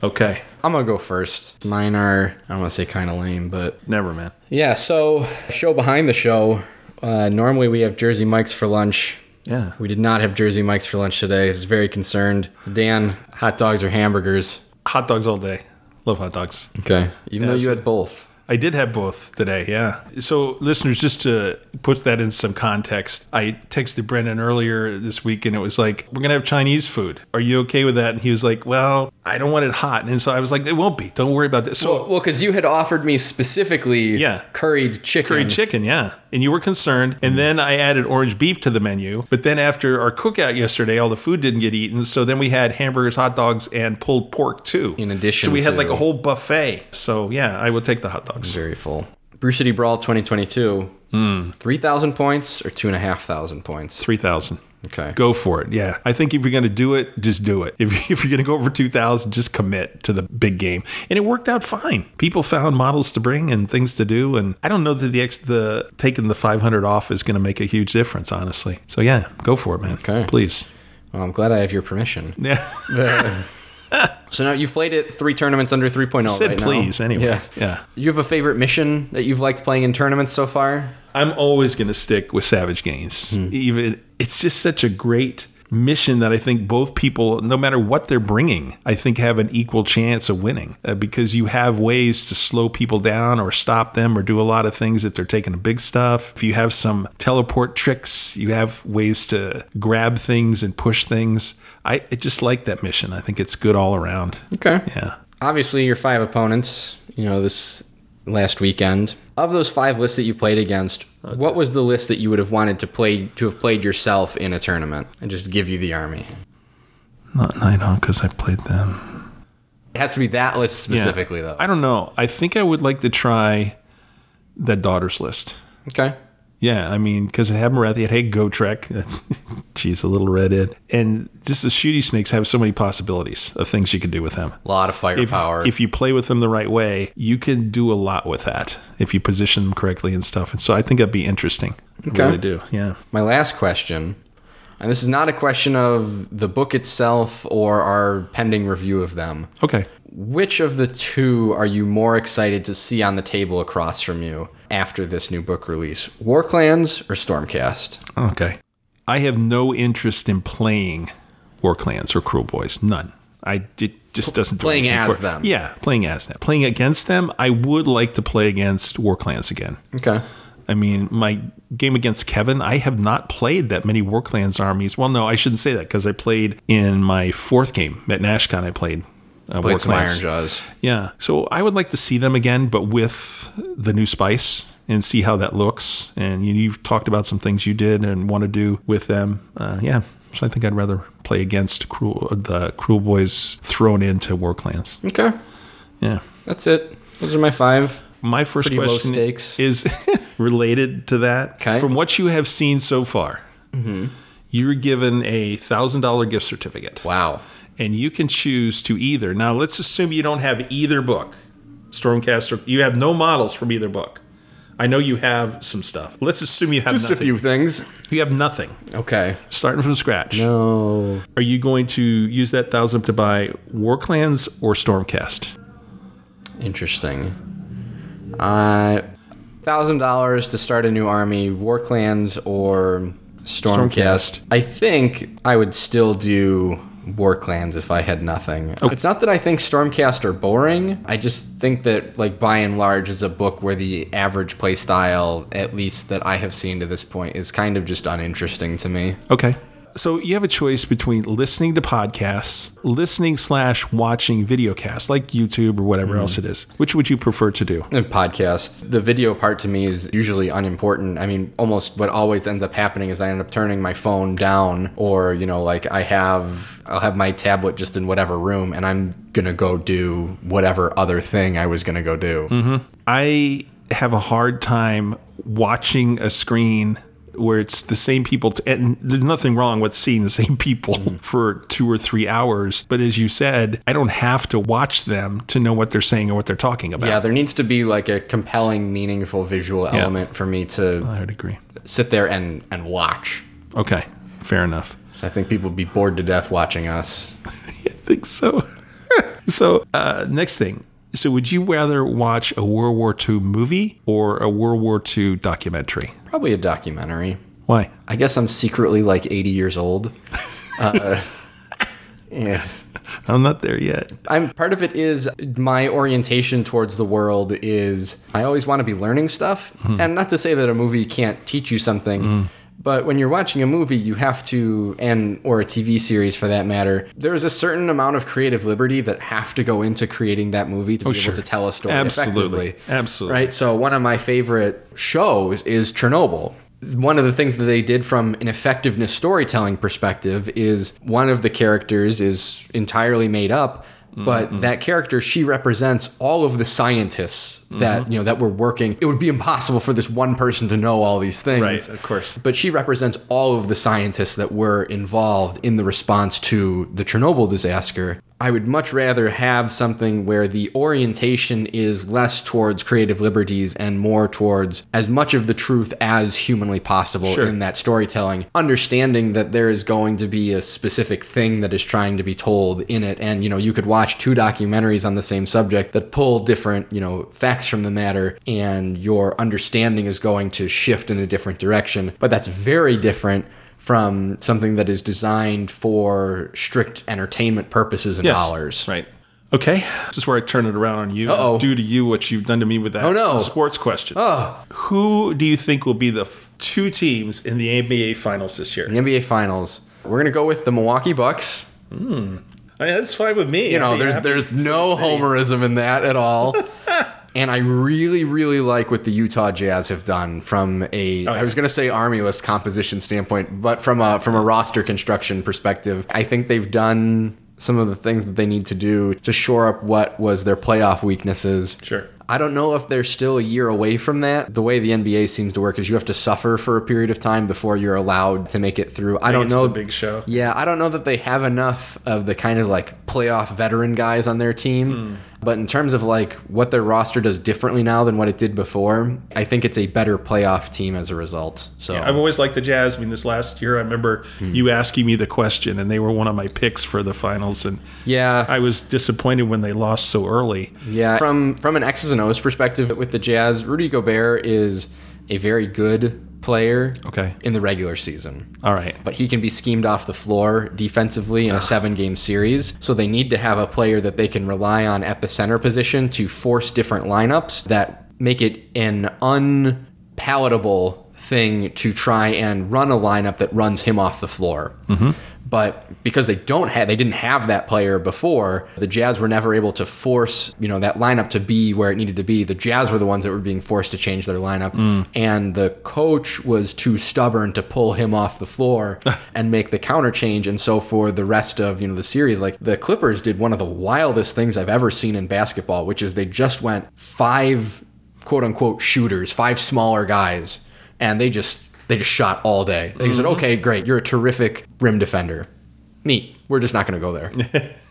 Okay. I'm gonna go first. Mine are I don't want to say kind of lame, but Never, man. yeah. So show behind the show. Uh, normally we have Jersey Mike's for lunch. Yeah. We did not have Jersey Mike's for lunch today. I was very concerned. Dan, hot dogs or hamburgers? Hot dogs all day. Love hot dogs. Okay. Even though you had both. I did have both today, yeah. So, listeners, just to put that in some context, I texted Brendan earlier this week and it was like, we're going to have Chinese food. Are you okay with that? And he was like, well, I don't want it hot. And so I was like, it won't be. Don't worry about this. So, Well, because you had offered me specifically Yeah. curried chicken. curried chicken, yeah. And you were concerned. And then I added orange beef to the menu. But then after our cookout yesterday, all the food didn't get eaten. So then we had hamburgers, hot dogs, and pulled pork too. In addition So we had like a whole buffet. So yeah, I would take the hot dogs. Very full. Brew City Brawl 2022. Hmm. 3,000 points or 2,500 points? 3,000. Okay. Go for it. Yeah. I think if you're going to do it, just do it. <laughs> If, if you're going to go over 2,000, just commit to the big game. And it worked out fine. People found models to bring and things to do. And I don't know that the, ex, the taking the 500 off is going to make a huge difference, honestly. So yeah, go for it, man. Okay. Please. Well, I'm glad I have your permission. <laughs> Yeah. <laughs> So now you've played it three tournaments under 3.0 Said right now. please anyway. Yeah. Yeah. You have a favorite mission that you've liked playing in tournaments so far? I'm always going to stick with Savage Gains. Hmm. Even it's just such a great mission that I think both people, no matter what they're bringing, I think have an equal chance of winning uh, because you have ways to slow people down or stop them or do a lot of things if they're taking the big stuff. If you have some teleport tricks, you have ways to grab things and push things. I, I just like that mission. I think it's good all around. Okay. Yeah. Obviously, your five opponents, you know, this last weekend. Of those five lists that you played against, what was the list that you would have wanted to play to have played yourself in a tournament and just give you the army? Not Nighthaunt because I played them. It has to be that list Yeah. specifically, though. I don't know. I think I would like to try that daughter's list. Okay. Yeah, I mean, because I have Morathi, it had Gotrek. <laughs> She's a little redhead. And just the shooty snakes have so many possibilities of things you can do with them. A lot of If, firepower. if you play with them the right way, you can do a lot with that if you position them correctly and stuff. And so I think that'd be interesting. I really do. Yeah. My last question, and this is not a question of the book itself or our pending review of them. Okay. Which of the two are you more excited to see on the table across from you after this new book release? Warclans or Stormcast? Okay. I have no interest in playing War Clans or Kruleboyz. None. I it just doesn't do Playing as for- them. Yeah, playing as them. Playing against them, I would like to play against War Clans again. Okay. I mean, my game against Kevin, I have not played that many War Clans armies. Well, no, I shouldn't say that because I played in my fourth game at NashCon. I played uh, War some Iron Clans. Jaws. Yeah, so I would like to see them again, but with the new spice and see how that looks. And you, you've talked about some things you did and want to do with them. Uh, yeah, so I think I'd rather play against cruel, the Kruleboyz thrown into War Clans. Okay. Yeah. That's it. Those are my five. My first Pretty question is <laughs> related to that. Okay. Mm-hmm. From what you have seen so far, you're given a thousand dollar gift certificate, Wow. And you can choose to either. Now, let's assume you don't have either book, Stormcast, or you have no models from either book. I know you have some stuff. Let's assume you have Just a few things. You have nothing, Okay. starting from scratch. No. Are you going to use that thousand to buy War Clans or Stormcast? Interesting. Uh, thousand dollars to start a new army, Warclans or Stormcast. Stormcast. I think I would still do Warclans if I had nothing. Oh. It's not that I think Stormcast are boring. I just think that, like by and large, is a book where the average play style, at least that I have seen to this point, is kind of just uninteresting to me. Okay. So you have a choice between listening to podcasts, listening slash watching videocasts like YouTube or whatever else mm-hmm. it is. Which would you prefer to do? A podcast. The video part to me is usually unimportant. I mean, almost what always ends up happening is I end up turning my phone down, or you know, like I have, I'll have my tablet just in whatever room, and I'm gonna go do whatever other thing I was gonna go do. Mm-hmm. I have a hard time watching a screen where it's the same people, t- and there's nothing wrong with seeing the same people <laughs> for two or three hours. But as you said, I don't have to watch them to know what they're saying or what they're talking about. Yeah, there needs to be like a compelling, meaningful visual element for me to I would agree. sit there and and watch. Okay, fair enough. I think people would be bored to death watching us. <laughs> I think so. <laughs> So, uh, next thing. So, would you rather watch a World War II movie or a World War II documentary? Probably a documentary. Why? I guess I'm secretly like 80 years old. <laughs> Uh, yeah. I'm not there yet. I'm part of it is my orientation towards the world is I always want to be learning stuff. And not to say that a movie can't teach you something. But when you're watching a movie, you have to, and or a TV series for that matter, there's a certain amount of creative liberty that have to go into creating that movie to oh, be sure. able to tell a story Absolutely. effectively. Absolutely. Right. So one of my favorite shows is Chernobyl. One of the things that they did from an effectiveness storytelling perspective is one of the characters is entirely made up, but Mm-hmm. that character she represents all of the scientists that Mm-hmm. you know that were working. It would be impossible for this one person to know all these things. Right, of course. But she represents all of the scientists that were involved in the response to the Chernobyl disaster. I would much rather have something where the orientation is less towards creative liberties and more towards as much of the truth as humanly possible Sure. in that storytelling. Understanding that there is going to be a specific thing that is trying to be told in it. And, you know, you could watch two documentaries on the same subject that pull different, you know, facts from the matter and your understanding is going to shift in a different direction. But that's very different from something that is designed for strict entertainment purposes and Yes. dollars. Right. Okay. This is where I turn it around on you. Uh-oh. Do to you what you've done to me with that. Oh, no. Sports question. Who do you think will be the f- two teams in the NBA Finals this year? The NBA Finals. We're gonna go with the Milwaukee Bucks. Hmm. I mean, that's fine with me. You know, there's there's no homerism in that at all. <laughs> and I really, really like what the Utah Jazz have done from a I yeah. was gonna say army list composition standpoint, but from a from a roster construction perspective, I think they've done some of the things that they need to do to shore up what was their playoff weaknesses. Sure. I don't know if they're still a year away from that. The way the NBA seems to work is you have to suffer for a period of time before you're allowed to make it through. I don't know the big show. Yeah, I don't know that they have enough of the kind of like playoff veteran guys on their team. Hmm. But in terms of like what their roster does differently now than what it did before, I think it's a better playoff team as a result. So I've always liked the Jazz. I mean, this last year, I remember Hmm. you asking me the question, and they were one of my picks for the finals. And yeah, I was disappointed when they lost so early. Yeah, from from an X's and O's perspective with the Jazz, Rudy Gobert is a very good player. Okay. In the regular season, All right. but he can be schemed off the floor defensively in a seven game series. So they need to have a player that they can rely on at the center position to force different lineups that make it an unpalatable thing to try and run a lineup that runs him off the floor. Mm-hmm. But because they don't have, they didn't have that player before. The Jazz were never able to force, you know, that lineup to be where it needed to be. The Jazz were the ones that were being forced to change their lineup, mm. and the coach was too stubborn to pull him off the floor <laughs> and make the counter change. And so for the rest of you know the series, like the Clippers did one of the wildest things I've ever seen in basketball, which is they just went five quote unquote shooters, five smaller guys, and they just they just shot all day. They said, mm-hmm. "Okay, great, you're a terrific rim defender. Neat. We're just not going to go there.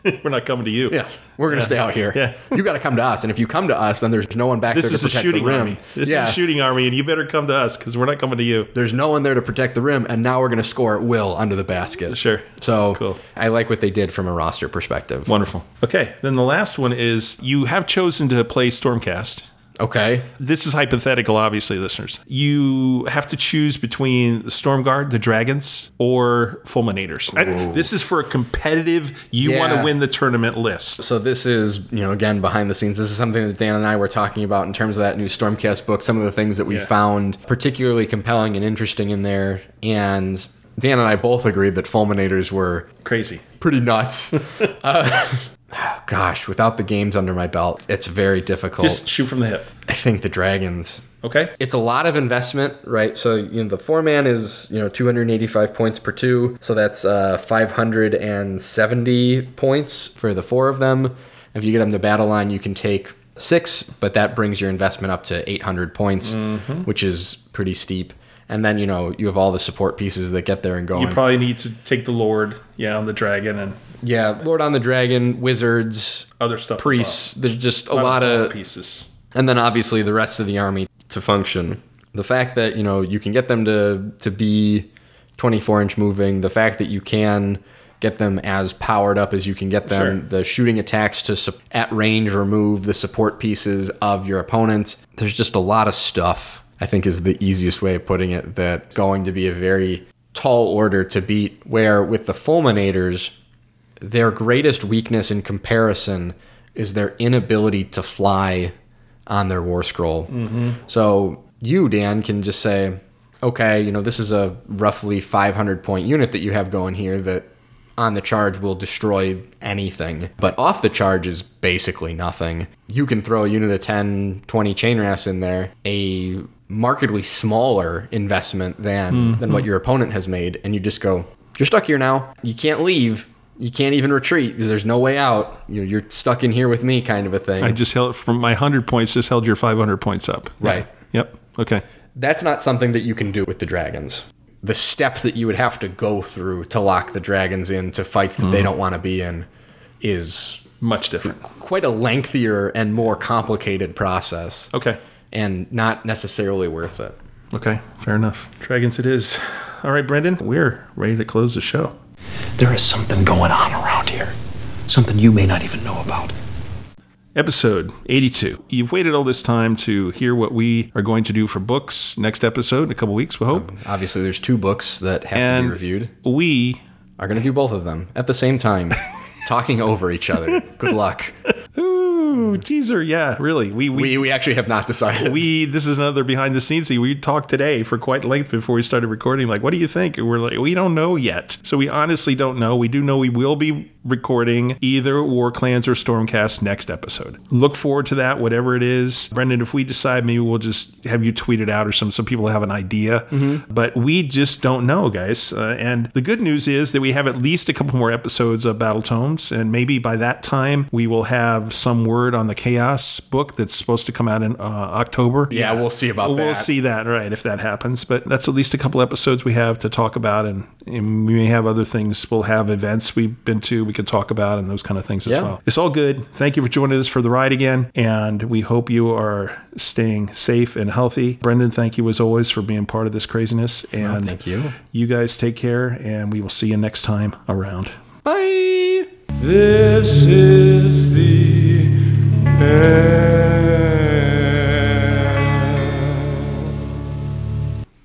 <laughs> We're not coming to you. Yeah, we're going to stay out here. Yeah. you got to come to us, and if you come to us, then there's no one back This there to protect the rim. army. This yeah, is a shooting army, and you better come to us because we're not coming to you. there's no one there to protect the rim, and now we're going to score at will under the basket. Sure. So Cool. I like what they did from a roster perspective. Wonderful. Okay, then the last one is you have chosen to play Stormcast. Okay. This is hypothetical, obviously, listeners. You have to choose between the Storm Guard, the Dragons, or Fulminators. I- this is for a competitive, you want to win the tournament list. So this is, you know, again behind the scenes. This is something that Dan and I were talking about in terms of that new Stormcast book. Some of the things that we Yeah. found particularly compelling and interesting in there, and Dan and I both agreed that fulminators were Crazy. pretty nuts. <laughs> uh, gosh, without the games under my belt, it's very difficult. Just shoot from the hip. I think the dragons. Okay? It's a lot of investment, right? So you know the four man is you know 285 points per two, so that's uh, 570 points for the four of them. If you get them to battle line, you can take six, but that brings your investment up to 800 points, which is pretty steep. And then you know you have all the support pieces that get there and go. You probably need to take the Lord, yeah, on the dragon and yeah, Lord on the Dragon, wizards, other stuff. priests. There's just a involved. lot of pieces. and then obviously the rest of the army to function. The fact that you know you can get them to to be 24 inch moving, the fact that you can get them as powered up as you can get them. Sure. The shooting attacks to sup- at range remove the support pieces of your opponents. There's just a lot of stuff. I think is the easiest way of putting it. That going to be a very tall order to beat. Where with the fulminators, their greatest weakness in comparison is their inability to fly on their war scroll. Mm-hmm. So you, Dan, can just say, okay, you know, this is a roughly 500 point unit that you have going here that on the charge will destroy anything, but off the charge is basically nothing. You can throw a unit of 10, 20 chainrasps in there, a markedly smaller investment than than what mm-hmm. your opponent has made, and you just go, you're stuck here now. You can't leave. You can't even retreat. Because there's no way out. You know, you're stuck in here with me, kind of a thing. I just held from my 100 points, just held your 500 points up. Right. Yep. Okay. That's not something that you can do with the dragons. The steps that you would have to go through to lock the dragons into fights that they mm-hmm. don't want to be in is Much different. quite a lengthier and more complicated process Okay. and not necessarily worth it. Okay. Fair enough. Dragons it is. All right, Brendan, we're ready to close the show. There is something going on around here. Something you may not even know about. Episode 82. You've waited all this time to hear what we are going to do for books next episode in a couple weeks, we hope. Um, obviously, there's two books that have to be reviewed. we Are going to do both of them at the same time, <laughs> talking over each other. Good luck. Ooh, teaser. Yeah, really. We we, We, we actually have not decided. we this is another behind the scenes thing. We talked today for quite length before we started recording. Like, what do you think? And we're like, we don't know yet. So we honestly don't know. We do know we will be recording either War Clans or Stormcast next episode. Look forward to that, whatever it is. Brendan, if we decide, maybe we'll just have you tweet it out or some. Some people have an idea, but we just don't know, guys. Uh, and the good news is that we have at least a couple more episodes of Battle Tomes, and maybe by that time we will have some word on the Chaos book that's supposed to come out in uh, October. Yeah, we'll see about that. We'll see that, right, if that happens. But that's at least a couple episodes we have to talk about, and, and we may have other things. We'll have events we've been to we can talk about and those kind of things as well. It's all good. Thank you for joining us for the ride again, and we hope you are staying safe and healthy. Brendan, thank you as always for being part of this craziness. And thank you. You guys take care, and we will see you next time around. Bye. This is Hey.